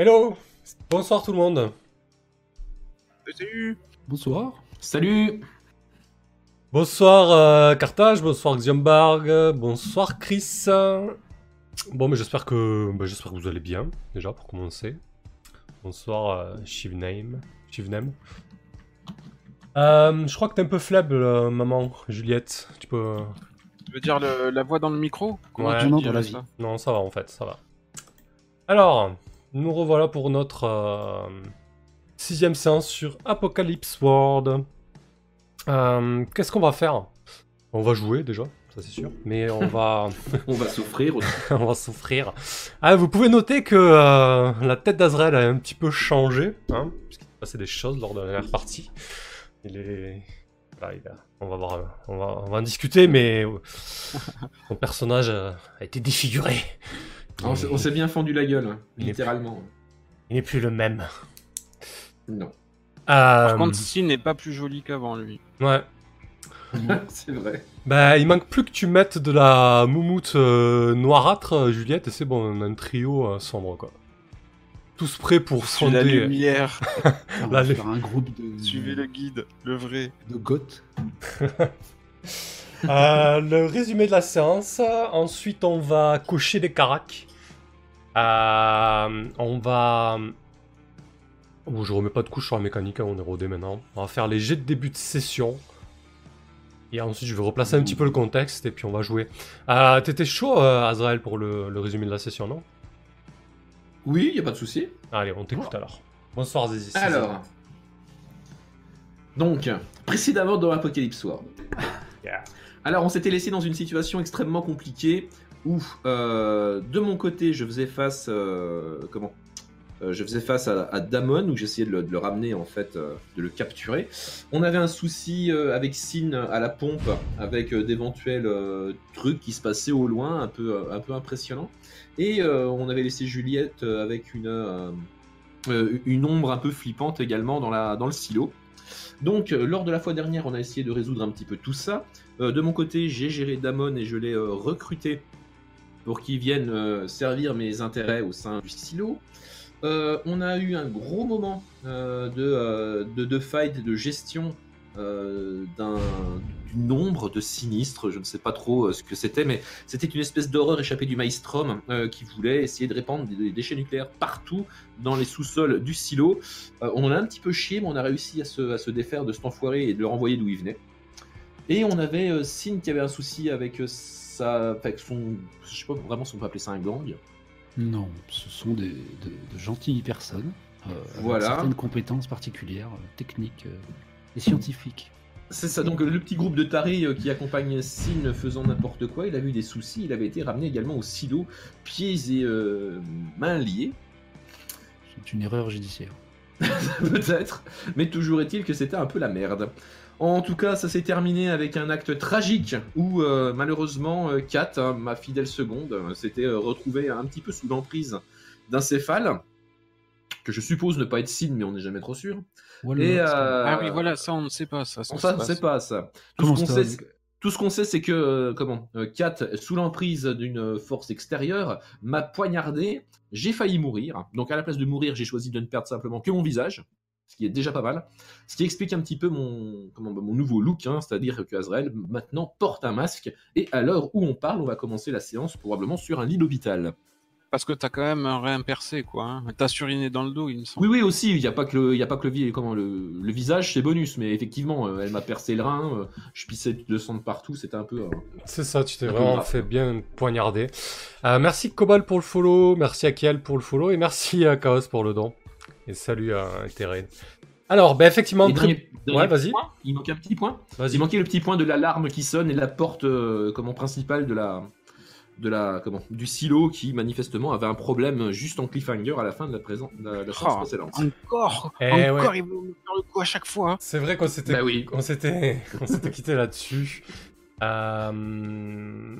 Hello Bonsoir tout le monde. Salut Bonsoir. Salut Bonsoir euh, Carthage, bonsoir Xiombarg, bonsoir Chris. Bon, mais j'espère que, bah, j'espère que vous allez bien, déjà, pour commencer. Bonsoir euh, Shivname. Shivname. Euh, je crois que t'es un peu faible, euh, maman, Juliette. Tu peux... Tu veux dire le- la voix dans le micro? Comment Ouais. tu Non, dirais dans la ça Non, ça va en fait, ça va. Alors, nous revoilà pour notre euh, sixième séance sur Apocalypse World. Euh, Qu'est-ce qu'on va faire? On va jouer déjà, ça c'est sûr, mais on va, On va souffrir aussi. on va souffrir. Ah, vous pouvez noter que euh, la tête d'Azrael a un petit peu changé, hein, puisqu'il s'est passé des choses lors de la dernière partie. Il est... voilà, il a- On va, voir, on, va, on va en discuter, mais son personnage a été défiguré. On s'est- on s'est bien fendu la gueule, Il est- littéralement. Il n'est plus le même. Non, Par Euh, contre, Si n'est pas plus joli qu'avant, lui. ouais. c'est vrai. Bah, il manque plus que tu mettes de la moumoute euh, noirâtre, euh, Juliette, et c'est bon, on a un trio euh, sombre, quoi. Tous prêts pour Suivez la sonder. lumière, Là, va les- faire un groupe de, suivez le guide, le vrai. de goths. Euh, le résumé de la séance. Ensuite, on va cocher des caracs. Euh, on va. Oh, je remets pas de couche sur la mécanique, hein, on est rodé maintenant. On va faire les jets de début de session. Et ensuite, je vais replacer un petit peu le contexte et puis on va jouer. Euh, T'étais chaud, Azrael, pour le, le résumé de la session, non? Oui, y a pas de souci. Allez, on t'écoute alors. Bonsoir, Zizi. Alors. Donc, précédemment dans Apocalypse World. Yeah. Alors, on s'était laissé dans une situation extrêmement compliquée où, euh, de mon côté, je faisais face, euh, comment Euh, Je faisais face à, Damon où j'essayais de, le- de le ramener en fait, de le capturer. On avait un souci avec Sin à la pompe, avec d'éventuels trucs qui se passaient au loin, un peu, un peu impressionnants. Et on avait laissé Juliette avec une, ombre un peu flippante également dans, dans le silo. Donc, lors de la fois dernière, on a essayé de résoudre un petit peu tout ça. Euh, de mon côté, j'ai géré Damon et je l'ai euh, recruté pour qu'il vienne euh, servir mes intérêts au sein du silo. On a eu un gros moment de, de, fight de gestion d'un du nombre de sinistres. Je ne sais pas trop ce que c'était, mais c'était une espèce d'horreur échappée du Maelstrom qui voulait essayer de répandre des, déchets nucléaires partout dans les sous-sols du silo. On en a un petit peu chié, mais on a réussi à se, à se défaire de cet enfoiré et de le renvoyer d'où il venait. Et on avait euh, Sin qui avait un souci avec euh, sa. Avec son. Je sais pas vraiment si on peut appeler ça un gang. Non, ce sont des, de, de gentilles personnes. euh, avec Voilà. certaines compétences particulières, techniques et scientifiques. C'est ça, donc le petit groupe de tarés qui accompagne Sin faisant n'importe quoi, il a eu des soucis, il avait été ramené également au silo, pieds et euh, mains liés, C'est une erreur judiciaire. peut-être, mais toujours est-il que c'était un peu la merde. En tout cas, ça s'est terminé avec un acte tragique où euh, malheureusement euh, Kat, hein, ma fidèle seconde, euh, s'était retrouvée un petit peu sous l'emprise d'un céphale, que je suppose ne pas être Sin, mais on n'est jamais trop sûr. Voilà, Et, c'est- euh, Ah oui, voilà, ça on ne sait pas. Ça, On ça on passe. sait pas ça. Tout ce qu'on sait, c'est- tout ce qu'on sait, c'est que euh, comment euh, Kat, sous l'emprise d'une force extérieure, m'a poignardé. J'ai failli mourir. Donc à la place de mourir, j'ai choisi de ne perdre simplement que mon visage, ce qui est déjà pas mal. Ce qui explique un petit peu mon comment mon nouveau look, hein, c'est-à-dire que Azrael maintenant porte un masque. Et à l'heure où on parle, on va commencer la séance probablement sur un lit d'hôpital. Parce que t'as quand même un rein percé, quoi. Hein. T'as suriné dans le dos, il me semble. Oui, oui, aussi. Il n'y a pas que le, il y a pas que le, vi- comment, le, le visage, c'est bonus. Mais effectivement, euh, elle m'a percé le rein. euh, je pissais de sang de partout. C'était un peu. euh, C'est ça, tu t'es vraiment fait bien poignarder. Euh, merci Cobal pour le follow, merci à Kiel pour le follow et merci à Chaos pour le don. Et salut à Terrain. Alors, ben effectivement, dernier- dernier Ouais, vas-y. point, Il manque un petit point. Il manquait le petit point de l'alarme qui sonne et la porte euh, comment principale de la de la comment du silo qui manifestement avait un problème juste en cliffhanger à la fin de la présente de la, de la séance Oh, précédente. Encore Eh Encore, ouais. ils vont faire le coup à chaque fois. C'est vrai qu'on s'était Bah oui. on s'était on s'était quitté là-dessus. Euh,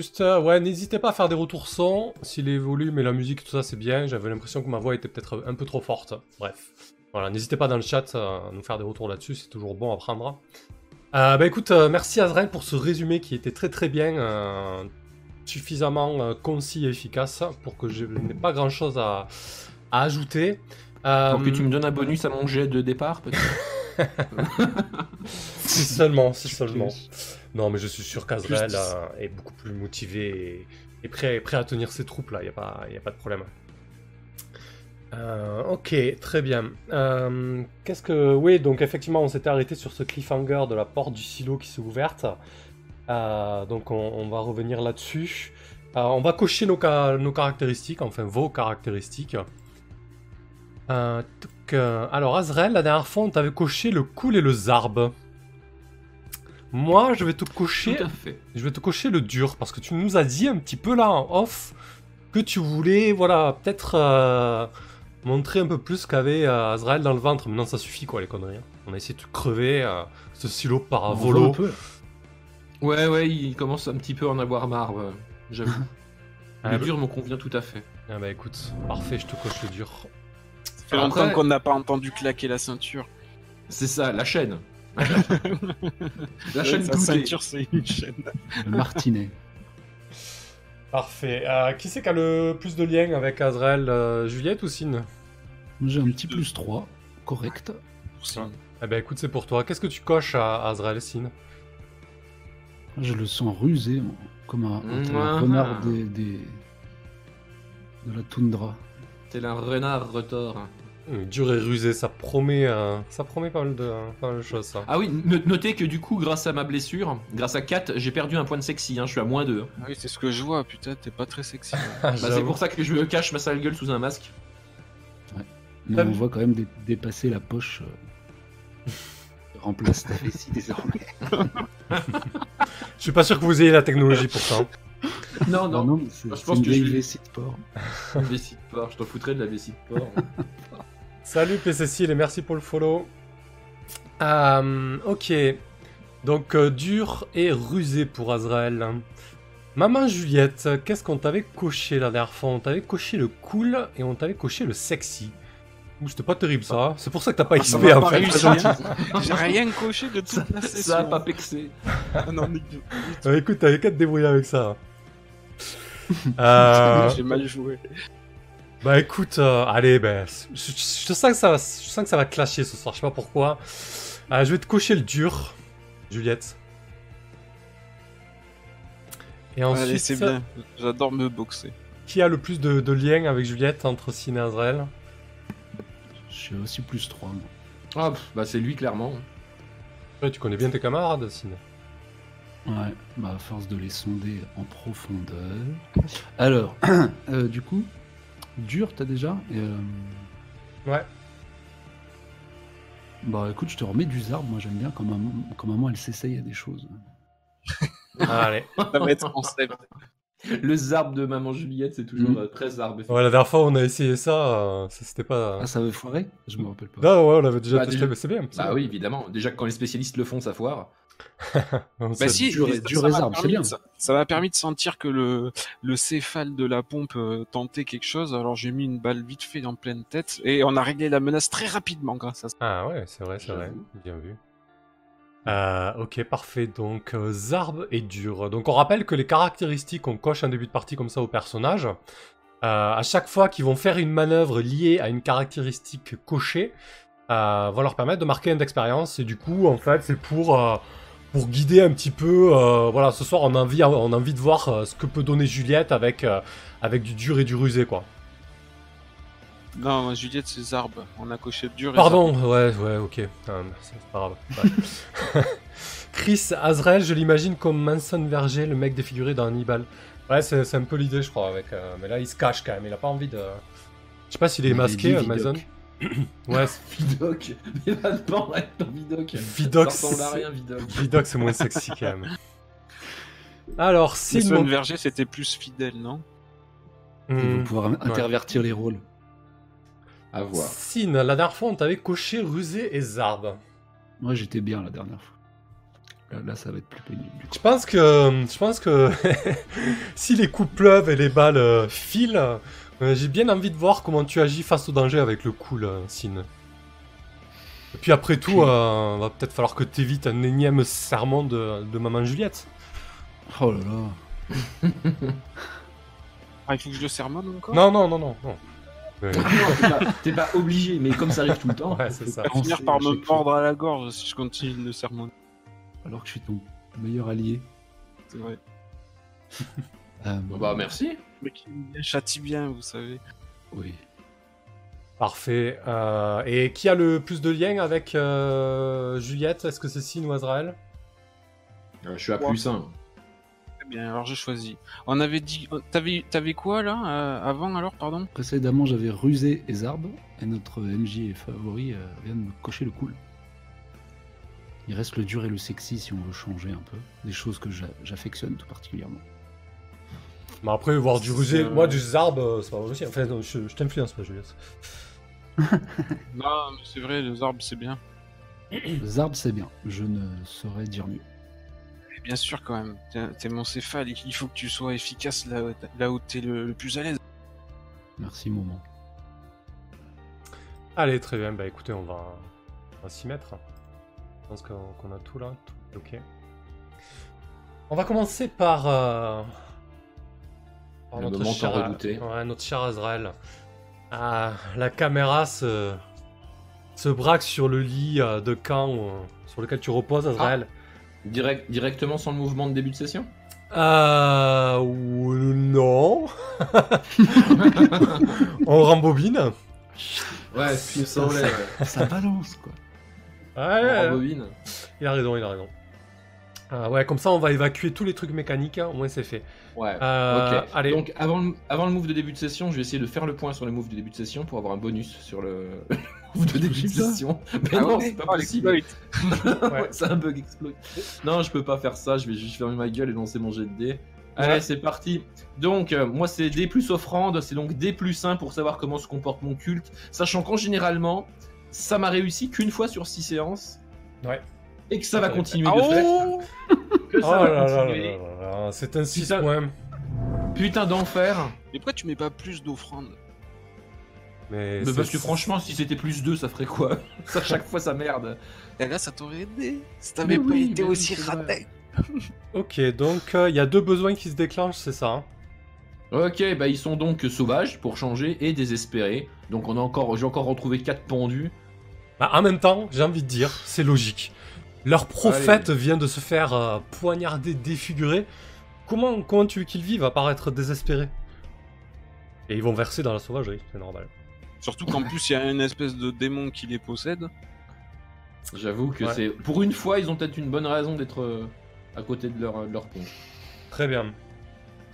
Juste, euh, ouais, n'hésitez pas à faire des retours son. Si les volumes et la musique, tout ça, c'est bien. J'avais l'impression que ma voix était peut-être un peu trop forte. Bref. Voilà, n'hésitez pas dans le chat euh, à nous faire des retours là-dessus. C'est toujours bon à prendre. Euh, bah écoute, euh, merci Azrael pour ce résumé qui était très très bien. euh, suffisamment concis et efficace pour que je n'ai pas grand chose à, à ajouter. Pour que tu me donnes un bonus à mon jet de départ, peut-être Si seulement, si seulement. Non, mais je suis sûr qu'Azrael est beaucoup plus motivé et, et prêt, prêt à tenir ses troupes là, il n'y a, pas- y a pas de problème. Euh, ok, très bien. Euh, Qu'est-ce que. Oui, donc effectivement, on s'était arrêté sur ce cliffhanger de la porte du silo qui s'est ouverte. Euh, donc on, on va revenir là-dessus. On va cocher nos, ca- nos caractéristiques, enfin vos caractéristiques. Alors, Azrael, la dernière fois, on t'avait coché le cool et le zarb. Moi, je vais te cocher Tout à fait. je vais te cocher le dur parce que tu nous as dit un petit peu là en off que tu voulais, voilà, peut-être euh, montrer un peu plus qu'avait euh, Azrael dans le ventre. Maintenant, ça suffit quoi, les conneries. hein. On a essayé de crever euh, ce silo par volo. Ouais, ouais, il commence un petit peu à en avoir marre, euh, j'avoue. Ah, Le bah- dur me convient tout à fait. Ah bah écoute, parfait, je te coche le dur. Ça fait Après- longtemps qu'on n'a pas entendu claquer la ceinture. C'est ça, la chaîne. La chaîne Sa ceinture, c'est une chaîne. Le martinet. Parfait. Euh, qui c'est qui a le plus de lien avec Azrael euh, Juliette ou Sine Moi, J'ai un petit plus 3. Correct. Eh ben écoute, c'est pour toi. Qu'est-ce que tu coches à Azrael Sine Je le sens rusé, moi, comme un, un renard des, des- de la toundra. C'est un renard retors. Hum, Dur et rusé, ça promet, euh, ça promet pas mal de, pas mal de choses ça. Ah oui, no- notez que du coup, grâce à ma blessure, grâce à 4, j'ai perdu un point de sexy, hein, je suis à moins 2. Ah oui, c'est ce que je vois, putain, t'es pas très sexy. Ah, Bah, c'est pour ça que je me cache ma sale gueule sous un masque. Mais T'as on voit quand même dé- dépasser la poche. euh, remplace ta vessie désormais. Je suis pas sûr que vous ayez la technologie pour ça. Non, Ah non, non, mais c'est Je c'est pense une que je vais- vessie de porc. vessie de porc, je t'en foutrais de la vessie de porc. Salut PCCile et merci pour le follow. Euh, ok. Donc euh, dur et rusé pour Azrael. Maman Juliette, qu'est-ce qu'on t'avait coché la dernière fois? On t'avait coché le cool et on t'avait coché le sexy. Ouh, C'était pas terrible ça. hein. C'est pour ça que t'as pas Ah, XP va en fait. J'ai rien coché de toute la Ça a pas pexé. Ah non, mais- Euh, écoute, t'avais qu'à te débrouiller avec ça. Euh, J'ai mal joué. Bah écoute, euh, allez, ben, je, je- je sens que ça va, je sens que ça va clasher ce soir. Je sais pas pourquoi. Euh, je vais te cocher le dur, Juliette. Et ensuite, Allez, c'est bien. J'adore me boxer. qui a le plus de, de liens avec Juliette entre Sine et Azrael? Je suis aussi plus 3. moi. Ah, pff, bah c'est lui clairement. Ouais, Tu connais bien tes camarades, Sine. Ouais, bah à force de les sonder en profondeur. Alors, euh, du coup, dur, t'as déjà Et, euh, Ouais. Bah écoute, je te remets du zarbe, moi j'aime bien quand maman, quand maman elle s'essaye à des choses. Allez. Ça va être concept. Le zarbe de maman Juliette, c'est toujours euh, très zarbe. Ouais, la dernière fois, on a essayé ça. euh, ça, C'était pas. Ah, ça avait foiré? Je me rappelle pas. Non, ouais, on l'avait déjà Bah, testé, déjà- mais c'est bien. Bah bien. oui, évidemment. Déjà quand les spécialistes le font, ça foire. On Bah si, dur et- ça- ça m'a c'est permis bien. de- Ça ça m'a permis de sentir que le, le céphale de la pompe euh, tentait quelque chose, alors j'ai mis une balle vite fait en pleine tête, et on a réglé la menace très rapidement grâce à ça. Ah ouais, c'est vrai, c'est vrai. Bien vu. Euh, ok, parfait. Donc, euh, Zarb et dur. Donc, on rappelle que les caractéristiques qu'on coche en début de partie comme ça au personnage, euh, à chaque fois qu'ils vont faire une manœuvre liée à une caractéristique cochée, va leur permettre de marquer un d'expérience. Et du coup, en fait, c'est pour, pour guider un petit peu. euh, voilà, ce soir, on a envie, on a envie de voir euh, ce que peut donner Juliette avec, euh, avec du dur et du rusé, quoi. Non, Juliette, c'est Zarb. On a coché dur et Pardon, ouais, ouais, ok. Ah, c'est pas grave. Ouais. Chris Azrael, je l'imagine comme Manson Verger, le mec défiguré dans Hannibal. Ouais, c'est un peu l'idée, je crois. Avec, euh, mais là, il se cache quand même. Il a pas envie de. Je sais pas s'il est Il est masqué, Vidoc. Manson. Ouais, c'est- Vidoc. Te pendre avec ton Vidoc. Vidoc, Ça ressemble à c'est- rien, Vidoc. Vidoc, c'est moins sexy quand même. Alors, C'est Sin, mon- Verger, c'était plus fidèle, non? Ils vont Hmm. pouvoir intervertir les rôles. À voir. Sin, la dernière fois, on t'avait coché rusé et zarbe. Moi j'étais bien la dernière fois. Là, là, ça va être plus pénible. Je pense que, je pense que si les coups pleuvent et les balles euh, filent, euh, j'ai bien envie de voir comment tu agis face au danger avec le cool, Sin. Et puis après tout, euh, va peut-être falloir que t'évites un énième sermon de, de maman Juliette. Oh là là. Ah, il faut que je le sermonne encore? Non, non, non, non, non. Ouais, Non, t'es pas- obligé, mais comme ça arrive tout le temps. Ouais, c'est ça. Finir par me mordre à la gorge si je continue le sermon. Alors que je suis ton meilleur allié. C'est vrai. Euh, Bon, Bah merci. Mais qui me châtie bien, vous savez. Oui. Parfait. Euh, et qui a le plus de liens avec euh, Juliette? Est-ce que c'est Sin ou Azrael? Euh, Je suis à Ouais. plus 1. Très bien, alors je choisis. On avait dit. T'avais t'avais quoi là euh, Avant alors, pardon? Précédemment, j'avais rusé et Zarb, et notre MJ favori euh, vient de me cocher le cool. Il reste le dur et le sexy si on veut changer un peu. Des choses que j'a- j'affectionne tout particulièrement. Mais après, voir du rusé, moi du zarb, euh, c'est pas aussi. Enfin, non, je, je t'influence pas, Juliette. Non, mais c'est vrai, les arbres c'est bien. Zarb, c'est bien. Je ne saurais dire mieux. Et bien sûr, quand même. T'es mon céphale, il faut que tu sois efficace là, où t'es- là où t'es le, le plus à l'aise. Merci, moment. Allez, très bien. Bah écoutez, on va, on va s'y mettre. Je pense qu'on a tout là. Tout est ok. On va commencer par. euh, moment tant redouté. Ouais, notre cher Azrael. Ah, la caméra se, se braque sur le lit euh, de camp euh, sur lequel tu reposes, Azrael. Direct, directement sans le mouvement de début de session? Euh. ou- Non. on rembobine. Ouais, puis ça, ouais. Ça balance, quoi. Ouais, On il a raison, il a raison. Ah ouais, comme ça on va évacuer tous les trucs mécaniques, hein, au moins c'est fait. Ouais. Euh, ok. allez. Donc avant le, avant le move de début de session, je vais essayer de faire le point sur le move de début de session pour avoir un bonus sur le move de début de session. Mais Ah non, ouais c'est pas Oh, possible. Ouais. c'est un bug exploit. Non, je peux pas faire ça. Je vais juste fermer ma gueule et lancer mon jet de dés. Allez, Ouais. c'est parti. Donc, euh, moi, c'est D plus offrande. C'est donc D plus 1 pour savoir comment se comporte mon culte. Sachant qu'en généralement, ça m'a réussi qu'une fois sur 6 séances. Ouais. Et que ça va continuer Ah de fait. oh Que Oh ça là va là là continuer. là là, c'est un 6 Putain. points. Putain d'enfer. Mais pourquoi tu mets pas plus d'offrandes? Mais Mais c'est- parce que franchement, si c'était plus 2, ça ferait quoi? À chaque fois, ça merde. Et là, ça t'aurait aidé. Si t'avais Mais pas oui, été mais oui, aussi c'est vrai. raté. Ok, donc euh, il y a deux besoins qui se déclenchent, c'est ça hein? Ok, bah ils sont donc sauvages pour changer et désespérés. Donc on a encore, j'ai encore retrouvé 4 pendus. Bah, en même temps, j'ai envie de dire, c'est logique. Leur prophète vient de se faire euh, poignarder, défigurer. Comment, comment tu veux qu'ils vivent à part être désespérés Et ils vont verser dans la sauvagerie, c'est normal. Surtout qu'en plus, il y a une espèce de démon qui les possède. J'avoue que Ouais. c'est, pour une fois, ils ont peut-être une bonne raison d'être euh, à côté de leur, de leur pont. Très bien.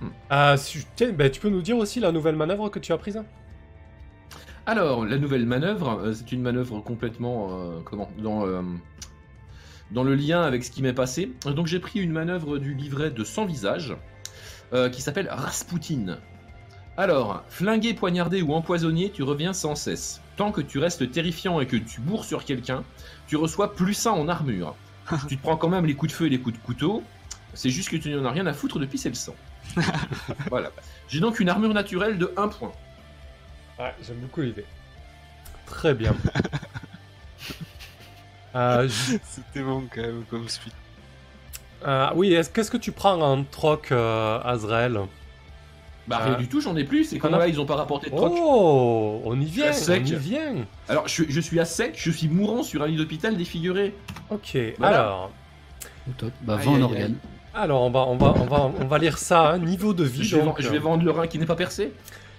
Hmm. Ah, si- bah, tu peux nous dire aussi la nouvelle manœuvre que tu as prise? Alors, la nouvelle manœuvre, euh, c'est une manœuvre complètement, euh, comment, dans, euh, dans le lien avec ce qui m'est passé. Donc j'ai pris une manœuvre du livret de 100 visages, euh, qui s'appelle Rasputin. Alors, flingué, poignardé ou empoisonné, tu reviens sans cesse. Tant que tu restes terrifiant et que tu bourres sur quelqu'un, tu reçois plus 1 en armure. tu te prends quand même les coups de feu et les coups de couteau, c'est juste que tu n'en as rien à foutre de pisser le sang. voilà. J'ai donc une armure naturelle de 1 point. Ouais, j'aime beaucoup l'idée. Très bien. Euh, C'était bon quand même comme suite. euh, oui, est-ce- qu'est-ce que tu prends en troc, euh, Azrael? Bah Ah. rien du tout, j'en ai plus. C'est quand là ils ont pas rapporté de troc. Oh, on y vient, sec. on y vient. Alors je, je suis à sec, je suis mourant sur un lit d'hôpital défiguré. Ok, Voilà. alors, Au top. Bah, Aïe, 20 en aïe, organes. alors on va, on va, on va, on va lire ça. hein, niveau de vie. Je vais, donc, je vais vendre le rein qui n'est pas percé.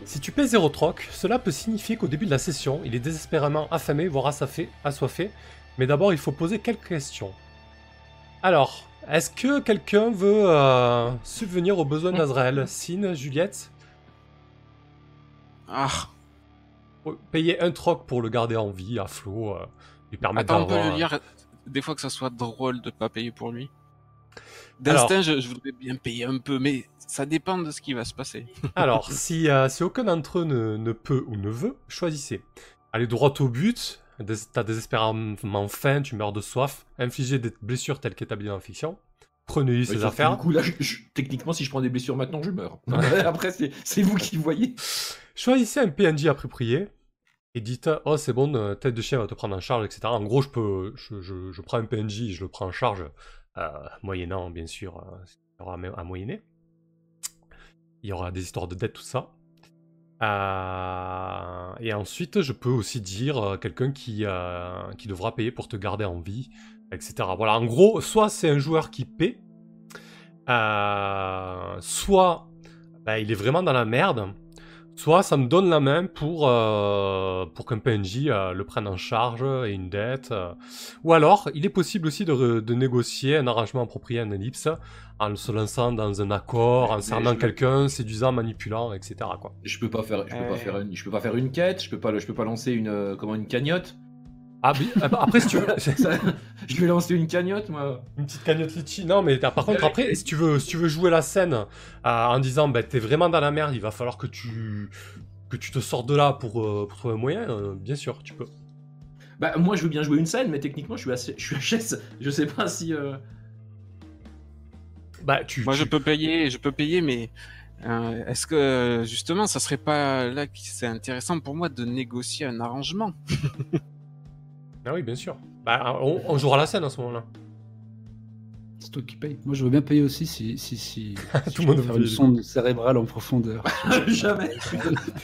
Si tu paies 0 troc, cela peut signifier qu'au début de la session, il est désespérément affamé, voire assoiffé, assoiffé. Mais d'abord, il faut poser quelques questions. Alors, est-ce que quelqu'un veut euh, subvenir aux besoins d'Azrael? Sin, Juliette? Ah, Payer un troc pour le garder en vie, à flot, euh, lui permettre attends, on peut d'avoir... le lire des fois que ça soit drôle de pas payer pour lui. D'instinct, je, je voudrais bien payer un peu, mais ça dépend de ce qui va se passer. Alors, si, euh, si aucun d'entre eux ne, ne peut ou ne veut, choisissez. Allez droit au but, t'as désespérément faim, tu meurs de soif, infligez des blessures telles qu'établies dans la fiction, Ouais, sauf que affaires, Du coup là, je- je- techniquement, si je prends des blessures maintenant, je meurs. Après, c'est vous qui voyez. choisissez un PNJ approprié, et dites « Oh, c'est bon, euh, tête de chien va te prendre en charge, etc. » En gros, je peux, je, je- je prends un PNJ et je le prends en charge, euh, moyennant, bien sûr, euh, qu'il y aura à moyenner. Il y aura des histoires de dette, tout ça. Euh, et ensuite, je peux aussi dire euh, quelqu'un qui, euh, qui devra payer pour te garder en vie, etc. Voilà, en gros, soit c'est un joueur qui paie, soit bah, il est vraiment dans la merde, soit ça me donne la main pour, euh, pour qu'un PNJ euh, le prenne en charge et une dette. euh. Ou alors, il est possible aussi de, négocier un arrangement approprié à un ellipse en se lançant dans un accord, en Mais cernant je- quelqu'un, séduisant, manipulant, etc. Quoi. Je peux pas faire, je peux pas Ouais. faire une, je peux pas faire une quête, je peux pas, le- je peux pas lancer une, euh, comment une cagnotte. Ah, oui, ah, bah, après, si tu veux. Ça- je vais lancer une cagnotte, moi. Une petite cagnotte litchi. Non, mais par contre, après, si tu veux, si tu veux jouer la scène euh, en disant, bah, t'es vraiment dans la merde, il va falloir que tu, que tu te sortes de là pour, euh, pour trouver un moyen, euh, bien sûr, tu peux. Bah moi je veux bien jouer une scène, mais techniquement je suis assez, je suis HS. Je sais pas si. euh, Bah, tu. Moi, tu- je peux payer, je peux payer, mais euh, est-ce que justement, ça serait pas là que c'est intéressant pour moi de négocier un arrangement? Ah oui, bien sûr. Bah, on, on jouera la scène à ce moment-là. C'est toi qui payes. Moi, je veux bien payer aussi si, si, si, si Tout je le monde peux faire une sonde cérébrale en profondeur. Jamais.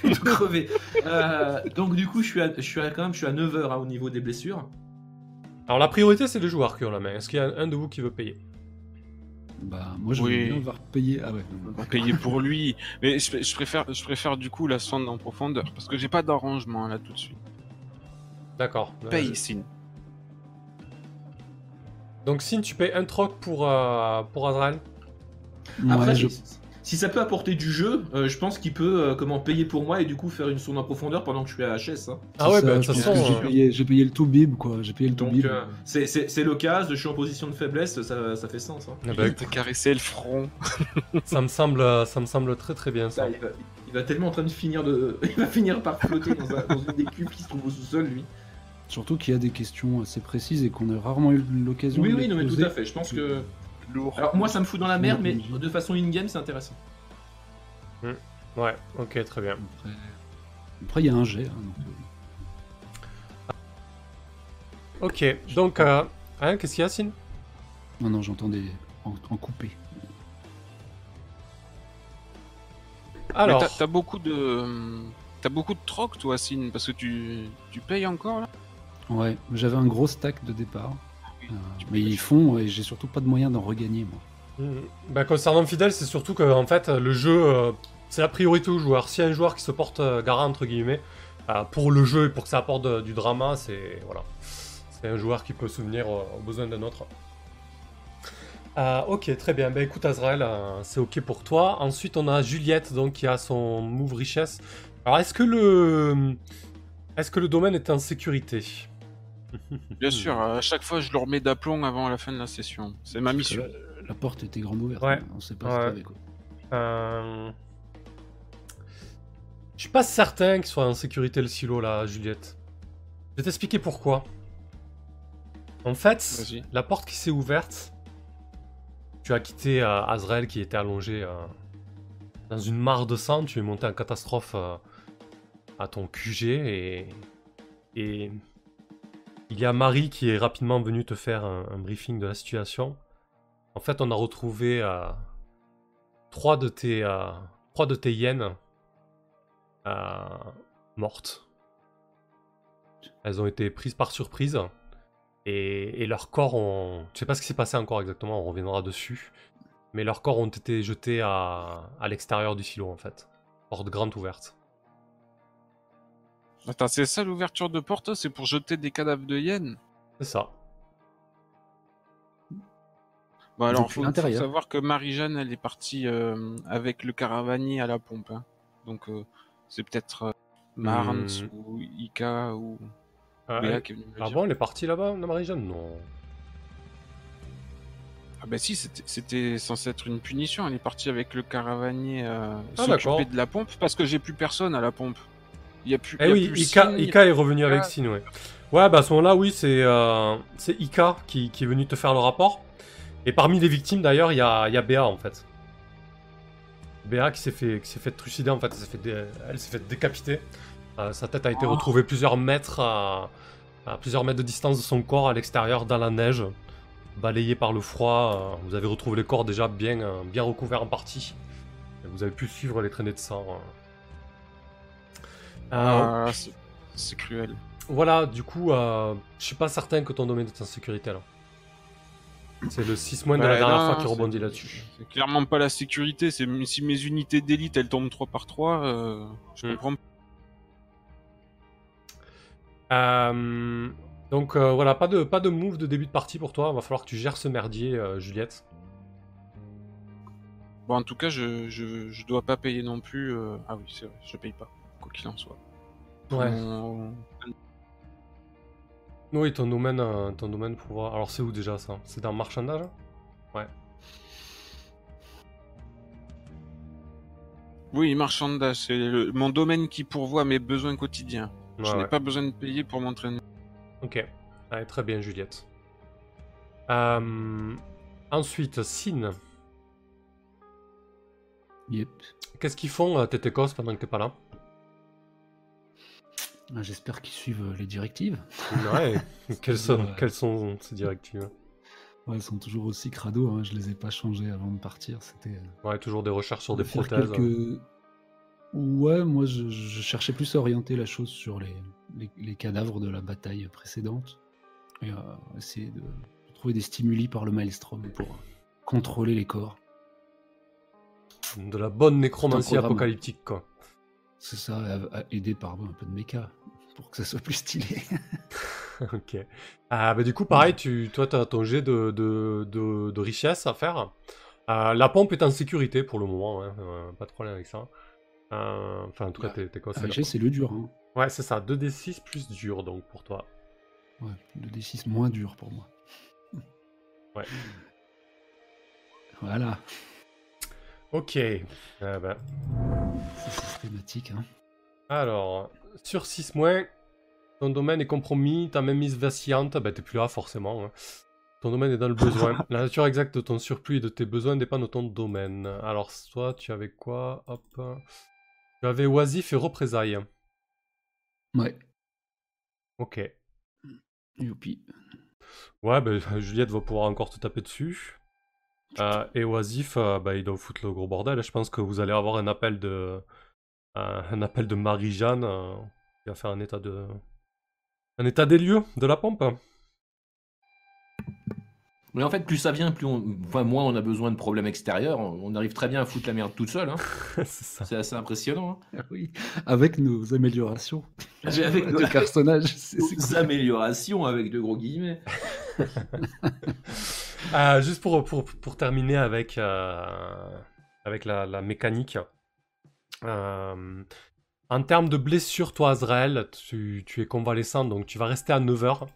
Je suis crevé. Euh, donc du coup je suis, à, je suis à, quand même, je suis à 9h au niveau des blessures. Alors, la priorité, c'est les joueurs qui ont la main. Est-ce qu'il y a un de vous qui veut payer? Bah, moi, je veux bien voir payer. Ah ouais. non, non. Payer pour lui, mais je, je préfère, je préfère du coup la sonde en profondeur parce que j'ai pas d'arrangement là tout de suite. D'accord. Paye, Euh, Sin. Donc, Sin, tu payes un troc pour, euh, pour Azrael Après, Ouais, je- si, ça peut apporter du jeu, euh, je pense qu'il peut euh, comment payer pour moi et du coup faire une sonde en profondeur pendant que je suis à HS. hein. Ah ouais, bah, ça, de toute façon. J'ai euh, payé, j'ai payé le tout bib, quoi. J'ai payé le tout Donc bib. euh, c'est- l'occasion, je suis en position de faiblesse, ça, ça fait sens. hein. ah bah, Te caresser le front. ça, me semble, ça me semble très très bien ça. Il, va, il va tellement en train de finir de, il va finir par flotter dans, un- dans une des cubes qui se trouve au sous-sol lui. Surtout qu'il y a des questions assez précises et qu'on a rarement eu l'occasion Oui de oui non mais tout à fait. Je pense que Lourd. alors moi ça me fout dans la merde mais Oui. de façon in-game c'est intéressant. Ouais, ok, très bien. Après, après, il y a un jet. hein, donc, euh, Ok, donc, euh, hein, qu'est-ce qu'il y a, Sin? Non, non, j'entendais en, en coupé. Alors, Mais t'as- t'as beaucoup de, t'as beaucoup de troc toi, Sin, parce que tu, tu payes encore là? Ouais, j'avais un gros stack de départ. Euh, mais ils font et j'ai surtout pas de moyen d'en regagner, moi. hmm, bah, concernant Fidel, c'est surtout que, en fait, le jeu, euh, c'est la priorité au joueur. S'il y a un joueur qui se porte euh, garant, entre guillemets, euh, pour le jeu et pour que ça apporte du drama, c'est voilà, c'est un joueur qui peut souvenir aux besoins d'un autre. Ok, très bien. Bah écoute, Azrael, c'est ok pour toi. Ensuite, on a Juliette, donc qui a son move richesse. Alors, est-ce que le, est-ce que le domaine est en sécurité? Bien sûr, à chaque fois je le remets d'aplomb avant la fin de la session. C'est ma mission. La, la porte était grande ouverte. Ouais. hein, On sait pas Ouais. ce qu'il y avait, quoi. Euh... Je suis pas certain qu'il soit en sécurité le silo là, Juliette. Je vais t'expliquer pourquoi. En fait, la porte qui s'est ouverte, tu as quitté euh, Azrael qui était allongé euh, dans une mare de sang, tu es monté en catastrophe euh, à ton QG et, et il y a Marie qui est rapidement venue te faire un, briefing de la situation. En fait, on a retrouvé euh, trois de tes euh, trois de tes hyènes euh, mortes. Elles ont été prises par surprise et, et leurs corps ont. Je sais pas ce qui s'est passé encore exactement, on reviendra dessus. Mais leurs corps ont été jetés à, à l'extérieur du silo en fait. Porte grande ouverte. Attends, c'est ça l'ouverture de porte, c'est pour jeter des cadavres de hyènes. C'est ça. Bon alors, Depuis faut, faut savoir que Marie-Jeanne, elle est partie euh, avec le caravanier à la pompe. hein. Donc, euh, c'est peut-être euh, Marnes Hmm. ou Ika ou Euh, Béa qui est venue me le ah dire. bon, elle est partie là-bas, la Marie-Jeanne Non? Ah bah si, c'était- censé être une punition. Elle est partie avec le caravanier euh, Ah, s'occuper de la pompe parce que j'ai plus personne à la pompe. Il y a plus. Eh il y a oui, plus Ika, Sin, Ika est revenu avec Ika. Sin, ouais. Ouais, bah à ce moment-là, oui, c'est euh, c'est Ika qui, qui est venu te faire le rapport. Et parmi les victimes, d'ailleurs, il y a, il y a Béa, en fait. Béa qui s'est fait, qui s'est fait trucider, en fait. Elle s'est fait, décapiter. Euh, sa tête a été Oh. retrouvée plusieurs mètres à, à plusieurs mètres de distance de son corps à l'extérieur, dans la neige, balayée par le froid. Euh, Vous avez retrouvé le corps déjà bien, bien recouvert en partie. Et vous avez pu suivre les traînées de sang. Euh, Ah, c'est- cruel. Voilà, du coup, euh, je suis pas certain que ton domaine est en sécurité là. C'est le 6 moins de la dernière non, fois qui rebondit là-dessus. C'est clairement pas la sécurité. C'est si mes unités d'élite elles tombent 3 par 3, euh, je Hmm. comprends. Euh, donc euh, voilà, pas de, pas de move de début de partie pour toi. Va falloir que tu gères ce merdier, Juliette. Bon, en tout cas, je, je, je dois pas payer non plus. Ah oui, c'est vrai, je paye pas, quoi qu'il en soit. Ouais. Oui, ton domaine, euh, ton domaine pour voir. Alors c'est où déjà ça? C'est dans marchandage Ouais. Oui, marchandage, c'est le- mon domaine qui pourvoit mes besoins quotidiens. je Ouais, n'ai ouais. pas besoin de payer pour m'entraîner. Ok. Allez, très bien, Juliette. Euh, Ensuite, Sin. Yep. Qu'est-ce qu'ils font, euh, Tétékos, pendant que t'es pas là? J'espère qu'ils suivent euh, les directives. Ouais. quelles, sont, Ouais. quelles sont ces directives Ouais, elles sont toujours aussi crado. Hein. Je les ai pas changées avant de partir. C'était. euh, Ouais, toujours des recherches sur des prothèses. quelques- Ouais, moi je, je cherchais plus à orienter la chose sur les, les, les cadavres de la bataille précédente et à essayer de, de trouver des stimuli par le maelstrom pour contrôler les corps. De la bonne nécromancie apocalyptique, quoi. C'est ça, aider par un peu de méca pour que ça soit plus stylé. ok. Ah, bah, du coup, pareil, tu, toi, tu as ton jet de, de, de, de richesse à faire. Euh, la pompe est en sécurité pour le moment, hein, euh, pas de problème avec ça. Euh, Enfin, en tout cas, Ouais. t'es quoi c'est le dur. Hein. Ouais, c'est ça, 2d6 plus dur, donc, pour toi. Ouais, le D6 moins dur pour moi. Ouais. Voilà, Ok. Ah, bah. c'est systématique. Hein. Alors, sur 6 mois, ton domaine est compromis, ta même mise vacillante, bah t'es plus là forcément. hein. Ton domaine est dans le besoin. La nature exacte de ton surplus et de tes besoins dépend de ton domaine. Alors, toi, tu avais quoi? Hop. Tu avais oisif et représailles. Ouais, Ok. youpi. Ouais, bah, Juliette va pouvoir encore te taper dessus. Euh, et Oisif, euh, bah, il doit foutre le gros bordel. Je pense que vous allez avoir un appel de, euh, un appel de Marie-Jeanne euh, qui va faire un état de, un état des lieux de la pompe. Mais en fait, plus ça vient, plus on... enfin, moins on a besoin de problèmes extérieurs. On arrive très bien à foutre la merde toute seule. hein. C'est ça. C'est assez impressionnant. hein. Ah oui, avec nos améliorations Avec de personnages. c'est- c'est nos cool. améliorations avec de gros guillemets. Euh, juste pour, pour, pour terminer avec, euh, la, mécanique. Euh, en termes de blessure, toi, Azrael, tu, es convalescent, donc tu vas rester à 9h.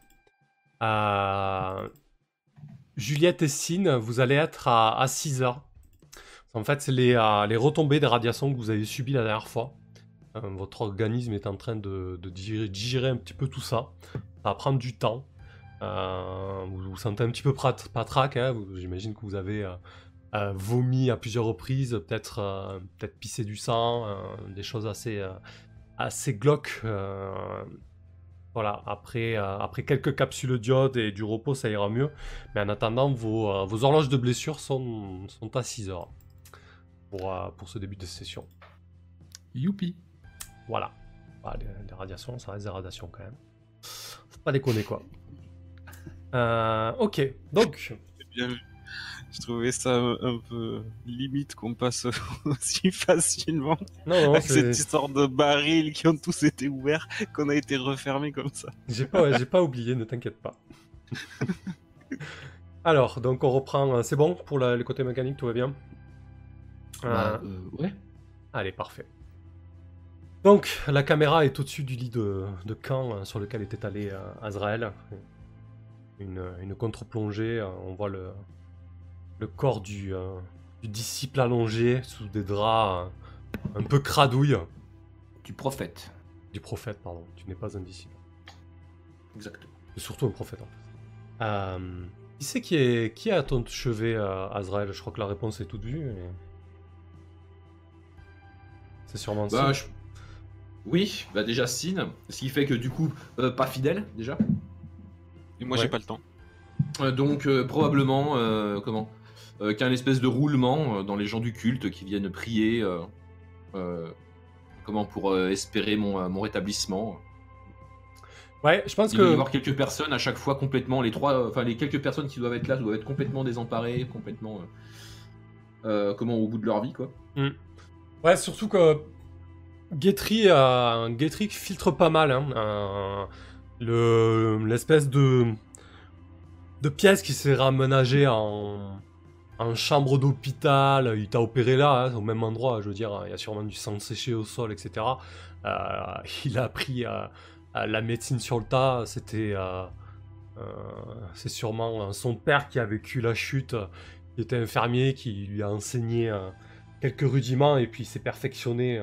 Euh, Juliette et Sin, vous allez être à, à 6h. En fait, c'est les, les retombées des radiations que vous avez subies la dernière fois. Votre organisme est en train de, de digérer, digérer un petit peu tout ça. Ça va prendre du temps. Euh, vous vous sentez un petit peu patraque. Hein vous- J'imagine que vous avez euh, euh, vomi à plusieurs reprises, peut-être euh, peut-être pissé du sang, des choses assez, assez glauques. voilà, après, après quelques capsules d'iode et du repos, ça ira mieux. Mais en attendant, vos, vos horloges de blessure sont, sont à 6 heures pour, pour ce début de session. Youpi. Voilà. Bah, les, les radiations, ça reste des radiations quand même. Faut pas déconner quoi. Euh, ok, donc, C'est bien vu. Je trouvais ça un peu limite qu'on passe aussi facilement non, non, avec c'est- cette histoire de barils qui ont tous été ouverts, qu'on a été refermés comme ça. j'ai pas, j'ai pas oublié, ne t'inquiète pas. Alors, donc on reprend, euh, c'est bon pour la- le côté mécanique, tout va bien? Euh, Bah, euh, ouais. Allez, parfait. Donc, la caméra est au-dessus du lit de, de camp euh, sur lequel était allé euh, Azrael. Une, une contre-plongée, euh, on voit le, le corps du, euh, du disciple allongé sous des draps euh, un peu cradouilles. Du prophète. Du prophète, pardon. Tu n'es pas un disciple. Exactement. C'est surtout un prophète en fait. Euh, qui c'est qui est, qui est à ton chevet, euh, Azrael Je crois que la réponse est toute vue. mais- C'est sûrement Bah, ça. je- Oui, bah déjà Sin, ce qui fait que du coup, pas fidèle déjà. Et moi, Ouais. j'ai pas le temps. Euh, donc euh, probablement, euh, comment euh, Qu'un espèce de roulement euh, dans les gens du culte qui viennent prier euh, euh, comment pour euh, espérer mon, euh, mon rétablissement. Ouais, je pense Il va y que. avoir quelques personnes à chaque fois complètement les trois, enfin les quelques personnes qui doivent être là doivent être complètement désemparées, complètement euh, euh, comment au bout de leur vie quoi. Ouais, surtout que. Guetry, euh, Guetry filtre pas mal. Hein, le L'espèce de. de pièce qui s'est raménagée en. en chambre d'hôpital. Il t'a opéré là, hein, au même endroit. Je veux dire, il y a sûrement du sang séché au sol, etc. Euh, il a appris euh, euh, la médecine sur le tas. C'était. euh, C'est sûrement son père qui a vécu la chute, qui était infirmier, qui lui a enseigné. quelques rudiments et puis il s'est perfectionné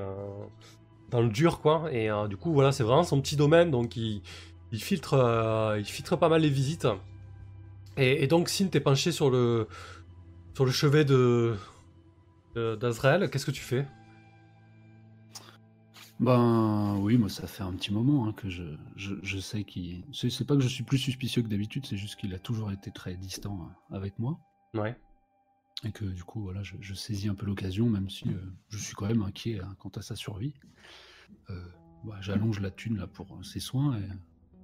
dans le dur quoi et du coup voilà c'est vraiment son petit domaine donc il, il filtre euh, il filtre pas mal les visites et, et donc Sin t'es penché sur le sur le chevet de d'Azrael qu'est-ce que tu fais? Ben oui, moi ça fait un petit moment hein, que je, je, je sais qu'il. C'est c'est pas que je suis plus suspicieux que d'habitude, c'est juste qu'il a toujours été très distant euh, avec moi. ouais Et que du coup, voilà, je, je saisis un peu l'occasion, même si euh, je suis quand même inquiet hein, quant à sa survie. Euh, bah, J'allonge la thune là pour ses soins et,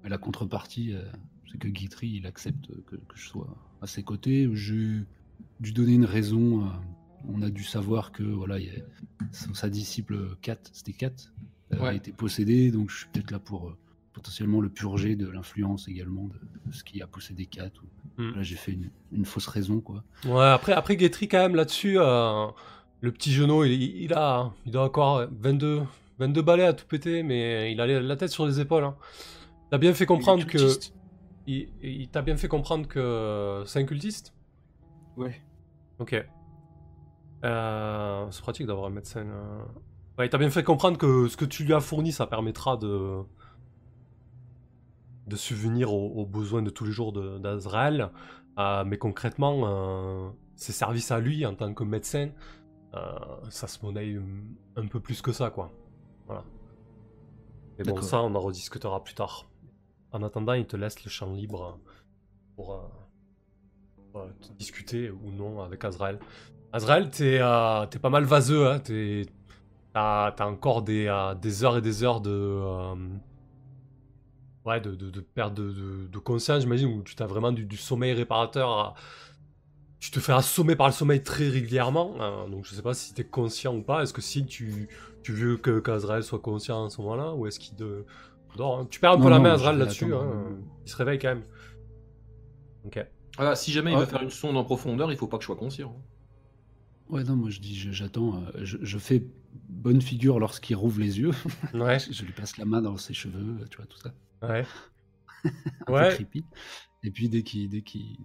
la contrepartie, euh, c'est que Guitry il accepte que, que je sois à ses côtés. J'ai dû donner une raison. euh, on a dû savoir que voilà, il y a- son- sa disciple Kat, c'était Kat, euh, a été possédée, donc je suis peut-être là pour potentiellement le purger de l'influence également de, de ce qui a possédé Kat. ou- Hmm. Là, j'ai fait une, une fausse raison, quoi. ouais après après Guetry quand même là-dessus euh, le petit genou il, il a il a encore 22 22 balais à tout péter mais il a la tête sur les épaules hein. T'as bien fait comprendre que il, il t'a bien fait comprendre que c'est un cultiste? Ouais. Ok. Euh, c'est pratique d'avoir un médecin. euh. Ouais, il t'a bien fait comprendre que ce que tu lui as fourni, ça permettra de de subvenir aux, aux besoins de tous les jours d'Azrael. Euh, mais concrètement, euh, ses services à lui en tant que médecin, ça se monnaie un, un peu plus que ça, quoi. Voilà. Mais bon, ça, on en rediscutera plus tard. En attendant, il te laisse le champ libre pour, euh, pour, euh, te discuter ou non avec Azrael. Azrael, t'es euh, pas mal vaseux, hein. T'as encore des, euh, des heures et des heures de. euh, ouais, de, de, perte de, de, conscience, j'imagine, où tu t'as vraiment du, sommeil réparateur. à- Tu te fais assommer par le sommeil très régulièrement. hein, donc je sais pas si t'es conscient ou pas. Est-ce que si tu, tu veux que qu'Azrael soit conscient à ce moment-là Ou est-ce qu'il hein Tu perds un peu Non, la non, main, vais là-dessus. hein, Il se réveille quand même. Ok. Ah, si jamais il Ah. va faire une sonde en profondeur, il faut pas que je sois conscient. Ouais, non, moi je dis, j'attends, euh, je, je fais bonne figure lorsqu'il rouvre les yeux. Ouais, je, lui passe la main dans ses cheveux, tu vois, tout ça. ouais. Un Ouais. peu creepy. Et puis dès qu'il, dès qu'il,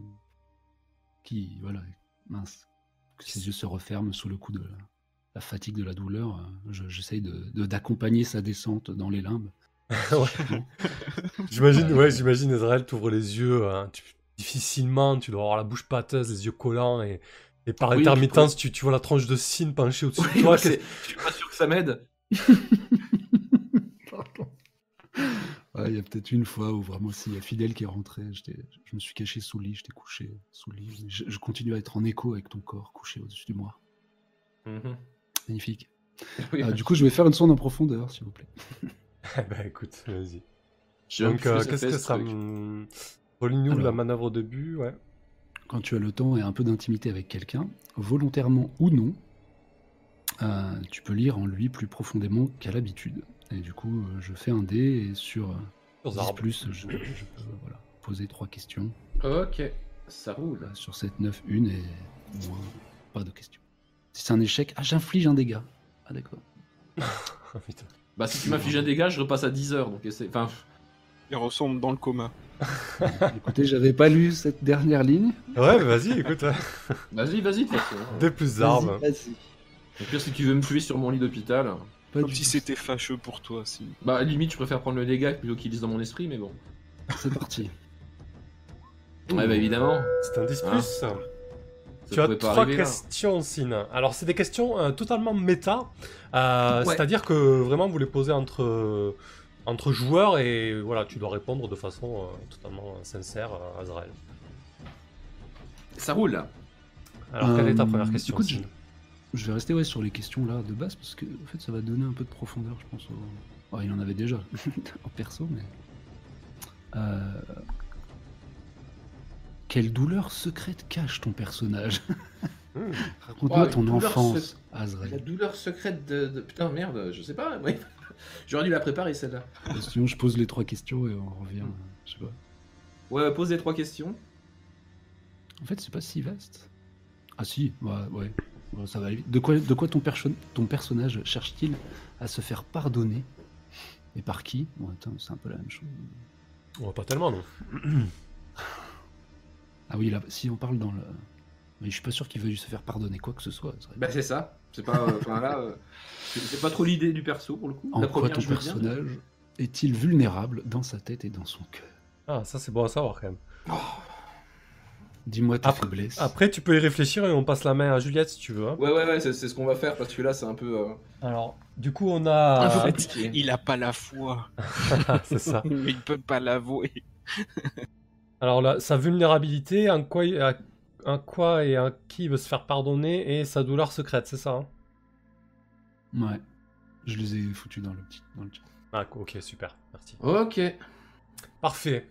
qu'il- voilà, mince, que ses yeux se referment sous le coup de la, la fatigue, de la douleur, euh, je- j'essaye de, de- d'accompagner sa descente dans les limbes. J'imagine, ouais, j'imagine Ezraël t'ouvre les yeux, hein, tu- difficilement, tu dois avoir la bouche pâteuse, les yeux collants et, et par Oui, intermittence, tu, tu vois la tronche de Sin penchée au-dessus de toi. je suis pas sûr que ça m'aide. Ouais, il y a peut-être une fois où vraiment, s'il y a Fidèle qui est rentré, j'étais- je me suis caché sous le lit, j'étais couché sous le lit. Je, je continue à être en écho avec ton corps couché au-dessus de moi. Mhm. Magnifique. Oui, Euh, du coup, je vais faire une sonde en profondeur, s'il vous plaît. Eh ben écoute, vas-y. Donc, euh, qu'est-ce que ce ça me... Relis-nous la manœuvre au début, ouais. Quand tu as le temps et un peu d'intimité avec quelqu'un, volontairement ou non, euh, tu peux lire en lui plus profondément qu'à l'habitude. Et du coup, euh, je fais un dé et sur euh, Sur 10 arbres. plus, je, je peux voilà, poser trois questions. Ok, ça roule. Sur cette 9, une et moins, pas de questions. Si c'est un échec, ah, j'inflige un dégât. Ah, d'accord. Oh, putain. Bah, si tu m'infliges un dégât, je repasse à 10 heures. Donc, c'est- enfin, Il ressemble dans le coma. Écoutez, j'avais pas lu cette dernière ligne. Ouais, mais vas-y, écoute. hein. vas-y, vas-y, de toute façon. Des plus arbres. Vas-y, vas-y. Au pire, si tu veux me tuer sur mon lit d'hôpital, Pas Comme du si c'était fâcheux pour toi, si. bah, limite, je préfère prendre le dégât plutôt qu'il lise dans mon esprit, mais bon. C'est parti. Ouais, bah, évidemment. C'est un 10 Ah. plus. Ça Tu as trois arriver, questions, Sin. Alors, c'est des questions euh, totalement méta. euh, Ouais. C'est-à-dire que vraiment, vous les posez entre, entre joueurs et voilà, tu dois répondre de façon euh, totalement sincère à Azrael. Ça roule. Alors, quelle est ta Euh, première question, écoute, Sin Je vais rester ouais, sur les questions là de base parce que en fait ça va donner un peu de profondeur, je pense. au- Oh, il en avait déjà en perso, mais. Quelle douleur secrète cache ton personnage Hmm. Raconte-moi Oh, ton enfance, sec- La Azrael. douleur secrète de, de- Putain, merde, je sais pas. ouais. J'aurais dû la préparer celle-là. Sinon, je pose les trois questions et on revient. Je sais pas. Ouais, pose les trois questions. En fait, c'est pas si vaste. Ah si, ouais, ouais. Bon, ça va aller vite. De quoi, de quoi ton, perso- ton personnage cherche-t-il à se faire pardonner? Et par qui? Bon, attends, c'est un peu la même chose. Ouais, pas tellement, non. Ah oui, là, si on parle dans le... Mais je suis pas sûr qu'il veuille se faire pardonner quoi que ce soit. Azrael. Bah, c'est ça. C'est pas. euh, Enfin, là. euh, c'est- pas trop l'idée du perso pour le coup. en la quoi première, ton personnage est-il vulnérable dans sa tête et dans son cœur? Ah, ça c'est bon à savoir quand même. Dis-moi tes Après- faiblesses. Après, tu peux y réfléchir et on passe la main à Juliette si tu veux. hein. Ouais, ouais, ouais, c'est c'est ce qu'on va faire parce que là, c'est un peu. euh, Alors, du coup, on a. En fait, compliqué. Il a pas la foi, c'est ça. il peut pas l'avouer. Alors là, sa vulnérabilité, en quoi, il- à- en quoi et à qui il veut se faire pardonner et sa douleur secrète, c'est ça hein? Ouais. Je les ai foutus dans le petit, dans le chat. Ah, ok, super, merci. Ok. Parfait.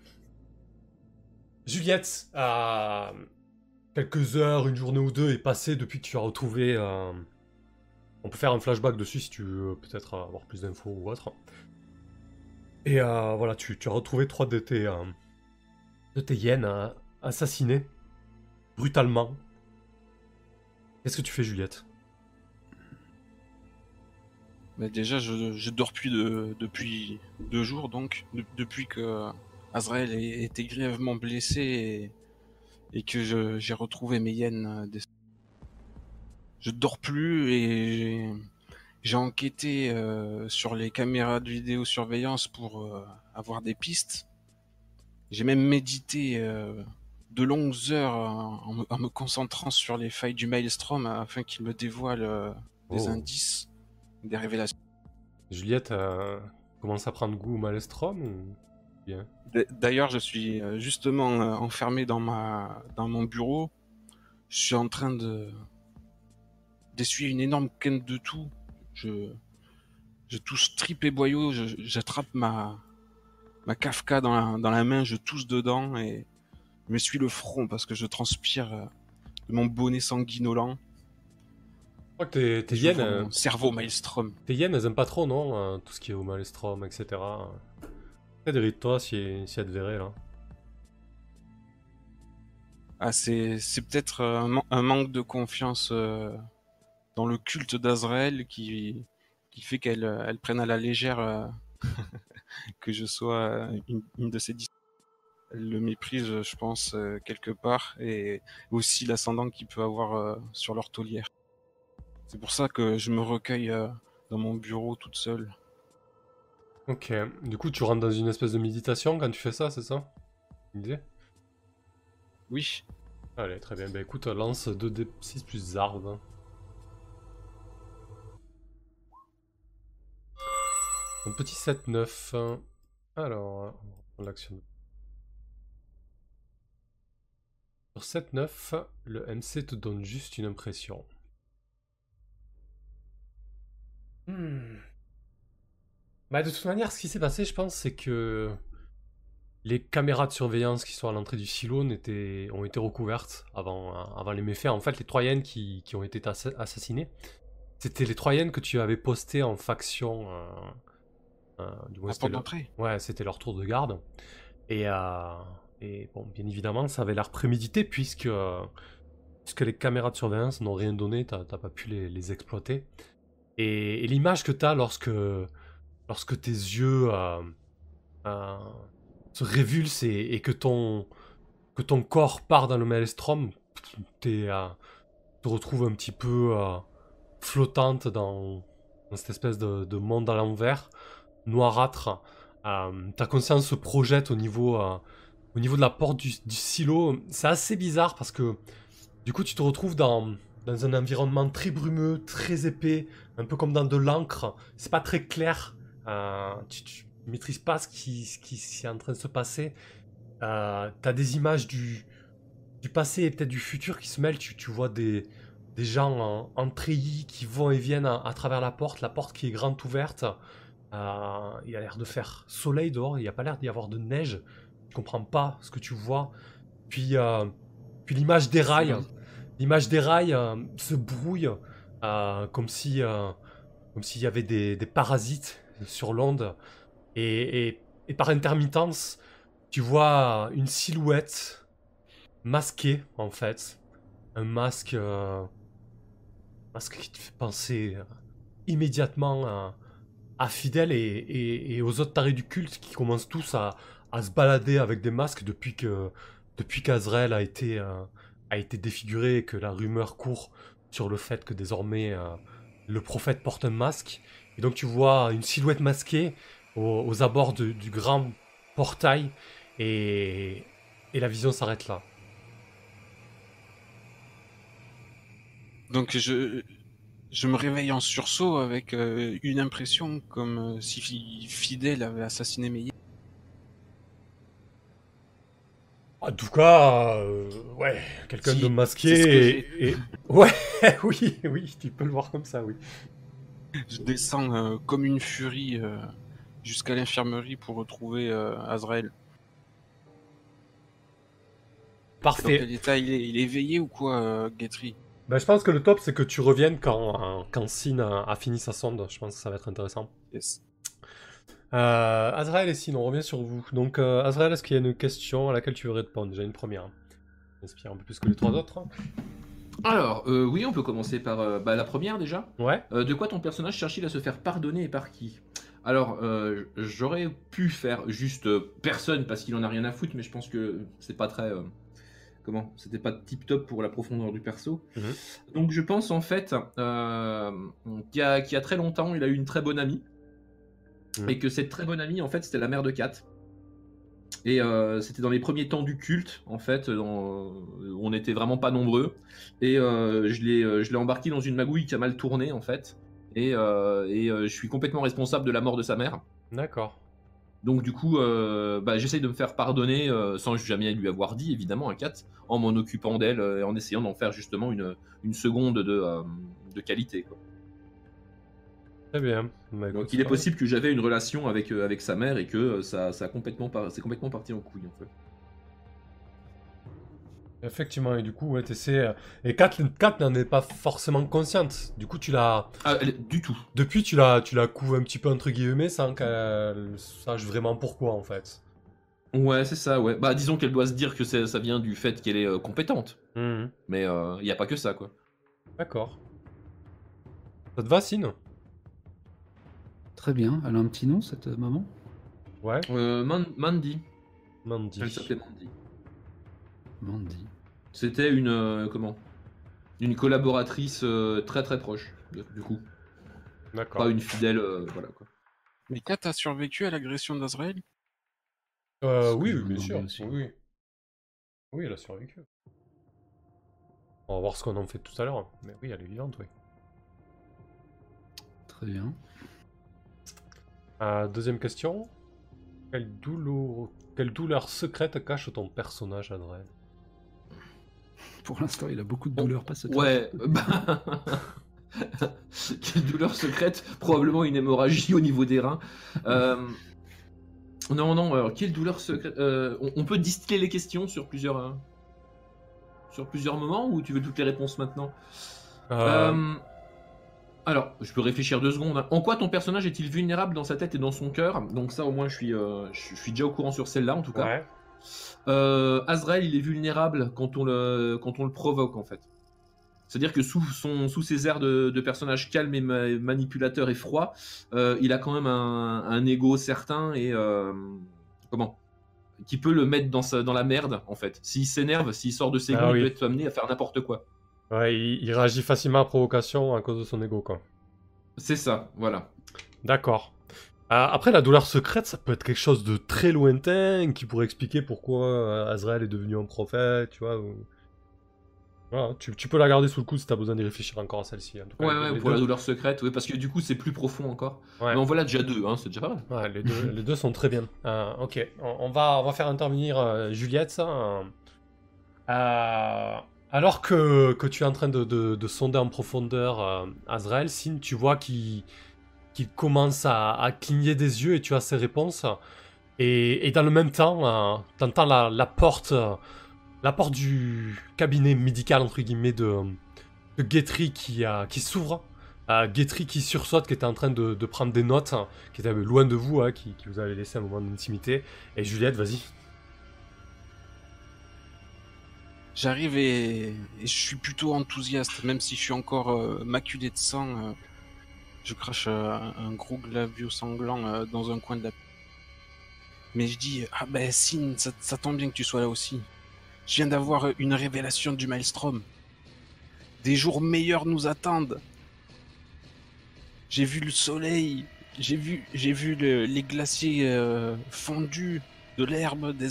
Juliette, euh, quelques heures, une journée ou deux est passée depuis que tu as retrouvé. euh, On peut faire un flashback dessus si tu veux peut-être avoir plus d'infos ou autre. Et euh, voilà, tu, tu as retrouvé trois de tes, euh, de tes hyènes euh, assassinés brutalement. Qu'est-ce que tu fais, Juliette? Mais déjà, je, dors plus de, depuis deux jours, donc, de- depuis que Azrael a été grièvement blessé et, que j'ai retrouvé mes hyènes. euh, Je dors plus et j'ai- j'ai enquêté euh, sur les caméras de vidéosurveillance pour euh, avoir des pistes. J'ai même médité euh, de longues heures en, en me- en me concentrant sur les failles du Maelstrom afin qu'il me dévoile euh, des Oh. indices, des révélations. Juliette euh, commence à prendre goût au Malestrom ou bien? D- D'ailleurs, je suis euh, justement euh, enfermé dans ma dans mon bureau. Je suis en train de d'essuyer une énorme canne de tout. Je je touche trip et boyau. J'attrape ma ma Kafka dans la, dans la main. Je touche dedans et je m'essuie le front parce que je transpire euh, de mon bonnet sanguinolent. Je crois que tes, vois euh, mon cerveau maelstrom. tes hyènes, elles aiment pas trop, non euh, Tout ce qui est au Malestrom, etc. Peut-être de toi si, si elles te verraient, là. Ah, c'est c'est peut-être euh, un, man- un manque de confiance euh, dans le culte d'Azrael qui, qui fait qu'elle elle prenne à la légère euh, que je sois euh, une, une de Elle le méprise, je pense, euh, quelque part, et aussi l'ascendant qu'il peut avoir euh, sur leur taulière. C'est pour ça que je me recueille dans mon bureau toute seule. Ok, du coup, tu rentres dans une espèce de méditation quand tu fais ça, c'est ça? Disais Oui, Allez, très bien. Bah écoute, lance 2d6 plus Zard. Un petit 7-9. Alors, on l'action. Sur 7-9, le MC te donne juste une impression. Hmm. Bah de toute manière, ce qui s'est passé, je pense, c'est que les caméras de surveillance qui sont à l'entrée du silo ont été recouvertes avant, avant les méfaits. En fait, les Troyennes qui, qui ont été assa- assassinées, c'était les Troyennes que tu avais postées en faction. euh, du moins, à c'était porte le- d'entrée. Ouais, c'était leur tour de garde. Et, euh, et bon, bien évidemment, ça avait l'air prémédité puisque, euh, puisque les caméras de surveillance n'ont rien donné, t'as pas pu les, les exploiter. Et, et l'image que t'as lorsque, lorsque tes yeux euh, euh, se révulsent et, et que, ton, que ton corps part dans le maelstrom, euh, te retrouves un petit peu euh, flottante dans, dans cette espèce de, de monde à l'envers, noirâtre. Euh, ta conscience se projette au niveau, euh, de la porte du, silo. C'est assez bizarre parce que du coup tu te retrouves dans, un environnement très brumeux, très épais, un peu comme dans de l'encre. C'est pas très clair. Euh, tu, tu maîtrises pas ce qui, ce est en train de se passer. Euh, T'as des images du, du passé et peut-être du futur qui se mêlent. Tu, tu vois des, des gens en, qui vont et viennent à travers la porte, la porte qui est grande ouverte. Euh, il a l'air de faire soleil dehors, il n'y a pas l'air d'y avoir de neige. Tu comprends pas ce que tu vois. Puis, euh, puis l'image des rails, l'image euh, se brouille comme si, comme s'il y avait des, des parasites sur l'onde. Et, et- et par intermittence, tu vois une silhouette masquée en fait, un masque, masque qui te fait penser immédiatement à, à Fidel et, aux autres tarés du culte qui commencent tous à, se balader avec des masques depuis que depuis qu'Azrael a été euh, a été défiguré et que la rumeur court sur le fait que désormais euh, le prophète porte un masque. Et donc tu vois une silhouette masquée aux, abords du grand portail et, et la vision s'arrête là. Donc je, je me réveille en sursaut avec euh, une impression comme euh, si Fi- Fidel avait assassiné Meyer. En tout cas, euh, ouais, quelqu'un Si, de masqué c'est ce que et, et- ouais, oui, oui, tu peux le voir comme ça, oui. Je descends euh, comme une furie euh, jusqu'à l'infirmerie pour retrouver euh, Azrael. Dans Parfait. quel état il est? Il est éveillé ou quoi, euh, Guetry Ben, je pense que le top, c'est que tu reviennes quand, quand Sin a, a fini sa sonde. Je pense que ça va être intéressant. Yes. Euh, Azrael et Sin, on revient sur vous. Donc, euh, Azrael, est-ce qu'il y a une question à laquelle tu veux répondre? Déjà une première. Inspire un peu plus que les trois autres. Alors, euh, oui, on peut commencer par euh, bah, la première déjà. Ouais. Euh, de quoi ton personnage cherche-t-il à se faire pardonner et par qui? Alors, euh, j'aurais pu faire juste euh, personne parce qu'il en a rien à foutre, mais je pense que c'est pas très. euh, comment C'était pas tip top pour la profondeur du perso. Mhm. Donc, je pense en fait euh, qu'il y, a- qu'il y a très longtemps, il a eu une très bonne amie. Mhm. Et que cette très bonne amie, en fait, c'était la mère de Kat. Et euh, c'était dans les premiers temps du culte, en fait, dans- on n'était vraiment pas nombreux. Et euh, je l'ai embarqué dans une magouille qui a mal tourné, en fait. Et, et je suis complètement responsable de la mort de sa mère. D'accord. Donc du coup, euh, bah, j'essaye de me faire pardonner, euh, sans jamais lui avoir dit, évidemment, à Kat, en m'en occupant d'elle euh, et en essayant d'en faire justement une, une seconde de, de qualité. quoi. Très bien. Bah, Donc il est possible que j'avais une relation avec, avec sa mère et que ça, ça a complètement par- c'est complètement parti en couille, en fait. Effectivement, et du coup, ouais, t'essaies, euh, Et Kat, Kat n'en est pas forcément consciente. Du coup, tu l'as. Ah, elle- du tout. Depuis, tu la, tu la couves un petit peu entre guillemets sans qu'elle sache vraiment pourquoi en fait. Ouais, c'est ça, ouais. Bah disons qu'elle doit se dire que ça vient du fait qu'elle est euh, compétente. Mhm. Mais il n'y a pas que ça, quoi. D'accord. Ça te va, Sin Très bien. Elle a un petit nom, cette euh, maman? Ouais. Euh, Man- Mandy. Mandy. Elle s'appelait Mandy. Mandy. C'était une euh, comment? Une collaboratrice euh, très très proche, de- du coup. D'accord. Pas une fidèle, euh, voilà quoi. Mais Kat a survécu à l'agression d'Azrael? Euh, oui, bien sûr. aussi. Oui. Oui, elle a survécu. On va voir ce qu'on en fait tout à l'heure. Mais oui, elle est vivante, oui. Très bien. Euh, deuxième question. Quelle douleur... Quelle douleur secrète cache ton personnage, Adrien Pour l'instant, il a beaucoup de douleurs, pas cette Ouais, bah. Quelle douleur secrète, probablement une hémorragie au niveau des reins. Euh, Non, non, alors quelle douleur secrète euh, on, on peut distiller les questions sur plusieurs. euh, Sur plusieurs moments ou tu veux toutes les réponses maintenant Euh, Euh, Alors, je peux réfléchir deux secondes. hein. En quoi ton personnage est-il vulnérable dans sa tête et dans son cœur? Donc ça, au moins, je suis, euh, je suis déjà au courant sur celle-là, en tout cas. Ouais. Euh, Azrael, il est vulnérable quand on le, quand on le provoque, en fait. C'est-à-dire que sous, son, sous ses airs de, de personnage calme et ma- manipulateur et froid, euh, il a quand même un, un ego certain et... euh, comment? Qui peut le mettre dans, sa, dans la merde, en fait. S'il s'énerve, s'il sort de ses Ah gonds, oui. il peut être amené à faire n'importe quoi. Ouais, il, il réagit facilement à provocation à cause de son ego, quoi. C'est ça, voilà. D'accord. Euh, après, la douleur secrète, ça peut être quelque chose de très lointain qui pourrait expliquer pourquoi euh, Azrael est devenu un prophète, tu vois. ou- Voilà, tu, tu peux la garder sous le coude si t'as besoin d'y réfléchir encore à celle-ci. en cas. Ouais, ouais, pour deux- la douleur secrète, oui, parce que du coup, c'est plus profond encore. Ouais. Mais en voilà déjà deux, hein, c'est déjà pas mal. Ouais, les deux, les deux sont très bien. Euh, ok, on, on va, on va faire intervenir euh, Juliette. euh, Alors que, que tu es en train de, de- de sonder en profondeur Azrael, Sin, tu vois qu'il qu'il commence à, cligner des yeux et tu as ses réponses. Et, et dans le même temps, tu entends la, porte, euh, la porte du cabinet médical, entre guillemets, de, de qui, euh, qui s'ouvre. Euh, Guetry qui sursaute, qui était en train de, prendre des notes, hein, qui était loin de vous, hein, qui, vous avait laissé un moment d'intimité. Et Juliette, vas-y. J'arrive et, je suis plutôt enthousiaste, même si je suis encore euh, maculé de sang. Je crache euh, un gros glavio sanglant euh, dans un coin de la. Mais je dis ah ben Sin, ça, tombe bien que tu sois là aussi. Je viens d'avoir une révélation du Maelstrom. Des jours meilleurs nous attendent. J'ai vu le soleil, j'ai vu, j'ai vu le- les glaciers euh, fondus, de l'herbe, des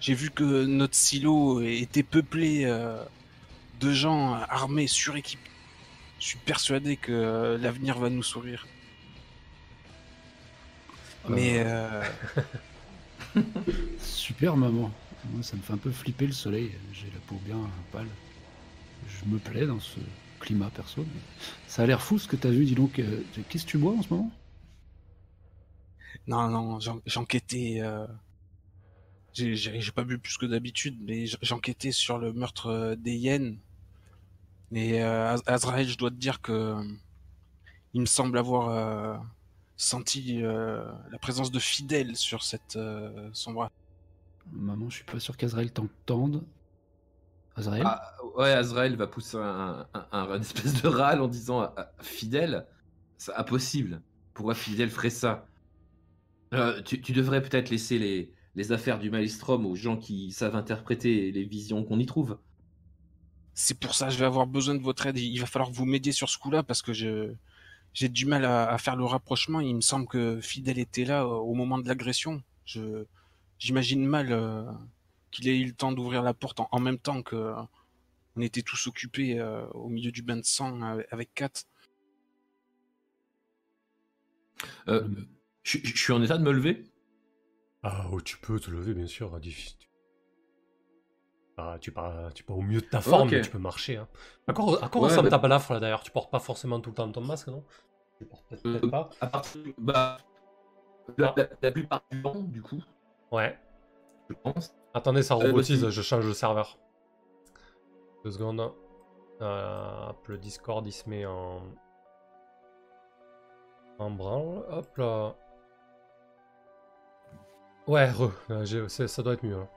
j'ai vu que notre silo était peuplé de gens armés, suréquipés. Je suis persuadé que euh, l'avenir va nous sourire. Mais euh, Super maman. Moi, ça me fait un peu flipper le soleil. J'ai la peau bien pâle. Je me plais dans ce climat perso. mais Ça a l'air fou ce que t'as vu, dis donc. euh, Qu'est-ce que tu bois en ce moment? Non, non, j'en- j'enquêtais. euh, J'ai pas bu plus que d'habitude, mais j'enquêtais sur le meurtre euh, des hyènes. Et euh, Az- Azrael, je dois te dire que il me semble avoir euh, senti euh, la présence de fidèles sur cette euh, sombre Maman, je suis pas sûr qu'Azrael t'entende. Azrael Ah, ouais, Azrael va pousser un, un- un- un espèce de râle en disant Fidèle? C'est impossible. Pourquoi Fidèle ferait ça? Euh, tu, tu devrais peut-être laisser les, les affaires du Maelstrom aux gens qui savent interpréter les visions qu'on y trouve. C'est pour ça que je vais avoir besoin de votre aide. Il va falloir que vous m'aidiez sur ce coup-là parce que je j'ai du mal à, à faire le rapprochement. Il me semble que Fidel était là euh, au moment de l'agression. Je j'imagine mal euh, qu'il ait eu le temps d'ouvrir la porte en, en même temps que euh, on était tous occupés euh, au milieu du bain de sang avec, avec Kat. Euh, je, je suis en état de me lever? Ah, oh, tu peux te lever, bien sûr. Difficile. Ah, tu pas, tu pas au mieux de ta forme, mais tu peux marcher. Hein. À quoi, à quoi Ouais, ressemble bah- ta balafre là d'ailleurs? Tu portes pas forcément tout le temps ton masque, non? Tu portes peut-être Euh, pas. à partir, bah, la, la- la plupart du temps, du coup, Ouais. je pense. Attendez, ça Euh, bah, robotise, je change de serveur. Deux secondes. Euh, hop, le Discord il se met en. En branle. Hop là. Ouais, re. ça doit être mieux. hein.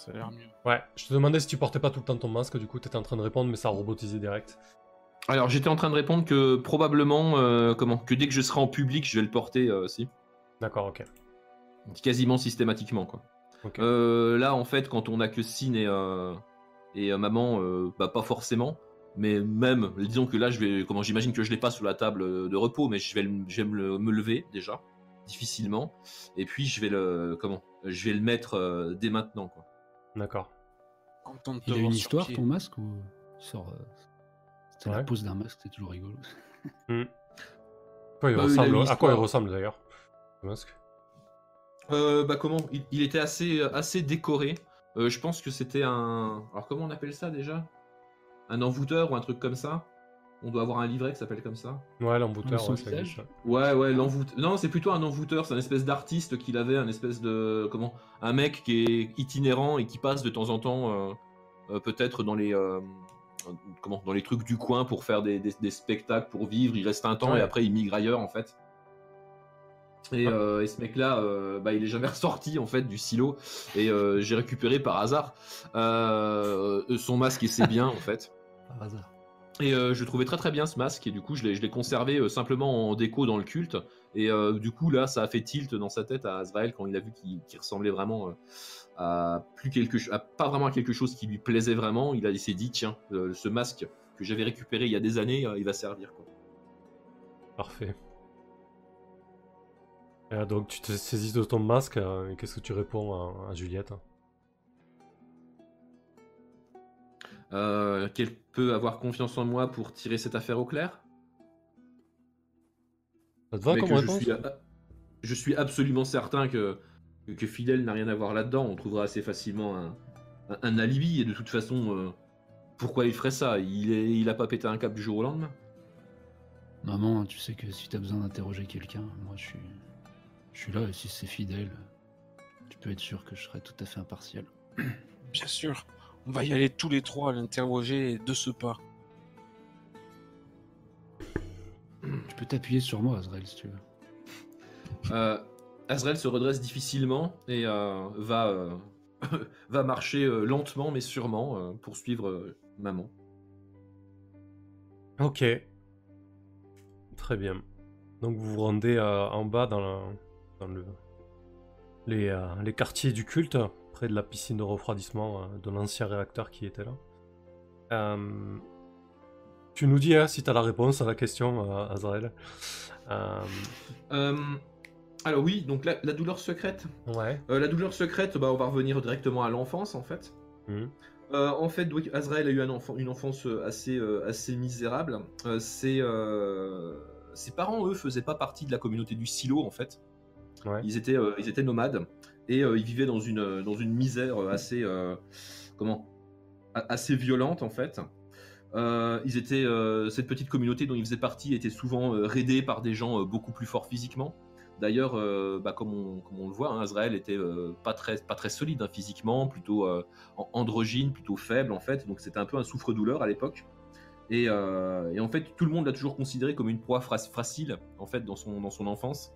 Ça a l'air mieux. Ouais, je te demandais si tu portais pas tout le temps ton masque, du coup t'étais en train de répondre, mais ça a robotisé direct. Alors, j'étais en train de répondre que probablement, euh, comment, que dès que je serai en public, je vais le porter euh, aussi. D'accord, ok. Quasiment systématiquement, quoi. Euh, là, en fait, quand on a que Sin et, euh, et euh, maman, euh, bah, pas forcément. Mais même, disons que là, je vais, comment j'imagine que je l'ai pas sous la table de repos, mais je vais, je vais me, le- me lever déjà, difficilement. Et puis, je vais le, comment, je vais le mettre euh, dès maintenant, quoi. D'accord. Content de te Il a une histoire pied. ton masque ou sort euh, C'est la pose d'un masque, c'est toujours rigolo. Quoi, il Bah, il a ressemble, à quoi il histoire. ressemble d'ailleurs le masque? Euh, bah comment? Il, il était assez, assez décoré. Euh, je pense que c'était un. Alors comment on appelle ça déjà? Un envoûteur ou un truc comme ça? On doit avoir un livret qui s'appelle comme ça. Ouais, l'embouteur, Son ouais. Ouais, ouais, l'envoûteur. Non, c'est plutôt un envoûteur. C'est un espèce d'artiste qu'il avait, un espèce de. Comment Un mec qui est itinérant et qui passe de temps en temps, euh, euh, peut-être dans les. euh, comment Dans les trucs du coin pour faire des, des- des spectacles, pour vivre. Il reste un temps Ouais. et après il migre ailleurs en fait. Et, Ah. euh, et ce mec-là, euh, bah, il est jamais ressorti en fait du silo. Et euh, j'ai récupéré par hasard euh, son masque et ses biens en fait. Par hasard. Et euh, je trouvais très très bien ce masque et du coup je l'ai conservé euh, simplement en déco dans le culte et euh, du coup là ça a fait tilt dans sa tête à Azrael quand il a vu qu'il ressemblait vraiment à plus quelque à pas vraiment à quelque chose qui lui plaisait vraiment il, a, il s'est dit tiens ce masque que j'avais récupéré il y a des années il va servir quoi. Parfait. Donc tu te saisis de ton masque, et qu'est-ce que tu réponds à Juliette? Euh, Qu'elle peut avoir confiance en moi pour tirer cette affaire au clair? Ça te va comme je, suis, je suis absolument certain que, que Fidel n'a rien à voir là-dedans. On trouvera assez facilement un, un, un alibi et de toute façon, euh, pourquoi il ferait ça? Il, est, il a pas pété un cap du jour au lendemain Maman, tu sais que si t'as besoin d'interroger quelqu'un, moi je suis, je suis là et si c'est fidèle, tu peux être sûr que je serai tout à fait impartial. Bien sûr. On va y aller tous les trois à l'interroger de ce pas. Tu peux t'appuyer sur moi, Azrael, si tu veux. Euh, Azrael se redresse difficilement et euh, va, euh, va marcher euh, lentement mais sûrement euh, pour suivre euh, maman. Ok. Très bien. Donc vous vous rendez euh, en bas dans, la- dans le, les, euh, les quartiers du culte, près de la piscine de refroidissement euh, de l'ancien réacteur qui était là. Euh, tu nous dis hein, si tu as la réponse à la question, euh, Azrael. Euh, alors oui, donc la, la douleur secrète. ouais. La douleur secrète, bah, on va revenir directement à l'enfance en fait. Euh, en fait, Azrael a eu un enfant, une enfance assez, assez misérable. Ses, ses parents, eux, faisaient pas partie de la communauté du silo, en fait. Ouais. Ils étaient, ils étaient nomades et euh, ils vivaient dans une, euh, dans une misère assez, euh, comment, a- assez violente, en fait. Ils étaient, cette petite communauté dont ils faisaient partie était souvent raidée par des gens beaucoup plus forts physiquement. D'ailleurs, bah, comme, on, comme on le voit, hein, Azrael était pas, très, pas très solide hein, physiquement, plutôt androgyne, plutôt faible en fait. Donc c'était un peu un souffre-douleur à l'époque. Et, et en fait, tout le monde l'a toujours considéré comme une proie facile en fait dans son, dans son enfance.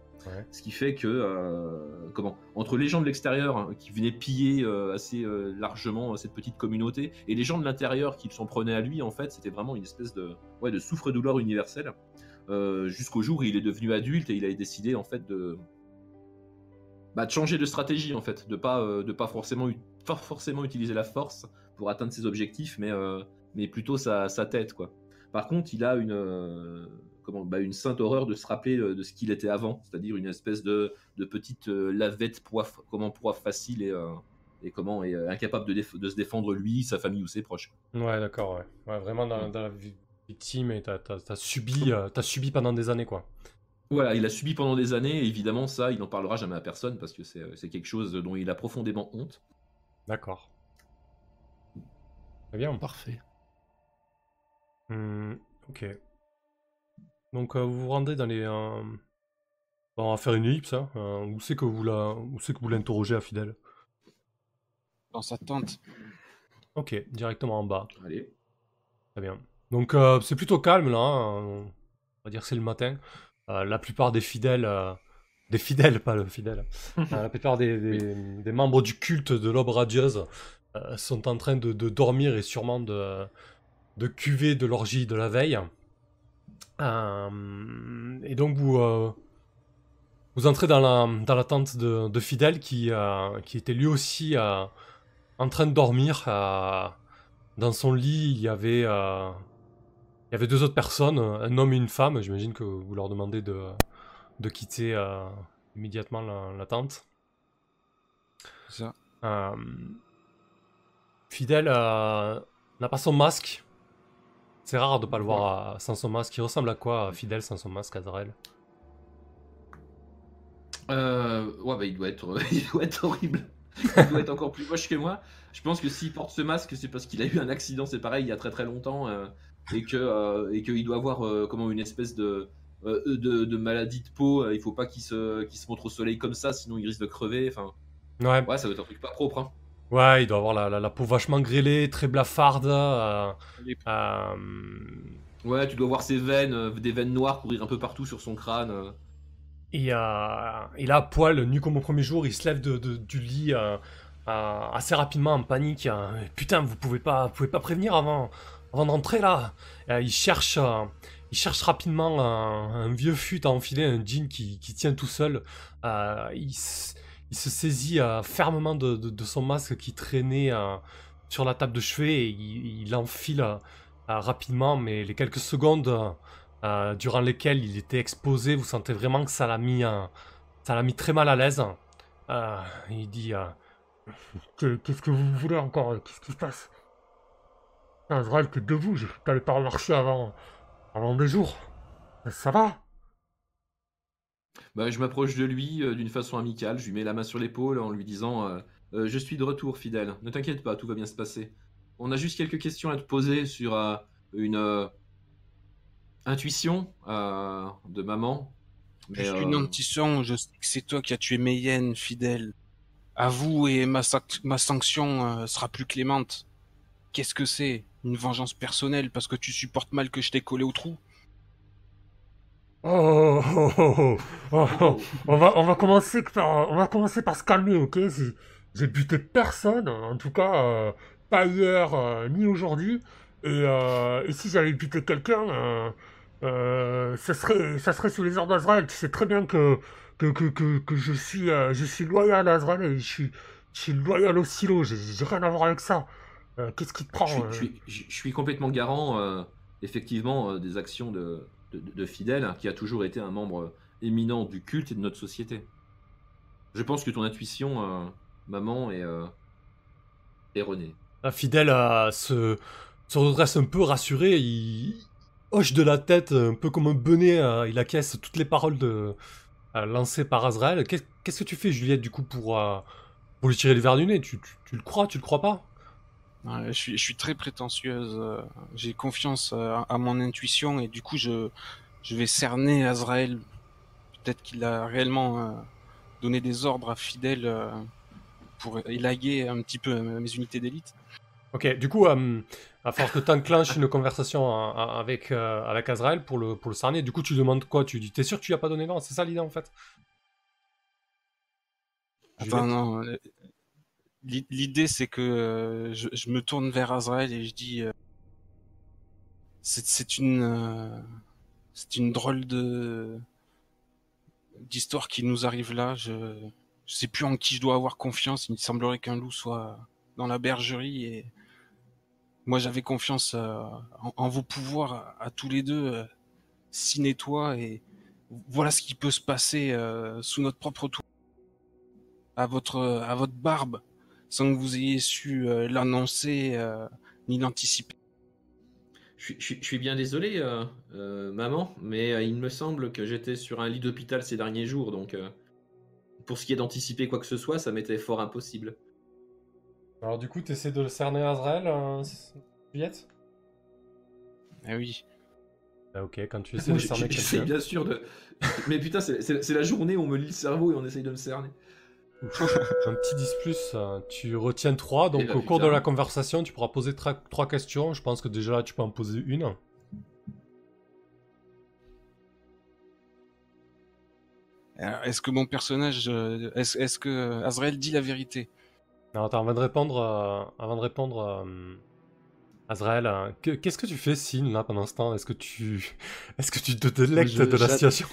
Ce qui fait que, euh, comment, entre les gens de l'extérieur hein, qui venaient piller euh, assez euh, largement cette petite communauté et les gens de l'intérieur qui s'en prenaient à lui, en fait, c'était vraiment une espèce de, ouais, de souffre-douleur universel. Jusqu'au jour où il est devenu adulte et il a décidé en fait de, bah, de changer de stratégie en fait, de pas, de pas forcément, utiliser la force pour atteindre ses objectifs, mais, mais plutôt sa, sa tête quoi. Par contre, il a une, comment, bah, une sainte horreur de se rappeler euh, de ce qu'il était avant, c'est-à-dire une espèce de, de petite euh, lavette proie, comment proie facile et, euh, et comment est incapable de, déf- de se défendre lui, sa famille ou ses proches. Ouais, d'accord, ouais. Ouais, Vraiment dans, dans la vi- victime et t'as t'as- t'as subi, euh, t'as subi pendant des années, quoi. Voilà, il a subi pendant des années, et évidemment ça, il n'en parlera jamais à personne parce que c'est c'est quelque chose dont il a profondément honte. D'accord. Très bien. Parfait. Hmm, ok. Donc euh, vous vous rendez dans les. euh, bon, on va faire une ellipse. Hein. Euh, où c'est que vous la, où c'est que vous l'interrogez à Fidèle Dans sa tente. Ok, directement en bas. Allez. Très bien. Donc euh, c'est plutôt calme là. hein. On va dire que c'est le matin. Euh, la plupart des fidèles, euh, des fidèles, pas le fidèle. Euh, la plupart des, des- des membres du culte de l'aube radieuse euh, sont en train de, de dormir et sûrement de, de cuver de l'orgie de la veille. Euh, et donc vous, euh, vous entrez dans la, dans la tente de, de Fidèle qui, euh, qui était lui aussi euh, en train de dormir. dans son lit, il y avait, il y avait deux autres personnes, un homme et une femme. J'imagine que vous leur demandez de, de quitter immédiatement la, la tente. C'est ça. Euh, n'a pas son masque. C'est rare de pas le voir euh, sans son masque. Il ressemble à quoi, euh, Fidèle, sans son masque, Azrael Euh, ouais, bah, il doit être, il doit être horrible. Il doit être encore plus moche que moi. Je pense que s'il porte ce masque, c'est parce qu'il a eu un accident, c'est pareil, il y a très très longtemps, euh, et que euh, et qu'il doit avoir euh, comment une espèce de, euh, de de maladie de peau. euh, Il faut pas qu'il se qu'il se montre au soleil comme ça, sinon il risque de crever. Enfin, Ouais, ouais, ça doit être un truc pas propre. Hein. Ouais, il doit avoir la, la- la peau vachement grêlée, très blafarde. euh, euh, Ouais, tu dois voir ses veines, euh, des veines noires courir un peu partout sur son crâne. Et euh, il a à poil, nu comme au premier jour, il se lève de, de- du lit assez rapidement en panique. Putain, vous pouvez pas, vous pouvez pas prévenir avant, avant d'entrer là. Il cherche, il cherche rapidement un, un vieux fut à enfiler, un jean qui, qui tient tout seul. Euh, il, il se saisit euh, fermement de, de- de son masque qui traînait euh, sur la table de chevet et il, il l'enfile euh, rapidement, mais les quelques secondes durant lesquelles il était exposé, vous sentez vraiment que ça l'a mis, ça mis très mal à l'aise. Il dit Que- Qu'est-ce que vous voulez encore? Qu'est-ce qui se passe? Azrael, t'es debout, je t'avais pas remarché avant, avant des jours. Ça va? Bah, je m'approche de lui euh, d'une façon amicale, je lui mets la main sur l'épaule en lui disant euh, Euh, je suis de retour, fidèle. Ne t'inquiète pas, tout va bien se passer. On a juste quelques questions à te poser sur une intuition de maman. Mais, Juste une intuition, je sais que c'est toi qui as tué Mayenne, fidèle. Avoue et ma, ma sanction sera plus clémente. Qu'est-ce que c'est? Une vengeance personnelle parce que tu supportes mal que je t'ai collé au trou? Oh, oh, oh, oh. On, va, on, va commencer par, on va commencer par se calmer, ok? J'ai- buté personne, en tout cas, euh, pas hier euh, ni aujourd'hui. Et, euh, et si j'avais buté quelqu'un, ça, serait, ça serait sous les ordres d'Azrael. Tu sais très bien que, que, que, que, que je, suis, je suis loyal à Azrael et je suis, je suis loyal au silo. J'ai rien à voir avec ça. Qu'est-ce qui te prend je, suis, je suis- je- je suis complètement garant, effectivement, des actions de, de, de Fidèle, hein, qui a toujours été un membre éminent du culte et de notre société. Je pense que ton intuition, euh, maman, est euh, erronée. La fidèle euh, se, se redresse un peu rassuré, il hoche de la tête un peu comme un benet, euh, il acquiesce toutes les paroles de, euh, lancées par Azrael. Qu'est- Qu'est-ce que tu fais Juliette du coup pour, euh, pour lui tirer les verres du nez? Tu, tu- le crois, tu le crois pas? Je, suis, je suis très prétentieuse. euh, J'ai confiance euh, à mon intuition et du coup, je, je vais cerner Azrael. Peut-être qu'il a réellement euh, donné des ordres à Fidèle pour élaguer un petit peu mes unités d'élite. Ok, du coup, euh, à force que tu enclenches une conversation avec, euh, avec Azrael pour le, pour le cerner, du coup tu demandes quoi? Tu dis, t'es sûr que tu lui as pas donné l'ordre C'est ça l'idée en fait Attends, non. L'i- L'idée, c'est que euh, je, me tourne vers Azrael et je dis euh, c'est une euh, c'est une drôle de d'histoire qui nous arrive là. Je je sais plus en qui je dois avoir confiance. Il me semblerait qu'un loup soit dans la bergerie et moi j'avais confiance en, en vos pouvoirs à, tous les deux. euh, Ciné-toi et voilà ce qui peut se passer sous notre propre tour à votre à votre barbe sans que vous ayez su euh, l'annoncer euh, ni l'anticiper. Je suis, je suis- je suis bien désolé, euh, euh, maman, mais euh, il me semble que j'étais sur un lit d'hôpital ces derniers jours, donc euh, pour ce qui est d'anticiper quoi que ce soit, ça m'était fort impossible. Alors du coup, tu essaies de le cerner Azrael, euh, Juliette? Ah oui. Ah, Ok, quand tu essaies de cerner quelqu'un. bien sûr de. Mais putain, c'est la journée où on me lit le cerveau et on essaye de me cerner. Un petit 10 plus, tu retiens 3, donc au cours de la conversation, tu pourras poser 3 questions. Je pense que déjà là, tu peux en poser une. Est-ce que mon personnage, euh, est-ce que Azrael dit la vérité? Alors, attends, avant de répondre, euh, avant de répondre, euh, Azrael, euh, que- qu'est-ce que tu fais, Sin, là, pendant ce temps? Est-ce que tu, est-ce que tu te délectes Je- de la situation?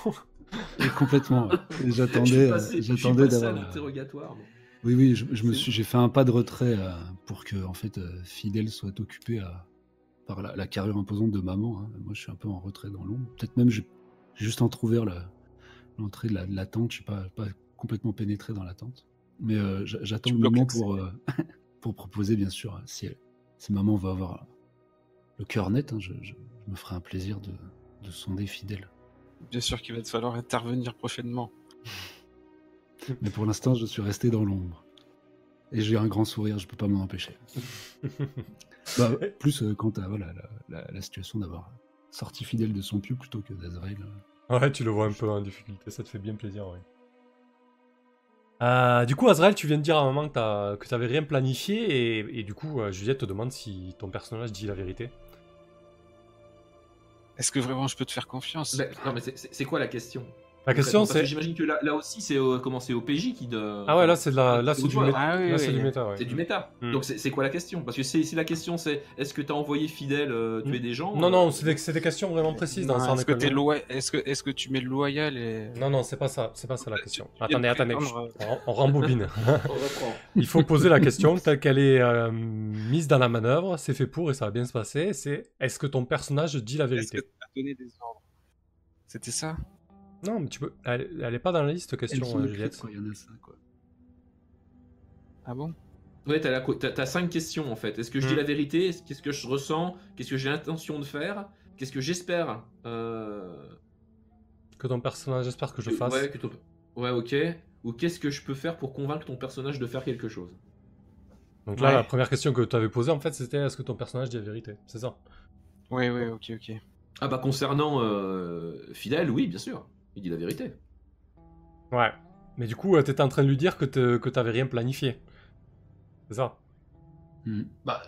Complètement. J'attendais, euh, j'attendais d'avoir. euh, l'interrogatoire. Oui, oui, je, je me suis, j'ai fait un pas de retrait euh, pour que en fait euh, Fidèle soit occupé à- par la, la carrure imposante de maman. hein. Moi, je suis un peu en retrait dans l'ombre. Peut-être même j'ai j'ai juste entrouvert l'entrée de la, de la tente. Je suis pas, pas complètement pénétré dans la tente. Mais euh, j'a- j'attends le moment pour euh, pour proposer, bien sûr, si, elle- si maman va avoir le cœur net, hein, je, je- je me ferai un plaisir de, de sonder Fidèle. Bien sûr qu'il va te falloir intervenir prochainement. Mais pour l'instant, je suis resté dans l'ombre. Et j'ai un grand sourire, je peux pas m'en empêcher. Bah, plus euh, quant à voilà, la, la- la situation d'avoir sorti fidèle de son pieu plutôt que d'Azrael. euh. Ouais, tu le vois un peu en difficulté, ça te fait bien plaisir, ouais. Euh, du coup, Azrael, tu viens de dire à un moment que t'as- que t'avais rien planifié, et, et du coup, euh, Juliette te demande si ton personnage dit la vérité. Est-ce que vraiment je peux te faire confiance? Ben, non, mais c'est- quoi la question? La question, que c'est... J'imagine que là, là aussi, c'est au, comment c'est au PJ qui. De... Ah ouais, là, c'est la... là, c'est du, Ouais, méta. Ah oui, là, oui, c'est du méta, ouais. C'est du méta. Hmm. Donc c'est quoi la question? Parce que si, la question c'est est-ce que t'as envoyé fidèle euh, tuer Hmm. des gens Non, euh, non, c'est des, c'est des questions vraiment précises dans Est-ce que, loi- est-ce que, est-ce que tu mets le loyal et... Non, non, c'est pas ça, c'est pas ça la question. Attendez, attendez, on, rembobine. Il faut poser la question telle qu'elle est euh, mise dans la manœuvre, c'est fait pour et ça va bien se passer, c'est est-ce que ton personnage dit la vérité? C'était ça? Non, mais tu peux... Elle, elle est pas dans la liste question, euh, Juliette. quoi, il y en a cinq, quoi. Ah bon? Ouais, t'as, la t'as- t'as cinq questions en fait. Est-ce que je dis Hmm. la vérité? Est-ce- Qu'est-ce que je ressens? Qu'est-ce que j'ai l'intention de faire? Qu'est-ce que j'espère? Euh, Que ton personnage espère que je fasse. Ouais, que ton- ouais, ok. Ou qu'est-ce que je peux faire pour convaincre ton personnage de faire quelque chose? Donc là, Ouais. la première question que tu avais posée, en fait, c'était est-ce que ton personnage dit la vérité? C'est ça? Ouais, ouais, ok, ok. Ah bah concernant euh, Fidèle, oui, bien sûr. Il dit la vérité. Ouais. Mais du coup, euh, t'étais en train de lui dire que te- que t'avais rien planifié. C'est ça Hmm. Bah.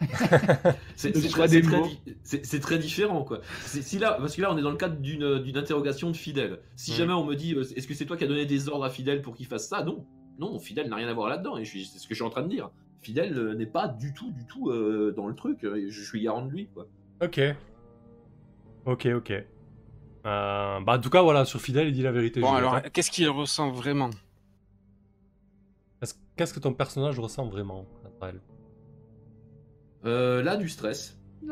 c'est très, c'est c'est- différent quoi. Si là, parce que là on est dans le cadre d'une d'une interrogation de Fidèle. Si Mm. jamais on me dit euh, est-ce que c'est toi qui as donné des ordres à Fidèle pour qu'il fasse ça? Non, non, Fidèle n'a rien à voir là-dedans et je c'est ce que je suis en train de dire. Fidèle euh, n'est pas du tout, du tout euh, dans le truc. et Je suis garant de lui quoi. Ok. Ok, ok. Euh, bah, en tout cas, voilà, sur Fidèle, il dit la vérité. Bon, alors, qu'est-ce qu'il ressent vraiment? Est-ce- Qu'est-ce que ton personnage ressent vraiment, Raphaël Euh, là du stress.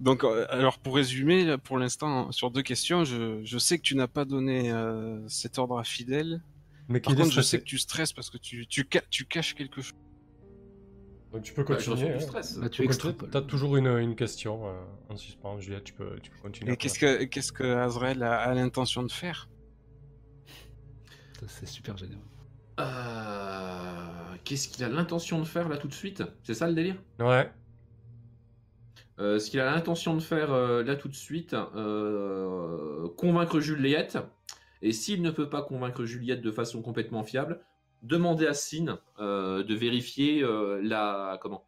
Donc, euh, alors pour résumer, pour l'instant, sur deux questions, je, je sais que tu n'as pas donné euh, cet ordre à Fidèle. Mais Par contre, je sais que tu stresses parce que tu, tu caches quelque chose. Donc, tu peux Ouais, je continuer. hein. stress. Bah, Tu. T'as toujours une, une question euh, en suspens, Juliette, tu peux, tu peux continuer. Et qu'est-ce que, qu'est-ce que Azrael a, a l'intention de faire? C'est super généreux. Euh, Qu'est-ce qu'il a l'intention de faire là tout de suite? C'est ça le délire? Ouais. Euh, ce qu'il a l'intention de faire euh, là tout de suite, euh, convaincre Juliette. Et s'il ne peut pas convaincre Juliette de façon complètement fiable, demander à Sin euh, de vérifier euh, la comment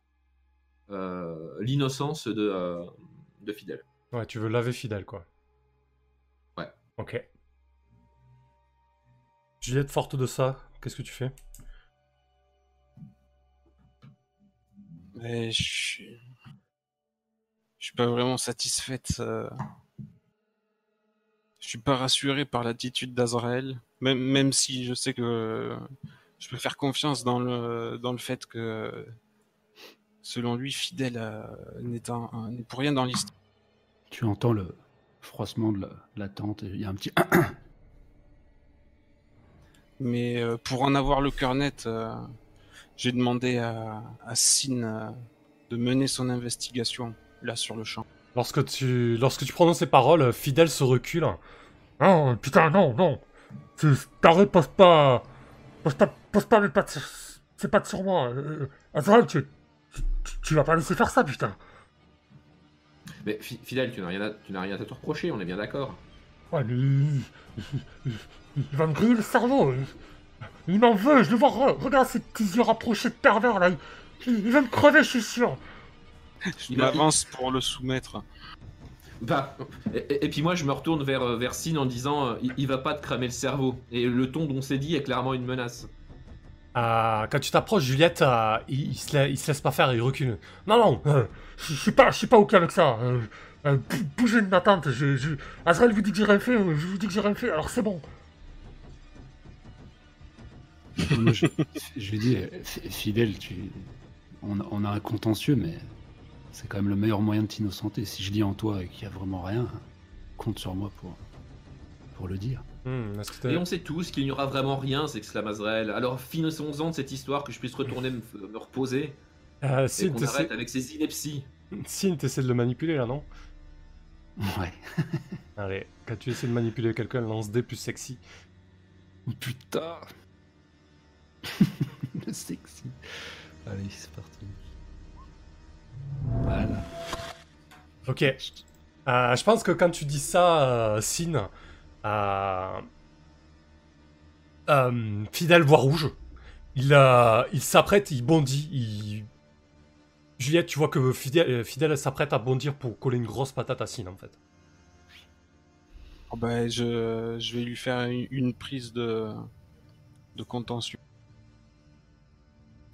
euh, l'innocence de, euh, de Fidèle. Ouais, tu veux laver Fidèle, quoi. Ouais. Ok. Juliette, forte de ça, qu'est-ce que tu fais? Mais je suis... Je suis pas vraiment satisfaite. euh. Je suis pas rassuré par l'attitude d'Azrael, même, même si je sais que je peux faire confiance dans le, dans le fait que, selon lui, Fidèle euh, n'est un- n'est pour rien dans l'histoire. Tu entends le froissement de la, la tente et il y a un petit. Mais euh, pour en avoir le cœur net, euh, j'ai demandé à, à Sin euh, de mener son investigation là sur le champ. Lorsque tu, lorsque tu prononces ces paroles, Fidèle se recule. Non, putain, non, non. C'est- T'arrêtes, pose pas. Pose pas, pose pas mes pattes. sur- Ces pattes sur moi. Euh, Azrael, tu, tu, tu vas pas laisser faire ça, putain. Mais Fi- Fidèle, tu n'as rien, à- tu n'as rien à te reprocher, on est bien d'accord. Ouais, mais il, il- il- il va me griller le cerveau. Il, il m'en veut, je le vois. re- Regarde ces petits yeux rapprochés de pervers là. Il, il- il va me crever, je suis sûr. Je m'avance pour le soumettre. Bah, et, puis moi je me retourne vers, euh, vers Sin en disant euh, il, il va pas te cramer le cerveau. Et le ton dont c'est dit est clairement une menace. Euh, quand tu t'approches, Juliette, euh, il, il se la- il se laisse pas faire, il recule. Non, non, euh, je suis pas, je suis pas ok avec ça. Euh, euh, bou- bougez de ma tante. Je, je... Azrael vous dit que j'ai rien fait, je vous dis que j'ai rien fait, alors c'est bon. Je, je lui dis, fidèle, tu, on, on a un contentieux, mais c'est quand même le meilleur moyen de t'innocenter. Si je dis en toi qu'il y a vraiment rien, compte sur moi pour, pour le dire. Hmm, Et on sait tous qu'il n'y aura vraiment rien, s'exclame Azrael. Alors finissons-en de cette histoire que je puisse retourner me, me reposer Euh, et qu'on arrête avec ces inepties. Sin, t'essaies de le manipuler là, non? Ouais. Allez, quand tu essaies de manipuler quelqu'un, lance des plus sexy. Putain. le sexy. Allez, c'est parti. Ok. Euh, je pense que quand tu dis ça, euh, Sin, euh, Fidèle voit rouge. Il, il s'apprête, il bondit. Juliette, tu vois que Fidèle, Fidèle s'apprête à bondir pour coller une grosse patate à Sin, en fait. Oh ben, je, vais lui faire une, une prise de, de contention.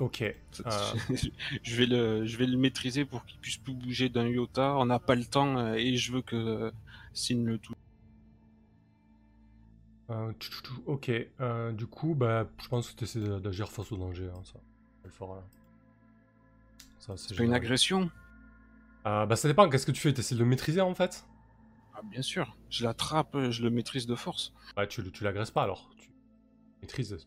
Ok. Euh, je, vais le, je vais le maîtriser pour qu'il puisse plus bouger d'un iota. On n'a pas le temps euh, et je veux que Sin le touche. euh, ok. Euh, du coup, bah, je pense que tu essaies d'agir face au danger. Hein, ça. Elle fera, là. Ça, c'est C'est pas une agression Euh, bah, ça dépend. Qu'est-ce que tu fais? T'essaies de le maîtriser, en fait? Ah, Bien sûr. Je l'attrape, je le maîtrise de force. Ouais, tu, tu l'agresses pas alors. Tu maîtrises.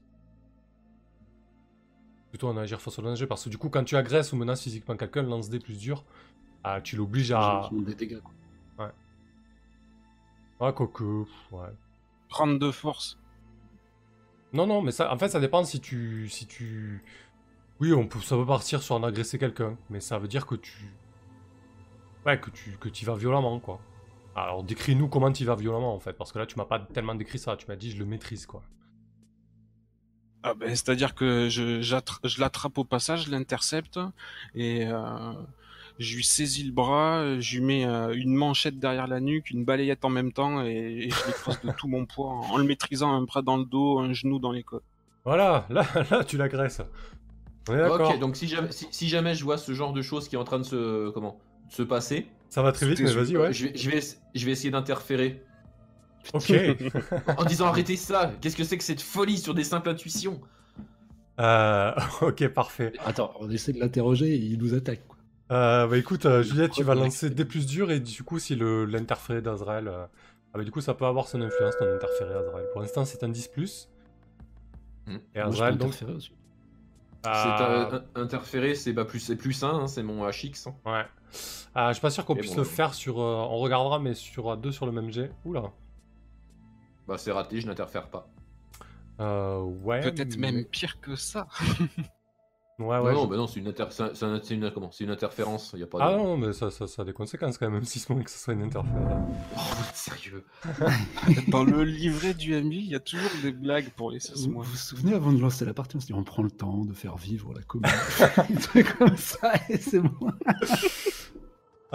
Plutôt en agir face au danger. Parce que du coup, quand tu agresses ou menaces physiquement quelqu'un, lance des plus durs. ah, tu l'obliges à. Des dégâts, quoi. Ah, quoique. Ouais. Prendre de force. Non, non, mais ça, en fait, ça dépend si tu, si tu, oui, on peut, ça peut partir sur en agresser quelqu'un, mais ça veut dire que tu, ouais, que tu, que tu vas violemment, quoi. Alors, décris-nous comment tu vas violemment, en fait, parce que là, tu m'as pas tellement décrit ça. Tu m'as dit, je le maîtrise, quoi. Ah ben, c'est-à-dire que je, l'attrape au passage, je l'intercepte et euh, je lui saisis le bras, je lui mets euh, une manchette derrière la nuque, une balayette en même temps et, et je l'écrase de tout mon poids en, en le maîtrisant un bras dans le dos, un genou dans les côtes. Voilà, là, là, tu l'agresses. Ok, donc si jamais, si, si jamais je vois ce genre de choses qui est en train de se, comment, de se passer, Ça va très vite, mais vas-y, ouais. je, vais, je, vais, je vais essayer d'interférer Ok. en disant arrêtez ça. Qu'est-ce que c'est que cette folie sur des simples intuitions? Euh, ok, parfait. Attends, on essaie de l'interroger et il nous attaque. Quoi. Euh, bah écoute, euh, Juliette, tu vas lancer des plus durs et du coup, si l'interféré d'Azrael. euh, Ah bah du coup, ça peut avoir son influence, ton interféré Azrael. Pour l'instant, c'est un 10. Et Moi, je peux Azrael, donc. interférer aussi. C'est euh, euh, un- interféré, c'est bah, plus, c'est plus 1, c'est mon HX. hein. Ouais. Ah, je suis pas sûr qu'on puisse bon, le euh. faire sur. euh, on regardera, mais sur euh, deux sur le même jet. Oula. Bah c'est raté, je n'interfère pas. Euh, ouais. Peut-être mais- même pire que ça. Ouais, non, ouais. non, je- bah non, c'est une, inter... un- une, comment, une interférence. Il y a pas de... Ah non, mais ça, ça, ça a des conséquences quand même, même si ce moment que ce soit une interférence. Oh, sérieux. Dans le livret du MJ, il y a toujours des blagues pour les 16 Vous mois. vous vous souvenez, avant de lancer la partie, on se dit on prend le temps de faire vivre la commune. Des trucs comme ça, et c'est bon.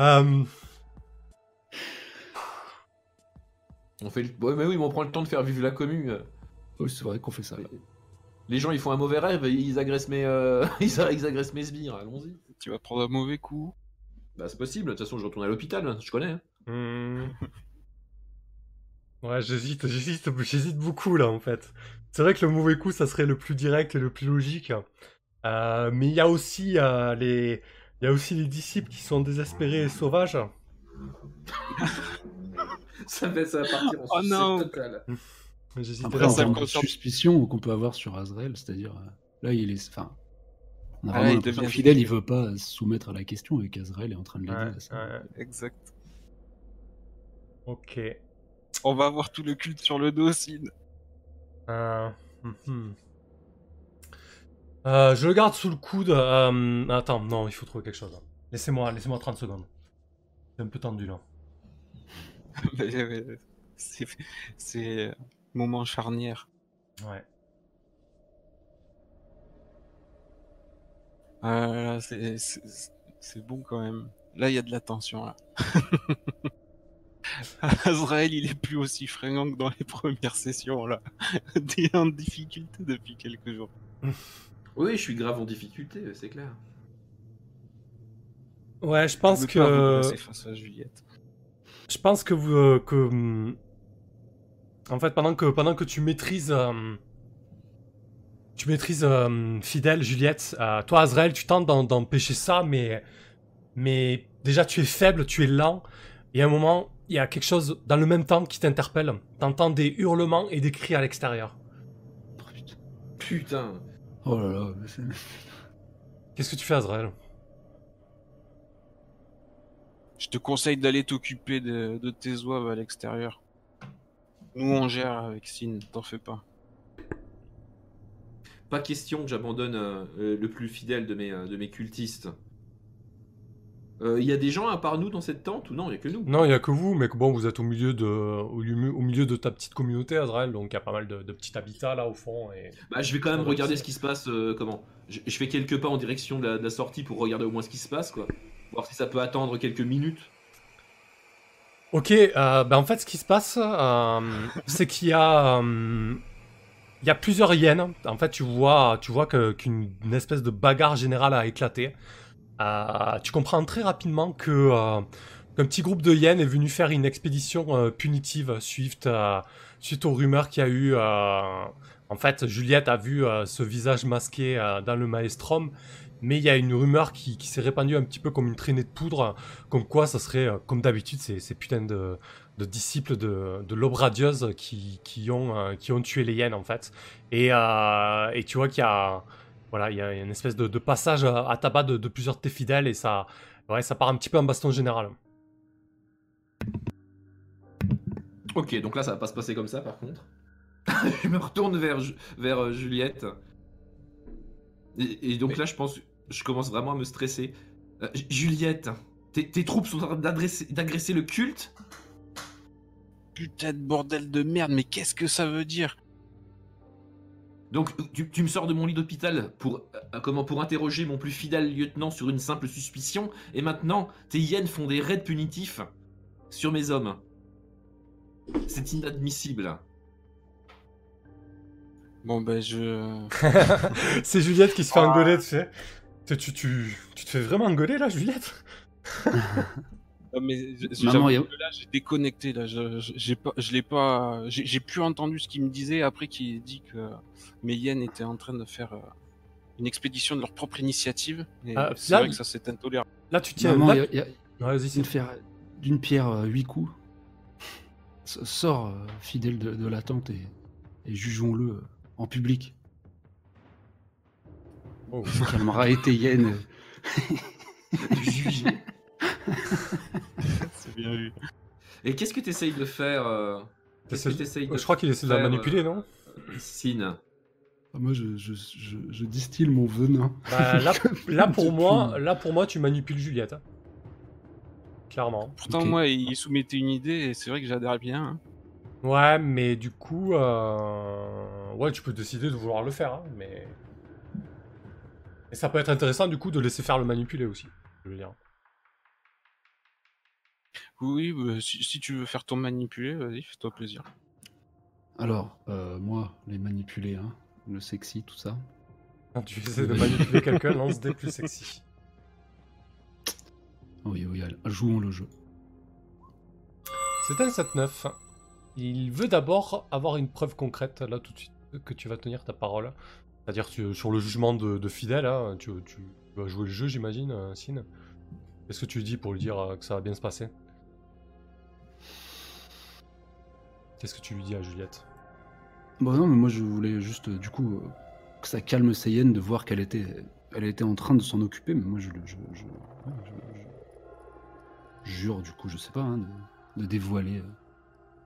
Euh, On fait le... ouais, mais oui, mais on prend le temps de faire vivre la commune. Oui, c'est vrai qu'on fait ça. Les gens, ils font un mauvais rêve, et ils agressent mes, euh, ils agressent mes sbires. Allons-y. Tu vas prendre un mauvais coup. Bah c'est possible. De toute façon, je retourne à l'hôpital. hein, Je connais. hein. hmm. Ouais, j'hésite, j'hésite, j'hésite beaucoup là en fait. C'est vrai que le mauvais coup, ça serait le plus direct et le plus logique. Euh, mais il y a aussi euh, les, il y a aussi les disciples qui sont désespérés et sauvages. Ça va, ça va partir en Oh non. totale. J'hésitais Après, en ça ça- me termes de suspicion qu'on peut avoir sur Azrael, c'est-à-dire, euh, là, il est. Enfin, on a Ah, vraiment il devient- Fidèle, il veut pas se soumettre à la question et qu'Azrael est en train de l'aider Ouais, à ça. ouais, Exact. ok. On va avoir tout le culte sur le dos, Sid. Euh, mhm. Euh, je le garde sous le coude. euh, attends, non, il faut trouver quelque chose. Laissez-moi, laissez-moi 30 secondes. C'est un peu tendu là. Euh, c'est euh, moment charnière. Ouais. Euh, c'est- bon quand même. Là, il y a de la tension là. Azrael, il est plus aussi fringant que dans les premières sessions là. Il est en difficulté depuis quelques jours. Oui, je suis grave en difficulté, c'est clair. Ouais, je pense Je que. face à Juliette. Je pense que vous. euh, que, hum, en fait, pendant que, pendant que tu maîtrises. euh, tu maîtrises euh, Fidèle, Juliette, euh, toi, Azrael, tu tentes d'empêcher ça, mais. Mais déjà, tu es faible, tu es lent. Et à un moment, il y a quelque chose dans le même temps qui t'interpelle. T'entends des hurlements et des cris à l'extérieur. Oh, putain. Putain. Oh là là, mais c'est- Qu'est-ce que tu fais, Azrael? Je te conseille d'aller t'occuper de, de tes oies à l'extérieur. Nous on gère avec Sin, t'en fais pas. Pas question que j'abandonne euh, euh, le plus fidèle de mes, euh, de mes cultistes. Euh, Il y a des gens à part nous dans cette tente ou non Il y a que nous? Non, il y a que vous, mais bon, vous êtes au milieu de, au, lieu- au milieu de ta petite communauté, Azrael, donc il y a pas mal de, de petits habitats là au fond. Et... Bah, je vais quand même regarder ce qui se passe. euh, comment? Je, je fais quelques pas en direction de la, de la sortie pour regarder au moins ce qui se passe, quoi. Voir si ça peut attendre quelques minutes. Ok, euh, ben en fait, ce qui se passe, euh, c'est qu'il y a, euh, y a plusieurs hyènes. En fait, tu vois, tu vois qu'une une espèce de bagarre générale a éclaté. Tu comprends très rapidement que qu'un petit groupe de hyènes est venu faire une expédition punitive suite, suite aux rumeurs qu'il y a eu. en fait, Juliette a vu ce visage masqué dans le maelstrom, mais il y a une rumeur qui, qui s'est répandue un petit peu comme une traînée de poudre, comme quoi ça serait, euh, comme d'habitude, ces, ces putains de, de disciples de, de l'aube radieuse qui, qui, ont, euh, qui ont tué les hyènes en fait. Et, euh, et tu vois qu'il y a, voilà, il y a une espèce de, de passage à, à tabac de, de plusieurs de tes fidèles et ça, ouais, ça part un petit peu en baston général. Ok, donc là, ça va pas se passer comme ça, par contre. je me retourne vers, vers euh, Juliette. Et, et donc Mais- là, je pense, je commence vraiment à me stresser. Euh, Ju- Juliette, tes, tes troupes sont en train d'adresser- d'agresser le culte? Putain de bordel de merde, mais qu'est-ce que ça veut dire? Donc tu, tu me sors de mon lit d'hôpital pour, euh, comment, pour interroger mon plus fidèle lieutenant sur une simple suspicion, et maintenant tes hyènes font des raids punitifs sur mes hommes. C'est inadmissible. Bon ben je... c'est Juliette qui se fait Ah. engueuler, tu sais. Tu, tu, tu, tu te fais vraiment engueuler là, Juliette? Ah, mais Maman, que là j'ai déconnecté là, je, je- j'ai pas, je l'ai pas, j'ai j'ai plus entendu ce qu'il me disait après qu'il dit que mes hyènes étaient en train de faire euh, une expédition de leur propre initiative. Et Ah, c'est là, vrai que ça c'est intolérable. Là, tu tiens. Maman, là- il y a- il y a- Ouais, vas-y, d'une c'est- pierre, d'une pierre euh, huit coups. Sors, euh, fidèle de, de la tente, et, et jugeons-le euh, en public. Oh. Il calmera et tes hyènes. Jugé. c'est bien vu. Et qu'est-ce que tu essayes de faire euh, Qu'est-ce que T'essaies- t'essayes de Je crois qu'il essaie de la manipuler, non euh, Sin Ah, Moi, je, je, je, je distille mon venin. Bah, là, là, pour moi, là, pour moi, tu manipules Juliette. hein. Clairement. Pourtant moi il soumettait une idée et c'est vrai que j'adhère bien. hein. Ouais, mais du coup, euh... ouais, tu peux décider de vouloir le faire, hein, mais. Et ça peut être intéressant du coup de laisser faire le manipuler aussi. Je veux dire. Oui, bah, si, si tu veux faire ton manipulé, vas-y, fais-toi plaisir. Alors, euh, moi, les manipuler, hein, le sexy, tout ça. Quand tu essaies de manipuler quelqu'un, lance des plus sexy. Oui, oui, allez, jouons le jeu. C'est un 7-9. Il veut d'abord avoir une preuve concrète, là tout de suite, que tu vas tenir ta parole. C'est-à-dire sur le jugement de, de Fidèle, hein, tu, tu vas jouer le jeu, j'imagine, euh, Sin. Qu'est-ce que tu lui dis pour lui dire euh, que ça va bien se passer? Qu'est-ce que tu lui dis à Juliette? Bon, non, mais moi, je voulais juste, euh, du coup, que ça calme Seyenne de voir qu'elle était, elle était en train de s'en occuper, mais moi, je, je, je, jure, du coup, je sais pas, hein, de, de dévoiler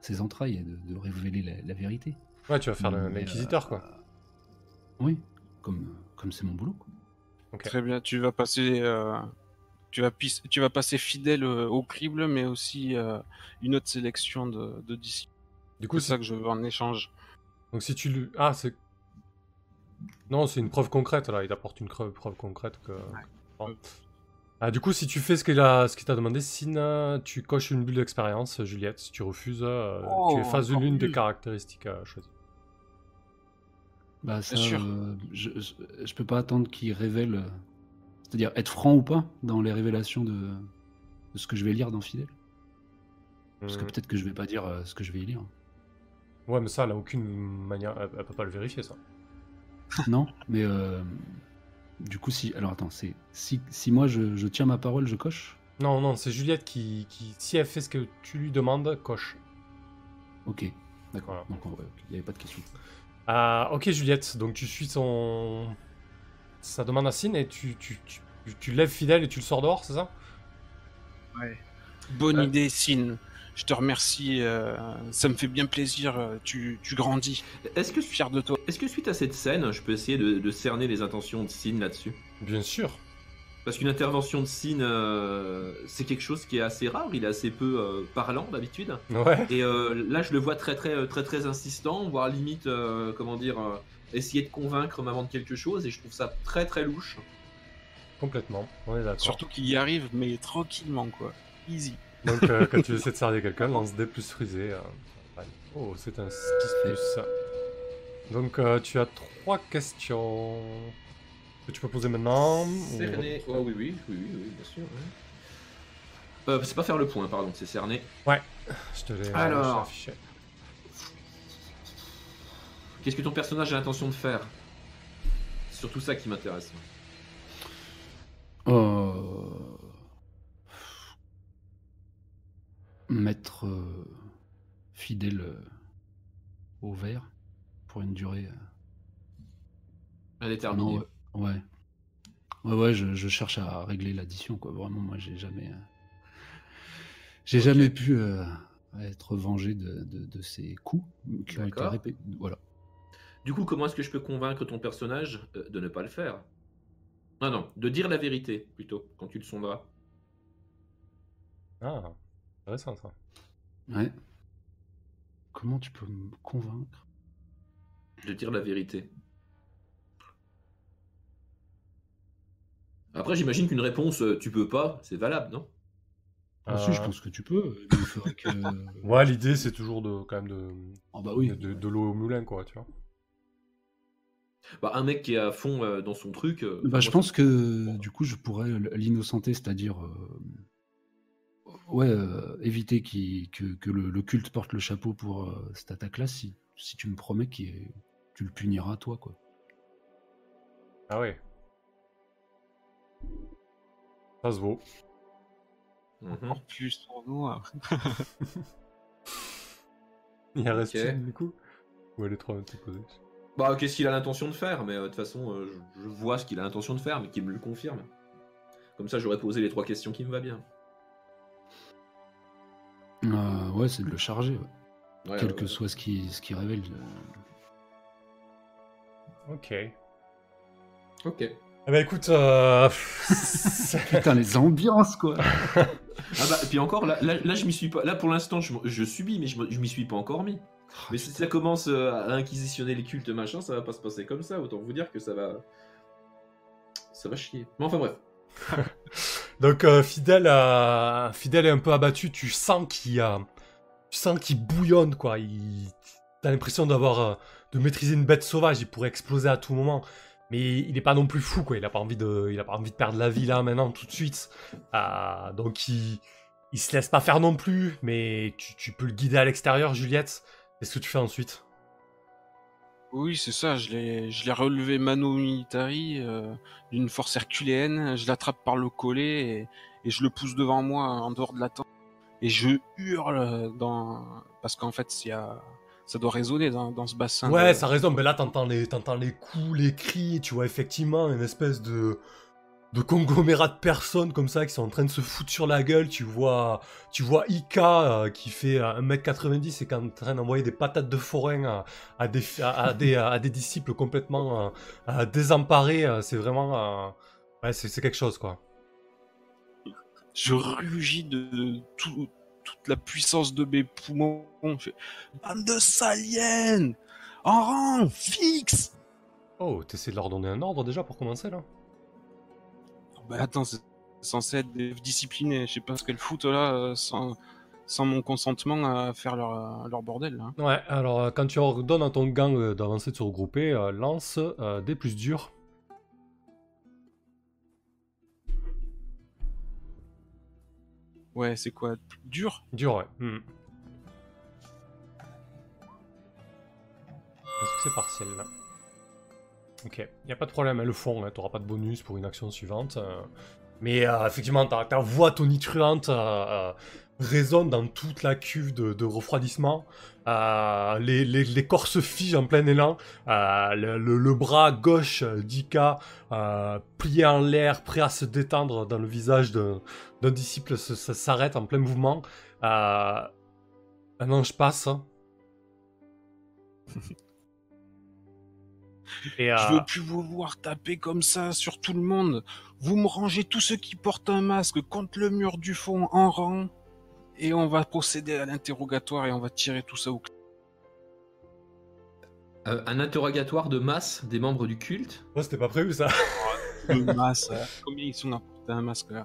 ses entrailles et de, de révéler la, la vérité. Ouais, tu vas faire l'inquisiteur, quoi. Oui, comme comme c'est mon boulot. quoi. Très bien, tu vas passer, euh, tu vas pis- tu vas passer fidèle euh, au crible, mais aussi euh, une autre sélection de, de disciples. Du coup, C'est ça que je veux en échange. Donc si tu lui... Ah, c'est... Non, c'est une preuve concrète, là. Il apporte une preuve, preuve concrète que... Bon. Ah, du coup, si tu fais ce qu'il a... ce qu'il t'a demandé, Sin, tu coches une bulle d'expérience, Juliette. Si tu refuses, euh, Oh, tu effaces l'une des caractéristiques à choisir. Bah, ça, sûr. euh, je, je, je peux pas attendre qu'il révèle, c'est-à-dire être franc ou pas dans les révélations de, de ce que je vais lire dans Fidèle. Parce que Hmm. peut-être que je vais pas dire euh, ce que je vais y lire. Ouais, mais ça, elle a aucune manière... Elle, elle peut pas le vérifier, ça. Non, mais euh, du coup, si. Alors attends, c'est si, si moi je, je tiens ma parole, je coche? Non, non, c'est Juliette qui, qui... Si elle fait ce que tu lui demandes, coche. Ok, d'accord. Voilà. Donc il n'y avait pas de question. Ah, ok, Juliette. Donc tu suis son... Sa demande à Sin et tu, tu, tu, tu lèves Fidèle et tu le sors dehors, c'est ça? Bonne Euh. idée, Sin. Je te remercie. euh, ça me fait bien plaisir. euh, Tu, tu grandis. Est-ce que, Je suis fier de toi. est-ce que suite à cette scène, je peux essayer de, de cerner les intentions de Sin là-dessus? Bien sûr. Parce qu'une intervention de Sin, euh, c'est quelque chose qui est assez rare, il est assez peu euh, parlant d'habitude. Ouais. Et euh, là, je le vois très très très très insistant, voire limite, euh, comment dire, euh, essayer de convaincre maman de quelque chose, et je trouve ça très très louche. Complètement. On est d'accord. Surtout qu'il y arrive, mais tranquillement, quoi. Easy. Donc, euh, quand tu essaies de cerner quelqu'un, lance des plus frisés. euh. Oh, c'est un 6 plus. Donc, euh, tu as trois questions que tu peux poser maintenant. ou- Cerné. Oh oui, oui, oui, oui, oui, bien sûr. ouais. Euh, c'est pas faire le point, pardon, c'est cerné. Je te l'ai Alors. je l'ai affiché. Qu'est-ce que ton personnage a l'intention de faire? C'est surtout ça qui m'intéresse. Euh... Mettre euh, fidèle euh, au vert pour une durée. euh, Indéterminé. non, ouais. ouais. Ouais, je, je cherche à régler l'addition, quoi. Vraiment, moi, j'ai jamais. euh, J'ai jamais pu euh, être vengé de, de, de ses coups qui ont été D'accord. répétés. Voilà. Du coup, comment est-ce que je peux convaincre ton personnage euh, de ne pas le faire? Non, non, de dire la vérité plutôt quand tu le sonderas. Ah, intéressant ça. Ouais. Comment tu peux me convaincre? De dire la vérité. Après, j'imagine qu'une réponse euh, tu peux pas, c'est valable, non? Ah si, je Euh, pense que tu peux. mais il faudrait que... Ouais, l'idée c'est toujours de quand même de, Ah bah oui. de, de l'eau au moulin, quoi, tu vois. Bah, un mec qui est à fond euh, dans son truc. euh, Bah, je pense que du coup, je pourrais l'innocenter, c'est-à-dire euh, ouais, euh, éviter que, que le, le culte porte le chapeau pour euh, cette attaque-là si, si tu me promets que tu le puniras toi, quoi. Ah ouais. Ça se vaut. Mhm. Encore plus sournois. Il reste Ok. une, du coup Ou elle est trop posée Bah, qu'est-ce qu'il a l'intention de faire Mais euh, de toute façon, euh, je, je vois ce qu'il a l'intention de faire, mais qu'il me le confirme. Comme ça, j'aurais posé les trois questions qui me va bien. Euh, ouais, c'est de le charger, ouais. Ouais, quel ouais, que ouais. soit ce qui, ce qui révèle. euh. Ok. Ok. Eh ben écoute, euh... Putain, les ambiances, quoi. Ah bah, et puis encore, là, là, là, je m'y suis pas. Là, pour l'instant, je, je subis, mais je, m'y suis pas encore mis. Mais si ça commence euh, à inquisitionner les cultes, machin, ça va pas se passer comme ça. Autant vous dire que ça va. Ça va chier. Mais enfin, bref. Donc euh, fidèle, euh, fidèle est un peu abattu. Tu sens qu'il a, tu sens qu'il bouillonne quoi. Il, t'as l'impression d'avoir, euh, de maîtriser une bête sauvage. Il pourrait exploser à tout moment. Mais il est pas non plus fou quoi. Il a pas envie de, a pas envie de perdre la vie là maintenant tout de suite. Euh, donc il, il se laisse pas faire non plus. Mais tu, tu peux le guider à l'extérieur, Juliette. Qu'est-ce que tu fais ensuite? Oui, c'est ça, je l'ai, je l'ai relevé mano militari euh, d'une force herculéenne, je l'attrape par le collet et, et je le pousse devant moi en dehors de la tente. Et je hurle dans... parce qu'en fait, il y a... ça doit résonner dans, dans ce bassin. Ouais, de- ça résonne, mais là t'entends les, t'entends les coups, les cris, tu vois effectivement une espèce de, de conglomérat de personnes comme ça qui sont en train de se foutre sur la gueule. Tu vois, tu vois Ika euh, qui fait euh, 1m90 et qui est en train d'envoyer des patates de forain à, à des, à, à des, à des disciples complètement euh, euh, désemparés. euh, C'est vraiment. euh, ouais, c'est c'est quelque chose quoi. Je rugis de, de tout- toute la puissance de mes poumons. Je fais, Bande de saliennes En rang Fixe Oh, t'essaies de leur donner un ordre déjà pour commencer là Bah attends, c'est censé être des. Je sais pas ce qu'elles foutent là euh, sans, sans mon consentement à faire leur, euh, leur bordel là. Ouais, alors euh, quand tu ordonnes à ton gang d'avancer de se regrouper, lance euh, des plus durs. Ouais, c'est quoi? Dur? Dur, ouais. Hmm. Est-ce que c'est partiel là? Ok, y a pas de problème, elles le font, hein, t'auras pas de bonus pour une action suivante. euh. Mais euh, effectivement, ta, voix tonitruante euh, résonne dans toute la cuve de, de refroidissement. Euh, les, les, les corps se figent en plein élan. Euh, le, le- le bras gauche d'Ika, euh, plié en l'air, prêt à se détendre dans le visage d'un disciple, s'arrête en plein mouvement. Un ange passe. Et euh, Je veux plus vous voir taper comme ça sur tout le monde. Vous me rangez tous ceux qui portent un masque contre le mur du fond en rang. Et on va procéder à l'interrogatoire et on va tirer tout ça au Euh, un interrogatoire de masse des membres du culte? ouais, c'était pas prévu ça. de masse. euh, Combien ils sont à porter un masque là?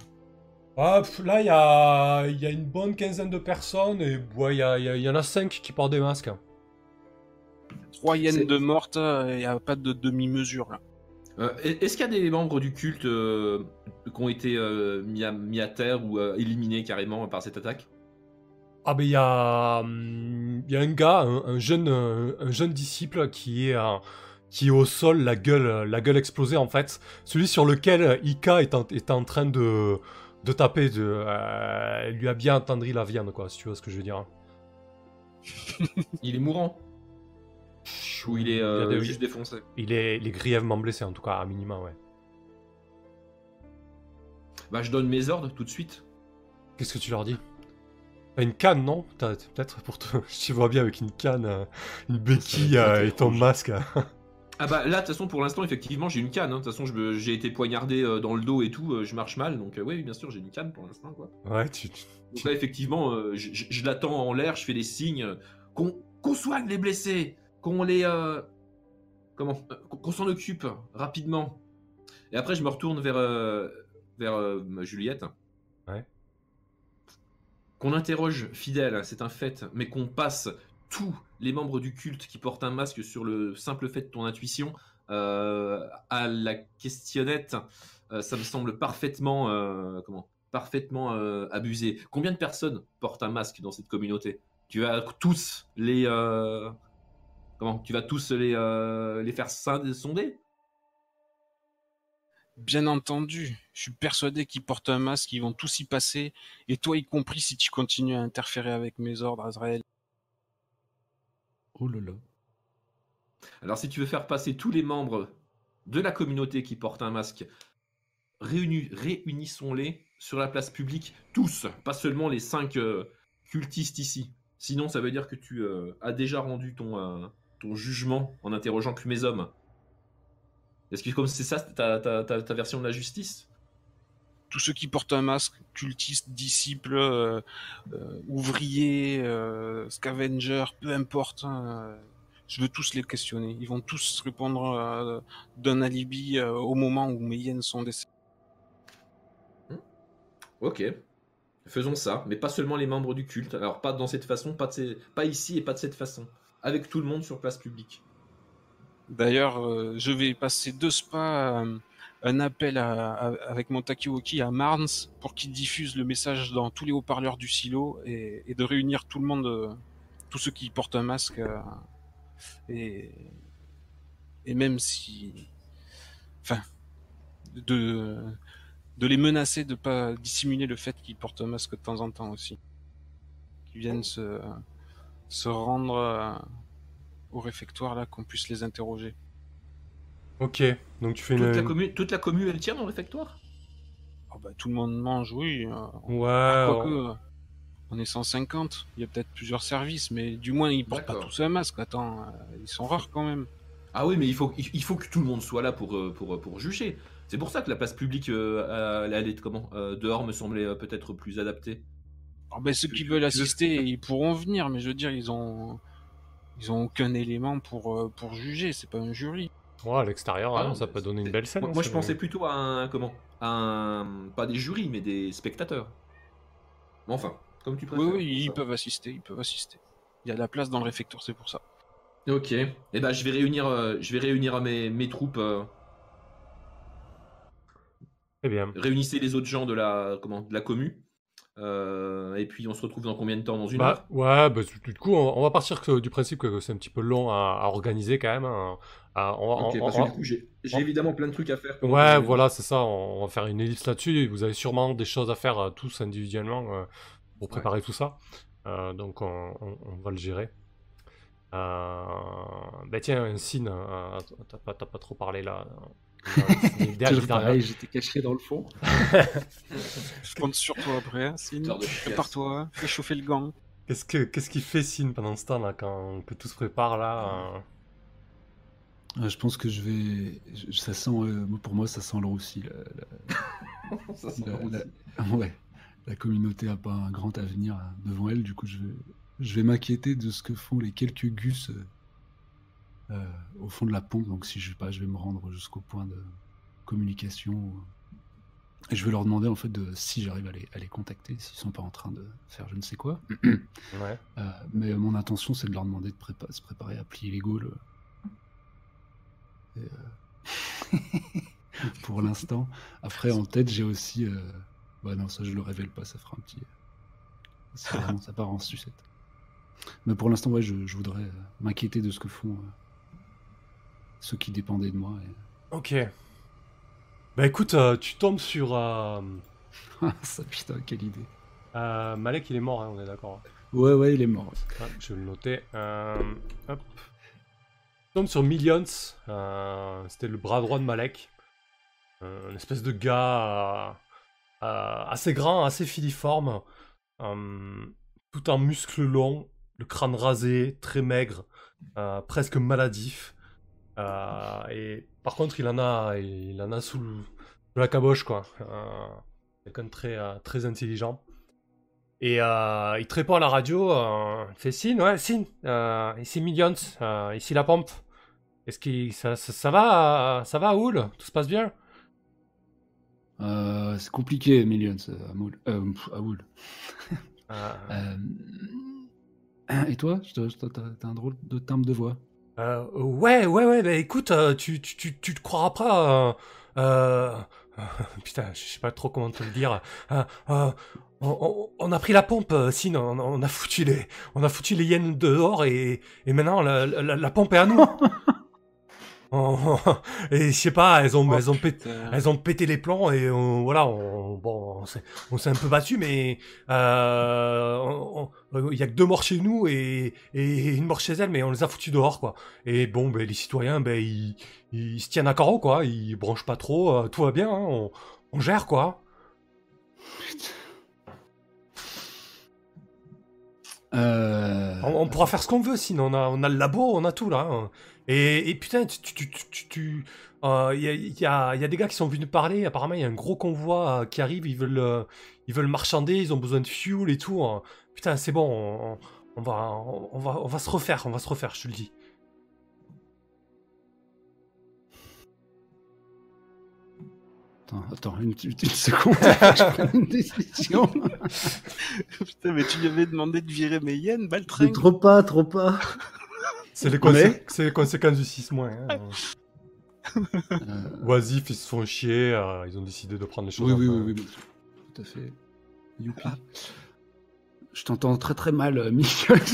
Ah, pff, là, il y a, il y a une bonne quinzaine de personnes et ouais, il y, a- il y a- il y en a cinq qui portent des masques. Trois hyènes de mortes, il n'y a pas de demi-mesure là. Euh, Est-ce qu'il y a des membres du culte euh, qui ont été euh, mis, à, mis à terre ou euh, éliminés carrément par cette attaque? Ah ben il y a, hum, il y a un gars, un, un jeune, un, un jeune disciple qui est, euh, qui est au sol, la gueule, la gueule explosée en fait. Celui sur lequel Ika est en, est en train de, de taper, de, euh, lui a bien attendri la viande quoi, si tu vois ce que je veux dire. Il est mourant Ou il est euh, Il des- juste défoncé Il est, il est grièvement blessé en tout cas, à minima ouais. Bah, je donne mes ordres tout de suite. Qu'est-ce que tu leur dis? Une canne, non T'as- Peut-être pour te... Je te vois bien avec une canne, euh, une béquille euh, et ton rouge. masque. hein. Ah bah là, de toute façon, pour l'instant, effectivement, j'ai une canne. hein. De toute façon, j'ai été poignardé euh, dans le dos et tout, euh, je marche mal. Donc euh, oui, bien sûr, j'ai une canne pour l'instant. quoi. Ouais, tu... Donc là, effectivement, euh, je, je- je l'attends en l'air, je fais des signes. euh, qu'on soigne les blessés, qu'on les... euh, comment euh, Qu'on s'en occupe rapidement. Et après, je me retourne vers, euh, vers euh, ma Juliette. Qu'on interroge fidèle, c'est un fait, mais qu'on passe tous les membres du culte qui portent un masque sur le simple fait de ton intuition euh, à la questionnette, euh, ça me semble parfaitement, euh, comment, parfaitement abusé. Combien de personnes portent un masque dans cette communauté? Tu vas tous les, comment Tu vas tous les, les faire sonder? Bien entendu, je suis persuadé qu'ils portent un masque, ils vont tous y passer, et toi y compris si tu continues à interférer avec mes ordres, Azrael. Oh là là. Alors, si tu veux faire passer tous les membres de la communauté qui portent un masque, réuni- réunissons-les sur la place publique, tous, pas seulement les cinq euh, cultistes ici. Sinon, ça veut dire que tu euh, as déjà rendu ton, euh, ton jugement en interrogeant que mes hommes. Est-ce que comme c'est ça ta, ta- ta- ta version de la justice? Tous ceux qui portent un masque, cultistes, disciples, euh, euh, ouvriers, euh, scavengers, peu importe, hein, je veux tous les questionner. Ils vont tous répondre euh, d'un alibi au moment où mes hyènes sont décédées. Ok. Faisons ça, mais pas seulement les membres du culte. Alors, pas dans cette façon, pas, de ces- pas ici et pas de cette façon. Avec tout le monde sur place publique. D'ailleurs, euh, je vais passer deux spas, euh, un appel avec mon Takiwoki à Marnes pour qu'il diffuse le message dans tous les haut-parleurs du silo et, de réunir tout le monde, euh, tous ceux qui portent un masque. et, même si. Enfin. De, les menacer de pas dissimuler le fait qu'ils portent un masque de temps en temps aussi. Qu'ils viennent se rendre. Au réfectoire là qu'on puisse les interroger. Ok, donc tu fais Toute, une... la commu- toute la commune, elle tient dans le réfectoire? Oh bah, tout le monde mange, oui. euh, Ouais, Quoique, on- euh, on est 150, il y a peut-être plusieurs services, mais du moins ils portent pas tous un masque. Attends, euh, ils sont rares quand même. Ah oui, mais il faut, il faut que tout le monde soit là pour, euh, pour, pour juger. C'est pour ça que la place publique, euh, à- elle est comment euh, dehors, me semblait peut-être plus adaptée. Ah bah, ceux qui veulent assister, ils pourront venir, mais je veux dire, ils ont, ils ont aucun élément pour, euh, pour juger. C'est pas un jury. Ouais, à l'extérieur, Ah hein, ça peut donner une belle scène. Moi, hein, moi, je pensais plutôt à un comment? À un pas des jurys, mais des spectateurs. Enfin, comme tu Oui, préfères. oui, ils Ça. peuvent assister, ils peuvent assister. Il y a de la place dans le réfectoire, c'est pour ça. Ok. Et ben, je vais réunir, euh, je vais réunir mes, mes troupes. euh, Très bien. réunissez les autres gens de la comment de la commu. Euh, et puis on se retrouve dans combien de temps? Dans une Bah, heure? ouais, bah, du coup, on, on va partir que- du principe que c'est un petit peu long à, à organiser quand même. hein. Ah, on va- Ok, on- parce que du coup, j'ai évidemment plein de trucs à faire. Ouais, voilà, c'est ça. On va faire une ellipse là-dessus. Vous avez sûrement des choses à faire euh, tous individuellement euh, pour préparer tout ça. Donc, on, va le gérer. Bah, tiens, un signe. T'as pas, t'as pas trop parlé là. Toujours pareil, j'étais caché dans le fond. Je compte sur toi après, hein, chiasse. Prépare-toi, fais chauffer le gant. Qu'est-ce que qu'est-ce qu'il fait Sin pendant ce temps là quand que tout se prépare là euh Ah, je pense que je vais. je- Ça sent. euh, pour moi, ça sent le roussi. la- la- Ça sent la- bon la- aussi. Ouais. La communauté a pas un grand avenir euh, devant elle. Du coup, je vais, je vais m'inquiéter de ce que font les quelques gus euh, euh, au fond de la pompe. Donc, si je sais pas, je vais me rendre jusqu'au point de communication. Et je vais leur demander en fait de si j'arrive à les, à les contacter, s'ils sont pas en train de faire je ne sais quoi. Ouais. Euh, mais mon intention, c'est de leur demander de prépa- se préparer à plier les gaules. Euh, pour l'instant. Après, en tête, j'ai aussi. euh, Bah non, ça, je le révèle pas, ça fera un petit. Ça, vraiment, ça part en sucette. Mais pour l'instant, ouais, je, je voudrais euh, m'inquiéter de ce que font euh, ceux qui dépendaient de moi. et- Ok. Bah écoute, euh, tu tombes sur euh, ça, putain, quelle idée. euh, Malek, il est mort, hein, on est d'accord. Ouais, ouais, il est mort. ouais. Ah, je vais le noter. Euh, hop. Tu tombes sur Millions. C'était le bras droit de Malek. Une espèce de gars assez grand, assez filiforme. tout en muscles longs, le crâne rasé, très maigre, presque maladif. Euh, et par contre, il en a, il en a sous, le- sous la caboche, quoi. Euh, Quelqu'un de très, euh, très intelligent. Et euh, il te répond à la radio, il fait signe, ouais, signe, ici Millions, ici la pompe. Est-ce que ça, ça, ça va, ça va, Oul Tout se passe bien? C'est compliqué, Millions, à Et toi t'as un drôle de timbre de voix. Euh, ouais, ouais, ouais, bah écoute, euh, tu, tu, tu, tu te croiras pas. Euh, euh, putain, je sais pas trop comment te le dire. Euh, on, on- a pris la pompe, Sin, on, on a foutu les, on a foutu les hyènes dehors et, et maintenant la, la, la pompe est à nous. On- et je sais pas, elles ont, Oh, elles ont pété. Elles ont pété les plombs et on, voilà, on, bon, on s'est, un peu battu, mais euh, il y a que deux morts chez nous et, et une mort chez elles, mais on les a foutus dehors, quoi. Et bon, ben, les citoyens, ben, ils, ils se tiennent à carreau, quoi. Ils branchent pas trop, euh, tout va bien, hein, on, on gère, quoi. Euh... On, on pourra faire ce qu'on veut, sinon on a, on a le labo, on a tout là. Et, et putain, tu, tu, tu, tu, tu- euh, il y, a, il y a- il y a des gars qui sont venus parler. Apparemment, il y a un gros convoi euh, qui arrive. Ils veulent, euh, ils veulent marchander. Ils ont besoin de fuel et tout. hein. Putain, c'est bon. On, on va, on, on va, on va se refaire. On va se refaire. Je te le dis. Attends, attends, une, une- une seconde. je prends une décision. Putain, mais tu lui avais demandé de virer mes Mais trop pas, trop pas. C'est les, Mais- les conséquences du 6 mois. Hein. Euh, Oisif, ils se font chier. euh, ils ont décidé de prendre les choses. oui, en oui, main. oui, oui. Tout à fait. Youpi. Je t'entends très très mal, euh, Michael.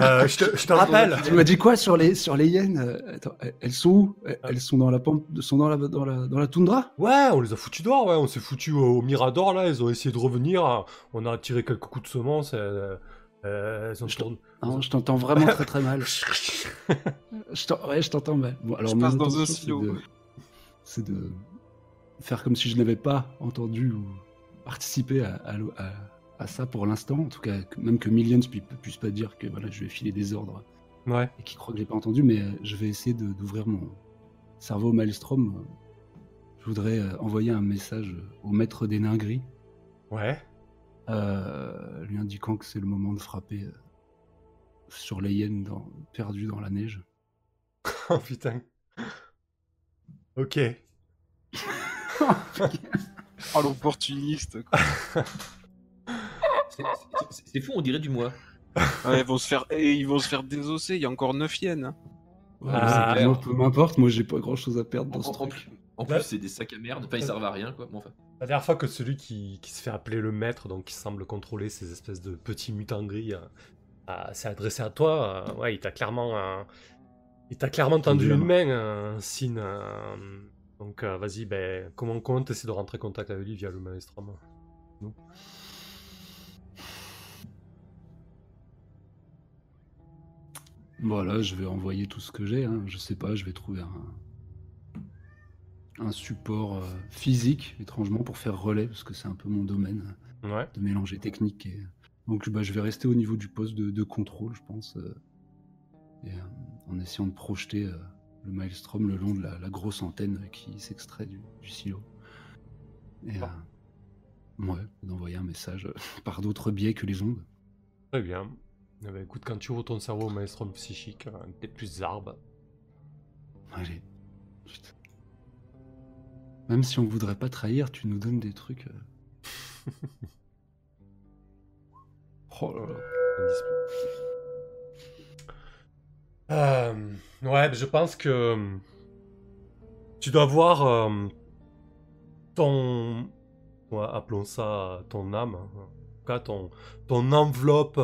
Euh, je, te, je te rappelle. tu m'as dit quoi sur les, sur les hyènes Attends, elles- sont où? Elles- sont dans la pampe, sont dans la, dans la, dans la toundra? Ouais, on les a foutus dehors, ouais. On s'est foutus au Mirador, là. Ils ont essayé de revenir. On a tiré quelques coups de semence. Euh, ont Je tourné. Non, je t'entends vraiment très très mal. Je t'en- ouais, je t'entends mal. Bon, alors, Je mon passe dans un intention, silo. c'est de- faire comme si je n'avais pas entendu ou participé à, à l'o- à- à ça pour l'instant. En tout cas, même que Millions pu- puisse pas dire que voilà, je vais filer des ordres Ouais. et qu'il croit que j'ai pas entendu, mais euh, je vais essayer d'ouvrir mon cerveau au Maelstrom. Euh, Je voudrais euh, envoyer un message au maître des nains gris, Ouais. Euh, lui indiquant que c'est le moment de frapper euh, sur les hyènes dans- perdues dans la neige. Oh putain. Ok. Oh, l'opportuniste. quoi. C'est- fou, on dirait du moi. Ouais, ils vont se faire, et ils vont se faire désosser. Il y a encore 9 hyènes. hein. Ouais, Ah, peu m'importe, moi j'ai pas grand chose à perdre En, dans ce truc. En plus, c'est des sacs à merde. Enfin, ils servent à rien, quoi. Bon, enfin. La dernière fois que celui qui, qui se fait appeler le maître, donc qui semble contrôler ces espèces de petits mutants gris, euh, euh, s'est adressé à toi, euh, ouais, il t'a clairement, euh, il t'a clairement tendu une main. euh, Sin. euh, donc euh, vas-y, ben, comment comment t'essaies de rentrer en contact avec lui via le maelstrom? Voilà, je vais envoyer tout ce que j'ai. hein. Je sais pas, je vais trouver un, un support euh, physique, étrangement, pour faire relais, parce que c'est un peu mon domaine Ouais. de mélanger technique. Et... Donc bah, je vais rester au niveau du poste de, de contrôle, je pense, euh, et, euh, en essayant de projeter euh, le maelstrom le long de la, la grosse antenne qui s'extrait du, du silo. Et euh, ouais, d'envoyer un message euh, par d'autres biais que les ondes. Très bien. Eh ben, écoute, quand tu ouvres ton cerveau au maelstrom psychique, euh, t'es plus zarbe. Allez. Putain. Même si on voudrait pas trahir, tu nous donnes des trucs. euh. oh là là. Euh, ouais, je pense que euh, tu dois voir ton, appelons ça ton âme, hein. en tout cas ton, ton enveloppe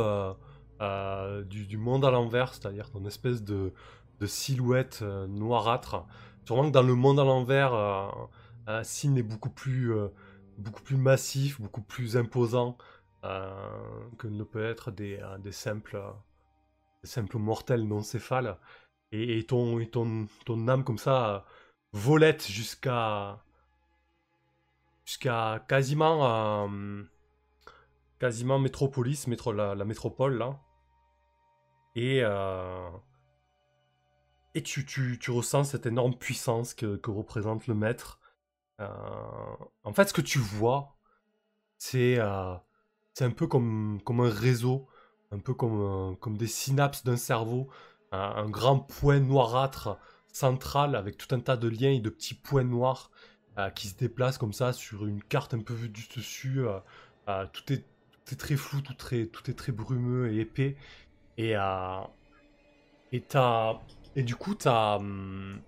du, monde à l'envers, c'est-à-dire ton espèce de, silhouette noirâtre. Sûrement que dans le monde à l'envers, euh, signe est beaucoup plus, euh, beaucoup plus massif, beaucoup plus imposant euh, que ne peut être des, euh, des simples. simples mortels non céphales. Et, ton, et ton, ton âme comme ça volette jusqu'à jusqu'à quasiment quasiment métropolis, métro, la, métropole là. Et, et tu, tu, ressens cette énorme puissance que représente le maître. Euh, en fait, ce que tu vois, c'est euh, un peu comme, un réseau, un peu comme, euh, des synapses d'un cerveau, un, grand point noirâtre central avec tout un tas de liens et de petits points noirs qui se déplacent comme ça sur une carte un peu vue du dessus. tout, est, très flou, tout, tout est très brumeux et épais. Et, et, et du coup, t'as hum,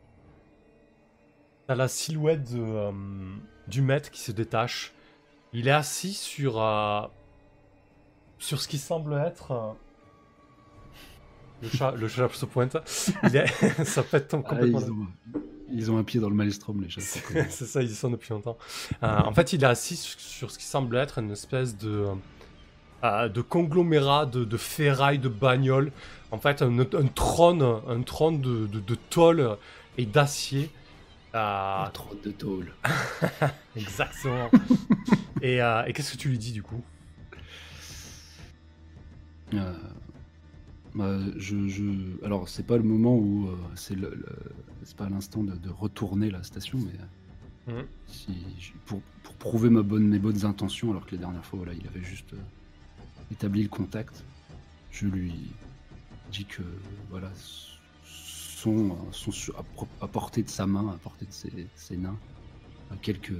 t'as la silhouette de, hum, du maître qui se détache. Il est assis sur, euh, sur ce qui semble être. euh, le, chat, le chat se pointe. Il est... ça pète Ah, complètement. ils, ont, ils ont un pied dans le maelstrom, les chats. C'est ça, ils y sont depuis longtemps. Euh, en fait, il est assis sur, ce qui semble être une espèce de, euh, de conglomérat de, de ferraille, de bagnole. En fait, un, un trône, un trône de, de, de tôle et d'acier. Ah, trop de tôle. exactement. et euh, et qu'est-ce que tu lui dis du coup? Euh, bah, je, je- Alors, c'est pas le moment où. euh, c'est le, le- c'est pas l'instant de, de retourner la station, mais. si, je- pour, pour prouver ma bonne, mes bonnes intentions, alors que la dernière fois, voilà, il avait juste établi le contact, je lui dis que. Voilà. Sont, sur- à, portée de sa main, à portée de ses, ses nains, euh, quelques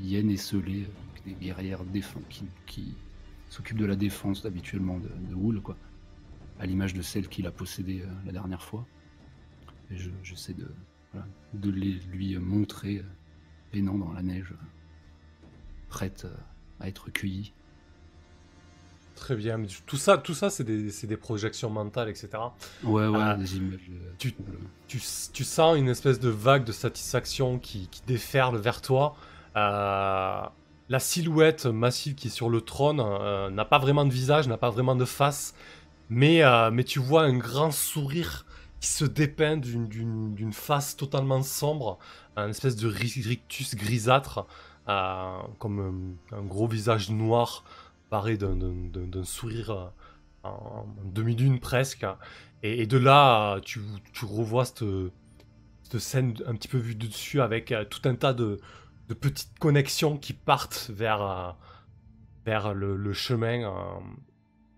hyènes esselées, euh, des guerrières qui, qui s'occupent de la défense habituellement de, de Wool, quoi. À l'image de celle qu'il a possédée euh, la dernière fois. Et je- j'essaie de, voilà, de les, lui montrer euh, peinant dans la neige, euh, prête euh, à être cueillie. Très bien. mais tout ça, tout ça c'est des, des projections mentales, etc. Ouais, ouais, des images. euh, tu- tu, tu sens une espèce de vague de satisfaction qui, qui déferle vers toi. Euh, la silhouette massive qui est sur le trône euh, n'a pas vraiment de visage, n'a pas vraiment de face, mais, euh, mais tu vois un grand sourire qui se dépeint d'une- face totalement sombre, un espèce de ri- rictus grisâtre, euh, comme un, un gros visage noir paré d'un- sourire euh, en, demi-lune presque. Et, de là, tu, revois cette, scène un petit peu vue du dessus avec euh, tout un tas de, de petites connexions qui partent vers, euh, vers le, chemin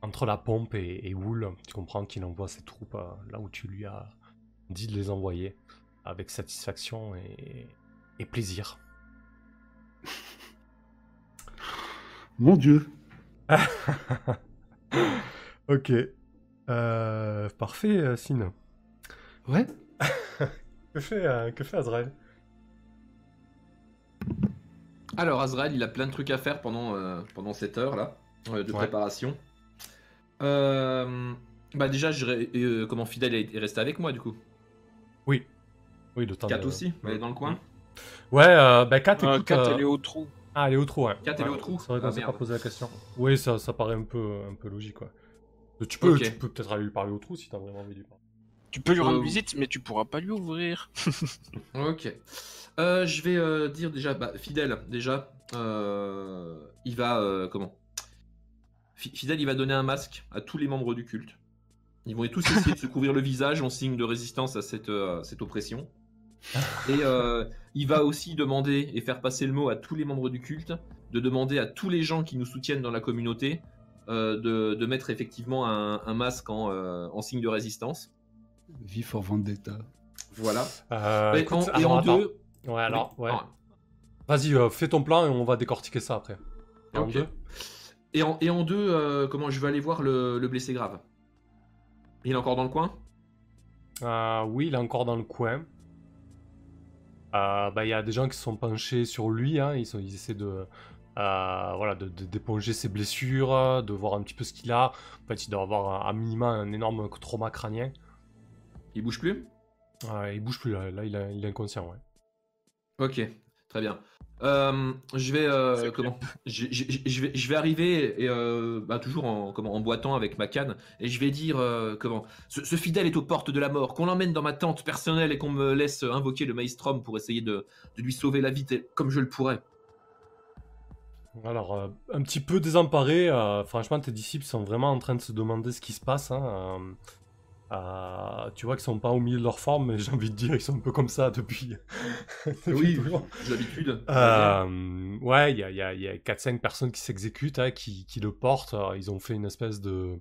entre la pompe et, et Wool. Tu comprends qu'il envoie ses troupes là où tu lui as dit de les envoyer avec satisfaction et plaisir. Mon dieu ok. Euh, parfait, euh, Sin. Ouais Que fait, euh, que fait Azrael? Alors, Azrael, il a plein de trucs à faire pendant, euh, pendant cette heure-là euh, de Ouais. préparation. Euh, bah déjà, je, euh, comment Fidèle est est resté avec moi, du coup. Oui. Oui, le temps Kat de- aussi, elle est dans le coin. Ouais, euh, bah Kat, Euh, écoute, Kat, elle est au trou. Ah, elle est au trou, ouais. Kat, elle est au trou C'est vrai qu'on Ah, s'est pas merde. posé la question. Oui, ça, ça paraît un peu, un peu logique, quoi. Tu peux, Ok. tu peux peut-être aller lui parler au trou si t'as vraiment envie de lui parler. Tu peux lui rendre Euh, visite, mais tu pourras pas lui ouvrir. Ok. Euh, je vais euh, dire déjà, bah, Fidèle, déjà, euh, il va, euh, comment? Fi- Fidèle, il va donner un masque à tous les membres du culte. Ils vont tous essayer de se couvrir le visage en signe de résistance à cette, euh, cette oppression. Et euh, il va aussi demander et faire passer le mot à tous les membres du culte, de demander à tous les gens qui nous soutiennent dans la communauté euh, de, de mettre effectivement un, un masque en, euh, en signe de résistance. Vie for Vendetta. Voilà. Euh, et écoute, en, et alors, en attends. deux, Ouais, alors, ouais. Ah, Vas-y, euh, fais ton plan et on va décortiquer ça après. Et en deux Et en, et en deux, euh, comment je vais aller voir le, le blessé grave? Il est encore dans le coin? Euh, oui, il est encore dans le coin. Euh, bah, il y a des gens qui se sont penchés sur lui, hein, ils, sont, ils essaient de, euh, voilà, de, d'éponger ses blessures, de voir un petit peu ce qu'il a. En fait, il doit avoir un- à minima un énorme trauma crânien. Il bouge plus? Euh, il bouge plus là, là il, est- il est inconscient, ouais. Ok, très bien. Euh, je vais euh, C'est comment je, je- je- je vais je vais arriver et euh, bah, toujours en comment en boitant avec ma canne et je vais dire euh, comment ce, ce fidèle est aux portes de la mort qu'on l'emmène dans ma tente personnelle et qu'on me laisse invoquer le maelstrom pour essayer de, de lui sauver la vie comme je le pourrais. Alors, euh, un petit peu désemparé, euh, franchement, tes disciples sont vraiment en train de se demander ce qui se passe. hein, euh, euh, tu vois qu'ils sont pas au milieu de leur forme, mais j'ai envie de dire, ils sont un peu comme ça depuis. depuis Oui, d'habitude. Euh, ouais, il y a, y a- il y a 4-5 personnes qui s'exécutent, hein, qui, qui le portent. Alors, ils ont fait une espèce de,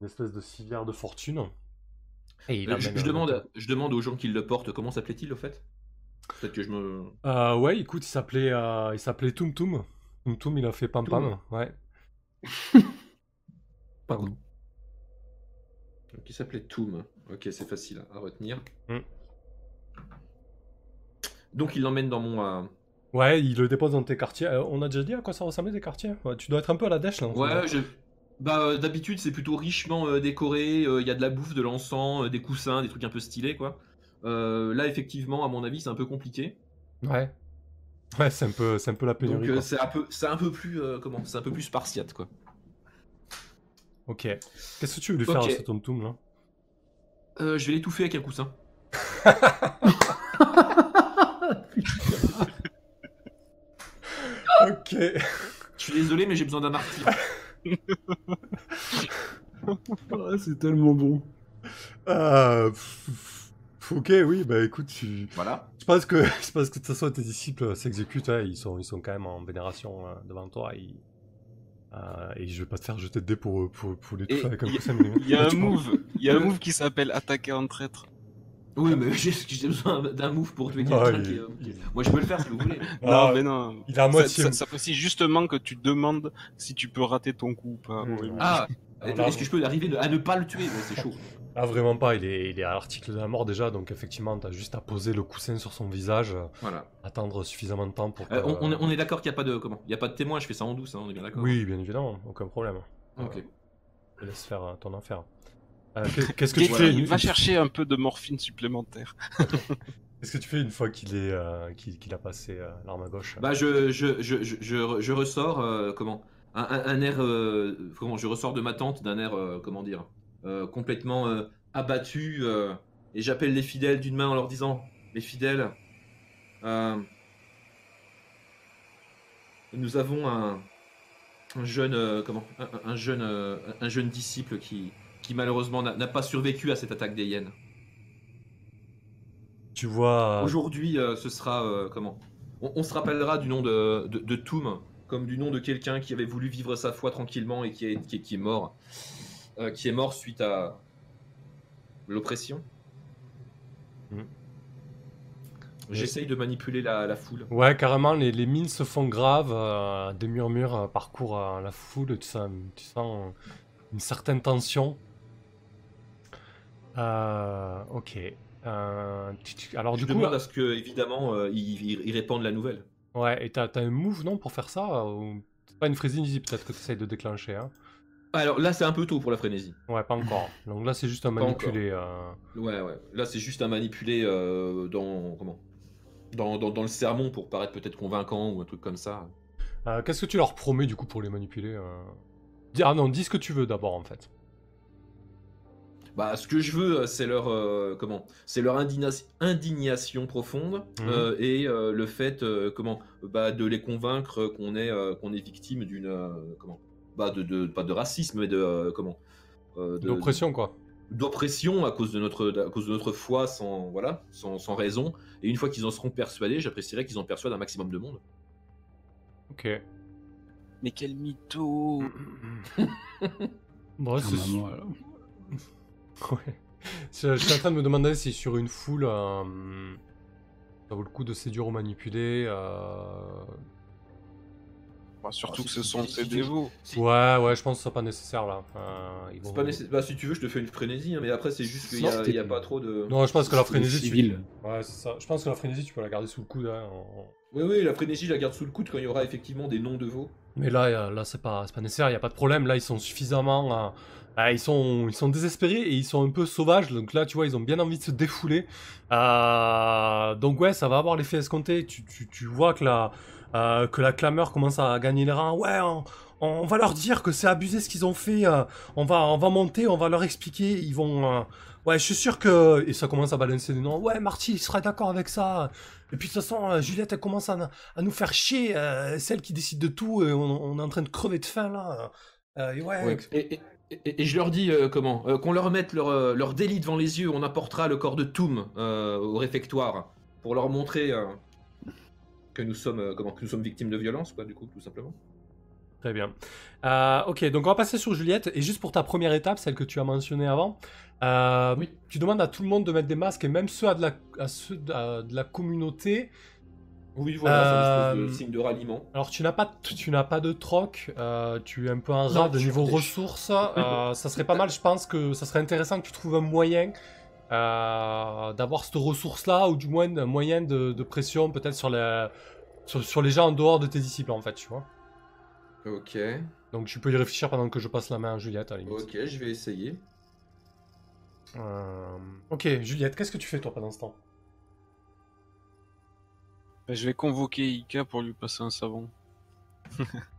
une espèce de civière de fortune. Et Euh, je, euh, demande, je demande aux gens qui le portent, comment s'appelait-il au fait? Peut-être que je me. Euh, ouais, écoute, il s'appelait, euh, il s'appelait Tum Tum. Tum Tum, il a fait Pam Pam. Ouais. Pardon. Qui s'appelait Toom. Ok, c'est facile à retenir. Mm. Donc il l'emmène dans mon. euh, Ouais, il le dépose dans tes quartiers. Euh, on a déjà dit à quoi ça ressemblait tes quartiers? Ouais, Tu dois être un peu à la dèche là. en. Ouais, je... bah euh, d'habitude c'est plutôt richement décoré. Il y a de la bouffe, de l'encens, des coussins, des trucs un peu stylés quoi. Là effectivement, à mon avis, c'est un peu compliqué. Ouais. Ouais, c'est un peu, c'est un peu la pénurie. Donc c'est un peu, c'est un peu plus comment? C'est un peu plus spartiate quoi. Ok. Qu'est-ce que tu veux lui faire Ok. à ce Tum là? Euh, je vais l'étouffer avec un coussin. Ok. Je suis désolé, mais j'ai besoin d'un martyr. Ah, c'est tellement bon. Euh, ok, oui, bah écoute, tu... voilà. je pense que, je pense que de toute façon tes disciples s'exécutent, hein, ils, sont, ils sont quand même en vénération euh, devant toi. ils- euh, et je vais pas te faire jeter de dés pour, pour, pour les toucher avec un il y a- coussin. mais- Il y a Ouais, un move, il y a un move qui s'appelle attaquer en traître. Oui, mais j'ai besoin d'un move pour tuer Ouais, quelqu'un. il- euh, Moi, je peux le faire si vous voulez. Ah, non, mais non. Il est à Ça, moitié. ça, ça précise justement que tu demandes si tu peux rater ton coup ou pas. Ah, Alors, est-ce que je peux arriver à ne pas le tuer? C'est chaud. Ah, vraiment pas, il est, il est à l'article de la mort déjà, donc effectivement, t'as juste à poser le coussin sur son visage, euh, Voilà. attendre suffisamment de temps pour que... Euh, on, on est, on est d'accord qu'il n'y a pas de comment Il y a pas de témoin. Je fais ça en douce. hein, on est bien d'accord. Oui, bien évidemment, aucun problème. Ok. Je te laisse faire euh, ton affaire. Euh, qu'est- Qu'est-ce que tu fais il une... va chercher un peu de morphine supplémentaire. Qu'est-ce que tu fais une fois qu'il est, euh, qu'il qu'il a passé euh, l'arme à gauche? Bah, je, je, je, je, je, je ressors euh, comment un, un, un air euh, comment Je ressors de ma tente d'un air euh, comment dire euh, complètement euh, abattu euh, et j'appelle les fidèles d'une main en leur disant les fidèles. euh, nous avons un, un jeune euh, comment un, un- un jeune euh, un jeune disciple qui qui malheureusement n'a pas survécu à cette attaque des hyènes. Tu vois... Aujourd'hui, euh, ce sera euh, comment on, on se rappellera du nom de, de, de Toom comme du nom de quelqu'un qui avait voulu vivre sa foi tranquillement et qui est, qui est, qui est mort, Euh, qui est mort suite à l'oppression. Mhm. J'essaye de manipuler la, la foule. Ouais, carrément, les, les mines se font graves, euh, des murmures euh, parcourent la foule, tu sens, tu sens une certaine tension. Ok. Tu- tu- alors Je du coup, demande à ce que, évidemment, ils, ils- répandent la nouvelle. ouais, et t'as un move, non, pour faire ça ou... C'est pas une frénésie peut-être que tu essayes de déclencher, hein Alors là, c'est un peu tôt pour la frénésie. Ouais, pas encore. Donc là, c'est juste un manipulé. euh, Ouais, ouais. Là, c'est juste à manipuler euh, dans comment? Dans, dans, dans le sermon pour paraître peut-être convaincant ou un truc comme ça. Euh, Qu'est-ce que tu leur promets du coup pour les manipuler Ah non, dis ce que tu veux d'abord en fait. Bah, ce que je veux, c'est leur comment? C'est leur indigna- indignation profonde Mhm. et le fait comment? Bah, de les convaincre qu'on est qu'on est victime d'une comment? Bah de, de pas de racisme mais de euh, comment euh, D'oppression quoi. d'oppression à cause de notre à cause de notre foi sans voilà sans, sans raison et une fois qu'ils en seront persuadés j'apprécierais qu'ils en persuadent un maximum de monde Ok. Mais quel mytho Bon, c'est alors. Ouais. Je, je suis en train de me demander si sur une foule, euh, ça vaut le coup de séduire ou manipuler. euh, Bah, Surtout Ah, que ce sont ces dévots. Ouais, ouais, je pense que ce sera pas nécessaire là. Enfin, ils vont- c'est pas nécessaire bah, si tu veux je te fais une frénésie hein, mais après c'est juste qu'il y, Non, a- pas trop de Non, je pense que la C'est frénésie, tu... civil. Ouais, c'est ça. Je pense que la frénésie, tu peux la garder sous le coude. hein, en- oui oui la frénésie je la garde sous le coude quand il y aura effectivement des noms de veaux Mais là, euh, là, c'est pas, c'est pas nécessaire. Il y a pas de problème. Là, ils sont suffisamment, euh, euh, ils sont, ils sont désespérés et ils sont un peu sauvages. Donc là, tu vois, ils ont bien envie de se défouler. Euh, donc ouais, ça va avoir l'effet escompté. Tu, tu, tu vois que la, euh, que la clameur commence à gagner les rangs. Ouais, on, va leur dire que c'est abusé ce qu'ils ont fait. euh, on va, on va monter, on va leur expliquer. Ils vont. euh, ouais, je suis sûr que. Et ça commence à balancer des noms. Ouais, Marty, il sera d'accord avec ça. Et puis de toute façon, Juliette, elle commence à, nous faire chier. celle qui décide de tout. On, est en train de crever de faim là. Et ouais. Et, et- je leur dis comment Qu'on leur mette leur, leur délit devant les yeux. On apportera le corps de euh, au réfectoire pour leur montrer que nous sommes euh, comment que nous sommes victimes de violence, quoi, du coup, tout simplement. Très bien. Euh, ok, donc on va passer sur Juliette. Et juste pour ta première étape, celle que tu as mentionnée avant, euh, Oui. tu demandes à tout le monde de mettre des masques et même ceux à de la, à ceux de, à de la communauté. Oui, voilà, c'est une Euh, espèce de signe de ralliement. Alors tu n'as pas, tu n'as pas de troc, tu es un peu un rat de niveau ressources. ça serait pas mal, je pense que ça serait intéressant que tu trouves un moyen d'avoir cette ressource-là, ou du moins un moyen de, de pression peut-être sur, les- sur, sur les gens en dehors de tes disciples en fait, tu vois. Ok, Donc tu peux y réfléchir pendant que je passe la main à Juliette à la limite. ok, je vais essayer. Euh, Ok, Juliette, qu'est-ce que tu fais toi pendant ce temps? Bah, je vais convoquer Ika pour lui passer un savon.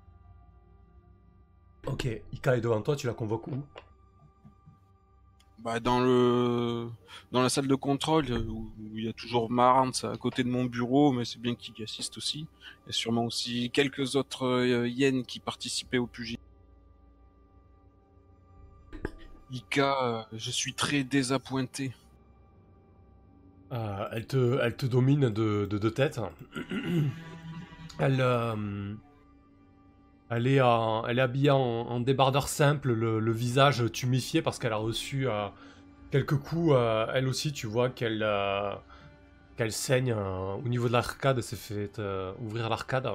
Ok, Ika est devant toi, tu la convoques où? Bah, dans le dans la salle de contrôle euh, où il y a toujours Marantz à côté de mon bureau, mais c'est bien qu'il y assiste aussi. Et sûrement aussi quelques autres euh, qui participaient au pugilat. Ika, euh, je suis très désappointé. Euh, elle, te, elle te domine de, de elle, elle, est habillée en, débardeur simple, le, visage tuméfié parce qu'elle a reçu euh, quelques coups. euh, elle aussi, tu vois qu'elle euh, saigne au niveau de l'arcade. S'est fait ouvrir l'arcade.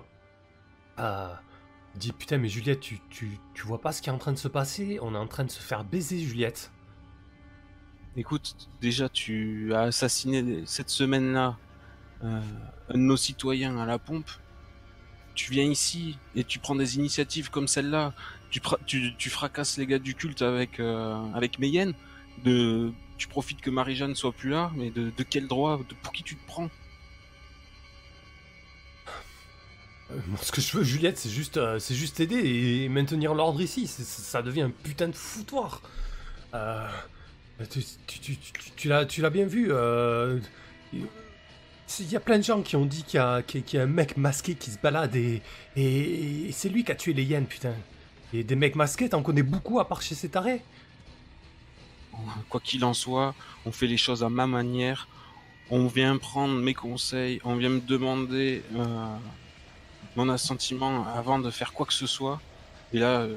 Dit putain, mais Juliette, tu, tu, tu vois pas ce qui est en train de se passer? On est en train de se faire baiser, Juliette. Écoute, déjà tu as assassiné cette semaine-là un de nos citoyens à la pompe. Tu viens ici et tu prends des initiatives comme celle-là. Tu, tu, tu fracasses les gars du culte avec euh, avec Mayenne. De, tu profites que Marie-Jeanne soit plus là, mais de, de quel droit de, Pour qui tu te prends? Euh, ce que je veux, Juliette, c'est juste, euh, c'est juste aider et maintenir l'ordre ici. Ça devient un putain de foutoir. Euh, tu, tu, tu, tu l'as bien vu. euh, Il y a plein de gens qui ont dit qu'il y a, un mec masqué qui se balade et, c'est lui qui a tué les hyènes, putain. Et des mecs masqués, t'en connais beaucoup à part chez ces tarés. Quoi qu'il en soit, on fait les choses à ma manière. On vient prendre mes conseils, on vient me demander euh, mon assentiment avant de faire quoi que ce soit. Et là, euh,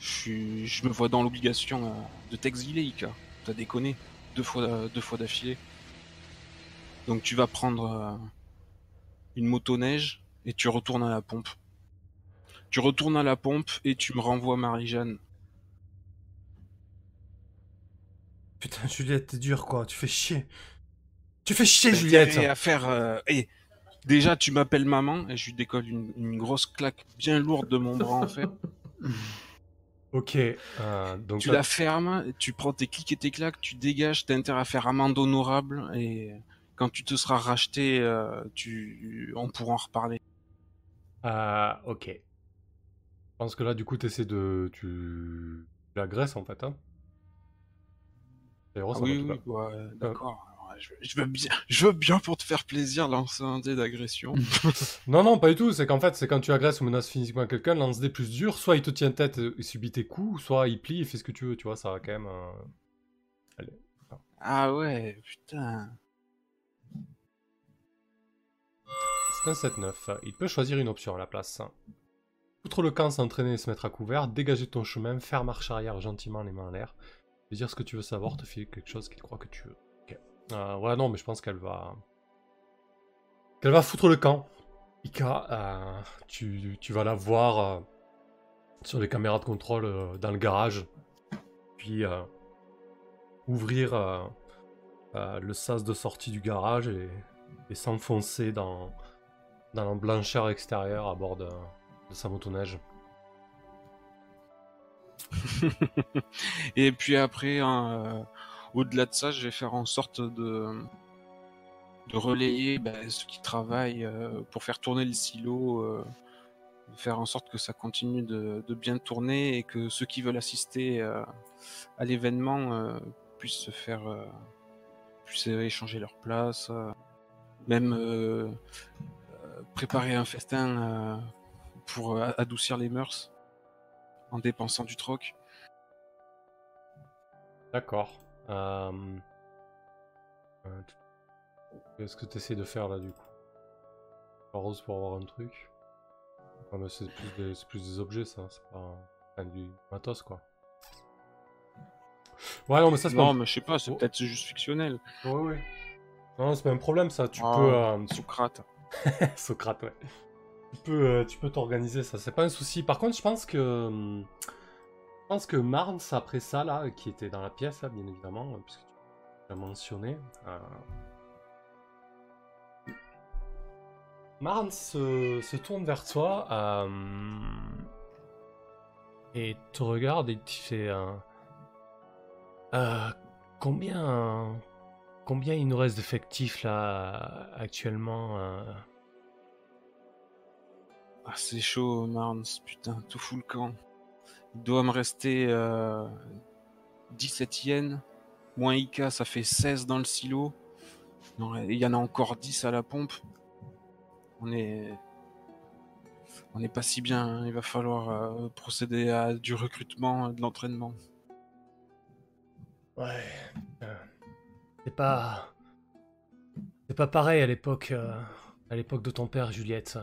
je me vois dans l'obligation euh, de t'exiler, Ika. T'as déconné. Deux fois, deux fois d'affilée. Donc tu vas prendre euh, une motoneige et tu retournes à la pompe. Tu retournes à la pompe et tu me renvoies Marie-Jeanne. Putain, Juliette, t'es dur quoi, tu fais chier. Tu fais chier, T'as Juliette. à faire. euh, et déjà, tu m'appelles maman et je lui décolle une, une grosse claque bien lourde de mon bras en fait. Ok, euh, donc tu la fermes, tu prends tes clics et tes claques, tu dégages, t'as intérêt à faire amende honorable et quand tu te seras racheté, euh, tu, on pourra en reparler. Ah, ok. Je pense que là, du coup, t'essaies de. Tu. Tu l'agresses en fait, hein. Ah oui, oui, ouais, d'accord. Je, je veux bien, je veux bien pour te faire plaisir lancer un dé d'agression. Non, non, pas du tout. C'est qu'en fait, c'est quand tu agresses ou menaces physiquement quelqu'un, lance des plus durs. Soit il te tient tête et subit tes coups, soit il plie et fait ce que tu veux. Tu vois, ça va quand même. euh, ah ouais, putain. C'est un 7-9. Il peut choisir une option à la place. Outre le camp, s'entraîner et se mettre à couvert, dégager ton chemin, faire marche arrière gentiment les mains en l'air, dire ce que tu veux savoir, te filer quelque chose qu'il croit que tu veux. Euh, ouais, non, mais je pense qu'elle va. qu'elle va foutre le camp. Ika, euh, tu, tu vas la voir euh, sur les caméras de contrôle dans le garage, puis ouvrir le sas de sortie du garage et s'enfoncer dans, dans la blancheur extérieure à bord de, de sa motoneige. Et puis après, hein, euh, au-delà de ça, je vais faire en sorte de, de relayer ben, ceux qui travaillent euh, pour faire tourner le silo euh, faire en sorte que ça continue de, de bien tourner et que ceux qui veulent assister à l'événement puissent se faire, puissent échanger leur place, même préparer un festin euh, pour euh, adoucir les mœurs en dépensant du troc. D'accord. Euh... Qu'est-ce que tu essaies de faire là du coup? Rose pour avoir un truc? Mais c'est plus, des... c'est plus des objets ça, c'est pas enfin, du matos quoi. Ouais, non, mais ça c'est Non, pas. mais je sais pas, c'est Oh. peut-être juste fictionnel. Ouais, ouais. Non, c'est pas un problème ça, tu Ah, peux. euh, Socrate. Socrate, ouais. Tu peux, euh, tu peux t'organiser, ça, c'est pas un souci. Par contre, je pense que. hum, Je pense que Marnes, après ça, là, qui était dans la pièce, bien évidemment, euh, puisque tu l'as mentionné. euh, Marnes se, se tourne vers toi euh, et te regarde et tu fais. Euh, combien. Combien il nous reste d'effectifs là actuellement euh Ah, c'est chaud, Marnes, putain, tout fout le camp. Il doit me rester euh, 17 yens. Moins Ika, ça fait 16 dans le silo. Il y en a encore 10 à la pompe. On est. On n'est pas si bien. hein. Il va falloir euh, procéder à du recrutement, de l'entraînement. Ouais. C'est pas. C'est pas pareil à l'époque. euh, de ton père, Juliette.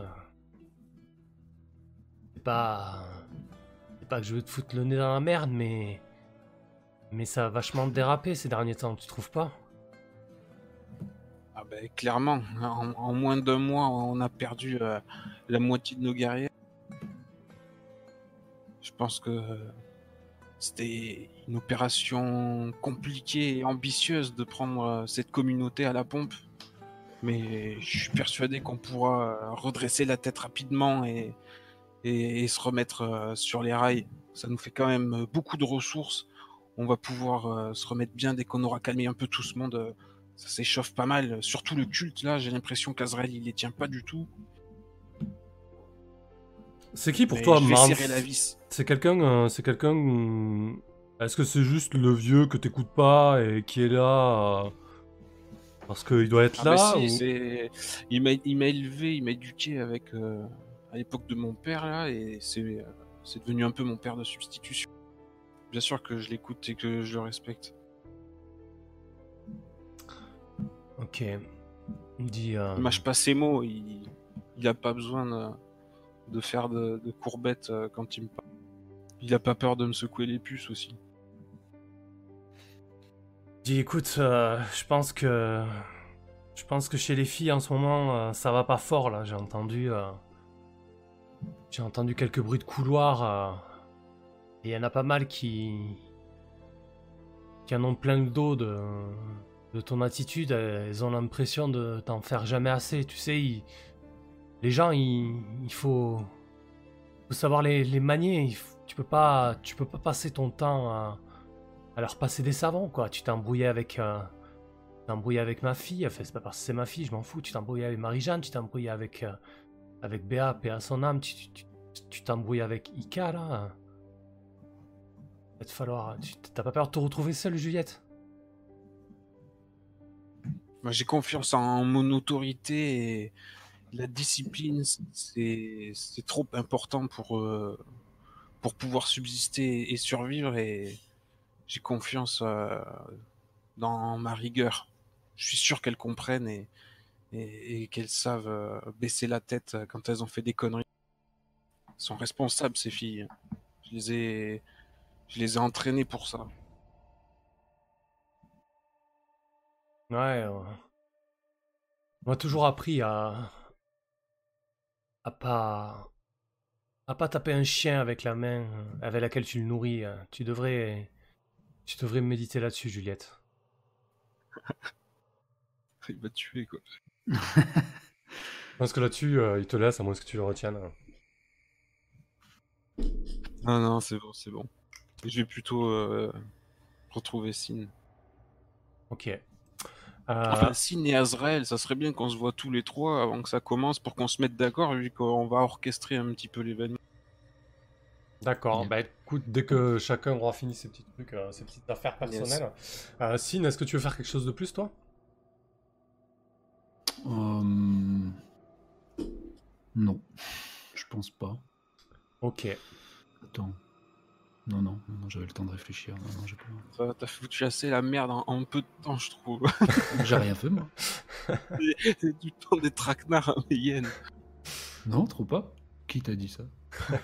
C'est pas. C'est pas que je veux te foutre le nez dans la merde, mais. Mais ça a vachement dérapé ces derniers temps, tu trouves pas? Ah ben clairement, en, moins d'un mois, on a perdu euh, la moitié de nos guerriers. Je pense que c'était une opération compliquée et ambitieuse de prendre euh, cette communauté à la pompe. Mais je suis persuadé qu'on pourra euh, redresser la tête rapidement et, se remettre euh, sur les rails. Ça nous fait quand même beaucoup de ressources. On va pouvoir se remettre bien dès qu'on aura calmé un peu tout ce monde. ça s'échauffe pas mal, surtout le culte là, j'ai l'impression qu'Azrael il les tient pas du tout. C'est qui pour Mais toi, Marnes. C'est quelqu'un. euh, c'est quelqu'un. hum, Est-ce que c'est juste le vieux que t'écoutes pas et qui est là euh, parce qu'il doit être Ah bah là si, ou- c'est- il m'a il m'a élevé, il m'a éduqué avec euh, à l'époque de mon père là et c'est euh, c'est devenu un peu mon père de substitution. Bien sûr que je l'écoute et que je le respecte. Ok. Il dit. euh, Il mâche pas ses mots, il, il a pas besoin de, faire de, courbettes euh, quand il me parle. Il a pas peur de me secouer les puces aussi. Dis, écoute, euh, je pense que je pense que chez les filles en ce moment, euh, ça va pas fort là. J'ai entendu, euh, j'ai entendu quelques bruits de couloir. et il y en a pas mal qui qui en ont plein le dos de ton attitude. Elles ont l'impression de t'en faire jamais assez. Tu sais, les gens, il, il faut savoir les, manier. Tu peux pas peux pas passer ton temps à leur passer des savons, quoi. Tu t'es embrouillé avec, euh, embrouillé avec ma fille. Enfin, c'est pas parce que c'est ma fille, je m'en fous. Tu t'es embrouillé avec Marie-Jeanne, tu t'es embrouillé avec, euh, avec Béa, à son âme. Tu embrouillé avec Ika, là. Il va te falloir. tu- T'as pas peur de te retrouver seule, Juliette? Moi, j'ai confiance en mon autorité la discipline, c'est trop important pour, euh, pour pouvoir subsister et survivre et j'ai confiance euh, dans ma rigueur. Je suis sûr qu'elles comprennent et, et, qu'elles savent euh, baisser la tête quand elles ont fait des conneries. Elles sont responsables, ces filles. Je les ai, je les ai entraînées pour ça. Ouais. On m'a toujours appris à. À pas. à pas taper un chien avec la main euh, avec laquelle tu le nourris. euh. Tu devrais. Tu devrais méditer là-dessus, Juliette. Il va tuer, quoi. Je pense que là-dessus, euh, il te laisse, à moins que tu le retiennes. Non, non, c'est bon, c'est bon. Je vais plutôt euh, retrouver Sin. Ok. Euh, Enfin, Sin et Azrael, ça serait bien qu'on se voit tous les trois avant que ça commence pour qu'on se mette d'accord, vu qu'on va orchestrer un petit peu l'événement. D'accord, bah écoute, dès que chacun aura fini ses petits trucs, euh, ses petites affaires personnelles. Euh, Sin, est-ce que tu veux faire quelque chose de plus, toi? Euh, Non, je pense pas. Ok. Attends. Non, non, non, j'avais le temps de réfléchir. Non, non, j'ai pas. Ça, T'as foutu assez la merde en, en peu de temps, je trouve. J'ai rien fait, moi. C'est du temps des traquenards à Mayenne. Non, trop pas. Qui t'a dit ça?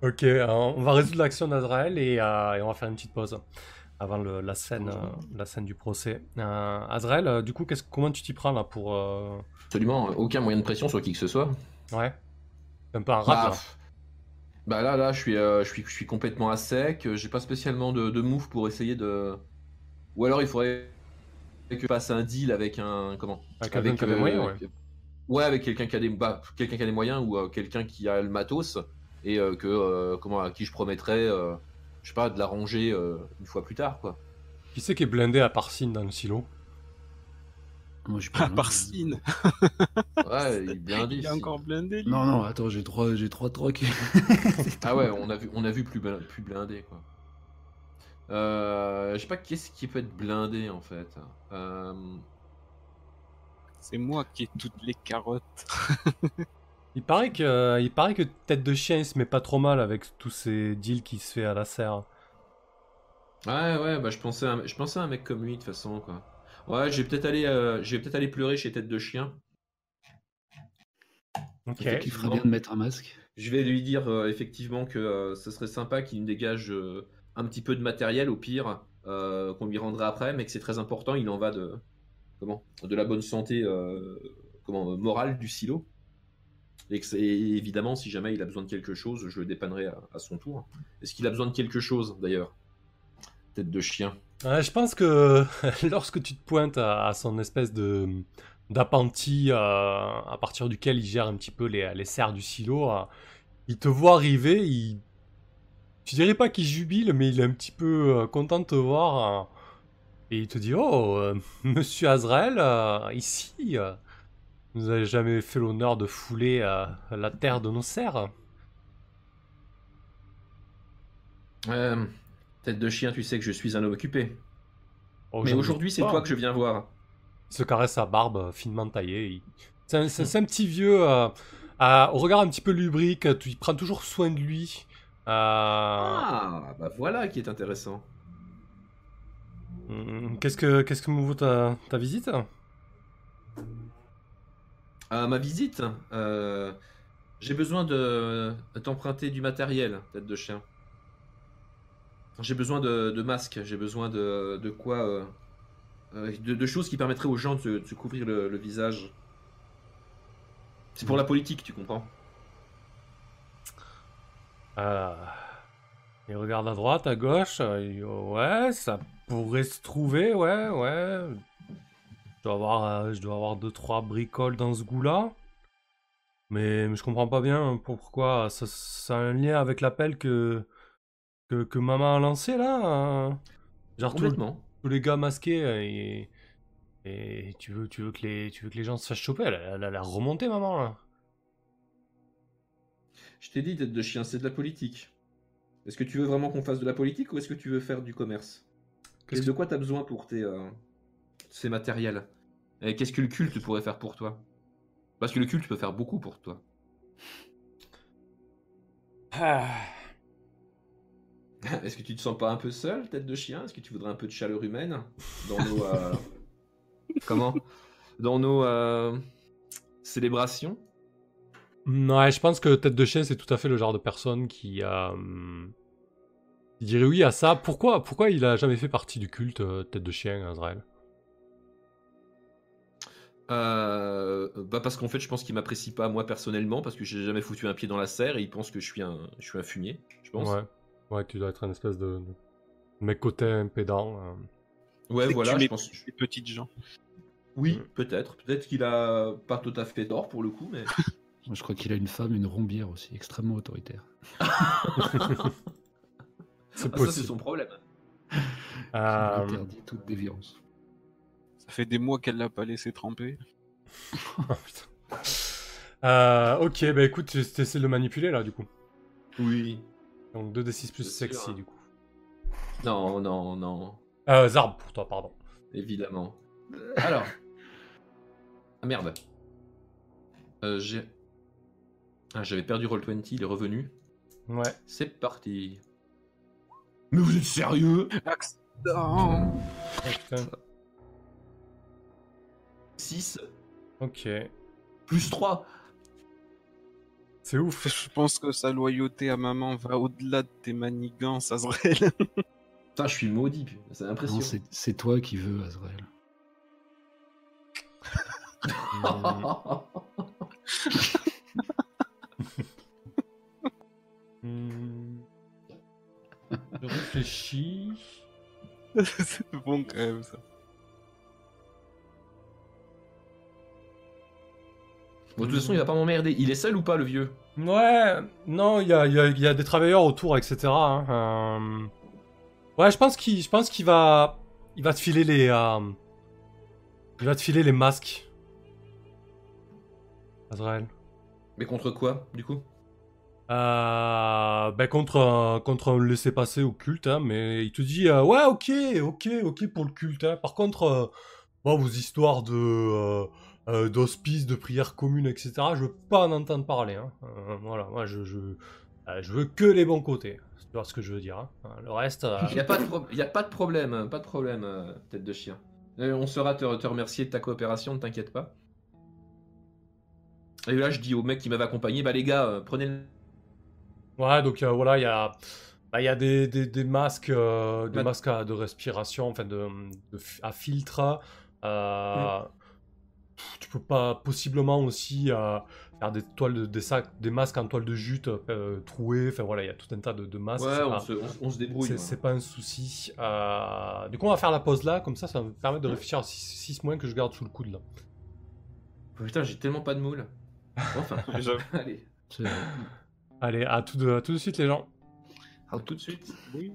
Ok, euh, on va résoudre l'action d'Azrael et, euh, et on va faire une petite pause avant le- la, scène, euh, la scène du procès. Euh, Azrael, du coup, qu'est-ce- comment tu t'y prends là pour. euh, Absolument, aucun moyen de pression sur qui que ce soit. Ouais C'est un peu un Bah, rat là. pff. Bah là, là, je suis, euh, je suis, je suis complètement à sec. euh, J'ai pas spécialement de, de move pour essayer de. Ou alors il faudrait que je passe un deal avec un comment? Avec quelqu'un qui a des moyens, ouais. ouais, avec quelqu'un qui a des, bah, quelqu'un qui a des moyens ou euh, quelqu'un qui a le matos et euh, que euh, comment à qui je promettrais, euh, je sais pas, de l'arranger euh, une fois plus tard, quoi. Qui c'est qui est blindé à part Sin dans le silo? Moi, je suis pas. À loin. part Sin, Ouais, il est dit. il est encore blindé. lui. Non, non, attends, j'ai trois, j'ai trois trocs. Ah ouais, on a vu, on a vu plus, plus blindé quoi. Euh, je sais pas qu'est-ce qui peut être blindé en fait. Euh, C'est moi qui ai toutes les carottes. Il paraît que, euh, il paraît que Tête de Chien il se met pas trop mal avec tous ces deals qui se fait à la serre. Ouais ouais, bah je pensais, à, un- je pensais à un mec comme lui de toute façon quoi. Ouais, j'ai peut-être allé, euh, peut-être allé pleurer chez Tête de Chien. Ok. Bien de mettre un masque. Je vais lui dire euh, effectivement que euh, ce serait sympa qu'il nous dégage euh, un petit peu de matériel au pire, euh, qu'on lui rendra après, mais que c'est très important. Il en va de comment, de la bonne santé euh, comment, euh, morale du silo. Et que c'est évidemment, si jamais il a besoin de quelque chose, je le dépannerai à, à son tour. Est-ce qu'il a besoin de quelque chose d'ailleurs? Tête de chien. Je pense que lorsque tu te pointes à, à son espèce de d'appentis euh, à partir duquel il gère un petit peu les, les serres du silo, euh, il te voit arriver, il... je dirais pas qu'il jubile, mais il est un petit peu euh, content de te voir. et il te dit, oh, monsieur Azrael, ici, vous avez jamais fait l'honneur de fouler la terre de nos serres. Tête de chien, tu sais que je suis un homme occupé. Oh, mais aujourd'hui, c'est pas. toi que je viens voir. Il se caresse sa barbe euh, finement taillée. il- C'est un, petit vieux, euh, euh, au regard un petit peu lubrique, euh, tu- il prend toujours soin de lui. Euh, Ah, bah voilà qui est intéressant. hum, Qu'est-ce que qu'est-ce que me vaut ta, ta visite? Ma visite, j'ai besoin de t'emprunter du matériel, tête de chien. J'ai besoin de, de masques, j'ai besoin de, de quoi euh, euh, de, de choses qui permettraient aux gens de, se- de se couvrir le, le visage. C'est pour la politique, tu comprends Euh, Il regarde à droite, à gauche. euh, dit, ouais, ça pourrait se trouver, ouais, ouais. Je dois avoir, euh, je dois avoir deux trois bricoles dans ce goût-là. Mais, mais je comprends pas bien pourquoi ça, ça a un lien avec l'appel que, que que maman a lancé là. hein. Genre tout- Complètement. tous les gars masqués euh, et, et tu veux tu veux que les tu veux que les gens se fassent choper? Elle, a- elle a l'air remontée maman là. Je t'ai dit, tête de chien, c'est de la politique. Est-ce que tu veux vraiment qu'on fasse de la politique ou est-ce que tu veux faire du commerce? Qu'est-ce Qu'est-ce de quoi tu as besoin pour tes, euh, ces matériels? Et qu'est-ce que le culte pourrait faire pour toi? Parce que le culte peut faire beaucoup pour toi. Est-ce que tu te sens pas un peu seul, tête de chien? Est-ce que tu voudrais un peu de chaleur humaine? Dans nos euh, comment? Dans nos euh, célébrations? Ouais, je pense que Tête de Chien, c'est tout à fait le genre de personne qui, euh, qui dirait oui à ça. Pourquoi, pourquoi il a jamais fait partie du culte euh, Tête de Chien, Azrael? Euh, bah parce qu'en fait, je pense qu'il m'apprécie pas moi personnellement parce que j'ai jamais foutu un pied dans la serre et il pense que je suis un, je suis un fumier, je pense. Ouais. Ouais, tu dois être un espèce de, de mec côté impédant. euh. Ouais, voilà, je pense. Les petites gens. Oui, peut-être. Peut-être qu'il a pas tout à fait tort pour le coup, mais. Moi, je crois qu'il a une femme, une rombière aussi, extrêmement autoritaire. C'est Ah, ça, c'est son problème. Euh, interdit toute déviance. Ça fait des mois qu'elle l'a pas laissé tremper. Oh, putain. Euh, ok, bah écoute, tu essaies de le manipuler là du coup. Oui. Donc 2d6 plus sûr, sexy hein. du coup. Non, non, non. Euh, Zarb pour toi, pardon. Évidemment. Alors. Ah merde. Euh, j'ai. Ah, j'avais perdu Roll20, il est revenu. Ouais. C'est parti. Mais vous êtes sérieux? Accident Oh, putain. 6 Ok. plus 3. C'est ouf. Je pense que sa loyauté à maman va au-delà de tes manigances, Azrael. Putain, je suis maudit, c'est impressionnant. c'est c'est toi qui veux, Azrael. Hmm. Je réfléchis. C'est bon quand même ça. Bon, de toute façon, il va pas m'emmerder. Il est seul ou pas, le vieux? Ouais, non, il y a, il y a- il y a des travailleurs autour, etc. hein, euh. Ouais, je pense qu'il, je pense qu'il va, il va te filer les, euh, il va te filer les masques. Azrael. Mais contre quoi, du coup? Euh, ben contre un, contre un laissez-passer au culte, hein, mais il te dit euh, ouais ok ok ok pour le culte. hein. Par contre, euh, vos histoires de euh, euh, d'hospice, de prière commune, etc. Je veux pas en entendre parler. hein. Euh, voilà, moi je je, euh, je veux que les bons côtés. Tu vois ce que je veux dire. hein. Le reste. euh, Il y a, a pas de problème, hein, pas de problème, euh, tête de chien. Euh, on saura te, te remercier de ta coopération, ne t'inquiète pas. Et là, je dis au mec qui m'avait accompagné, bah les gars, euh, prenez le... Ouais, donc euh, voilà, il y a, bah, il y a des, des, des masques, euh, des Bah- masques à- de respiration, enfin de, à filtre. euh, pff, Tu peux pas possiblement aussi euh, faire des toiles, de- des sacs, des masques en toile de jute euh, troués. Enfin voilà, il y a tout un tas de, de masques. Ouais, on pas- se, on, on se débrouille. c'est ouais. c'est pas un souci. Euh, Du coup, on va faire la pause là, comme ça, ça va me permettre de réfléchir à 6 mois que je garde sous le coude là. Putain, j'ai tellement pas de moules. Enfin, allez. Allez, à tout de, à tout de suite les gens. à tout de suite. Oui.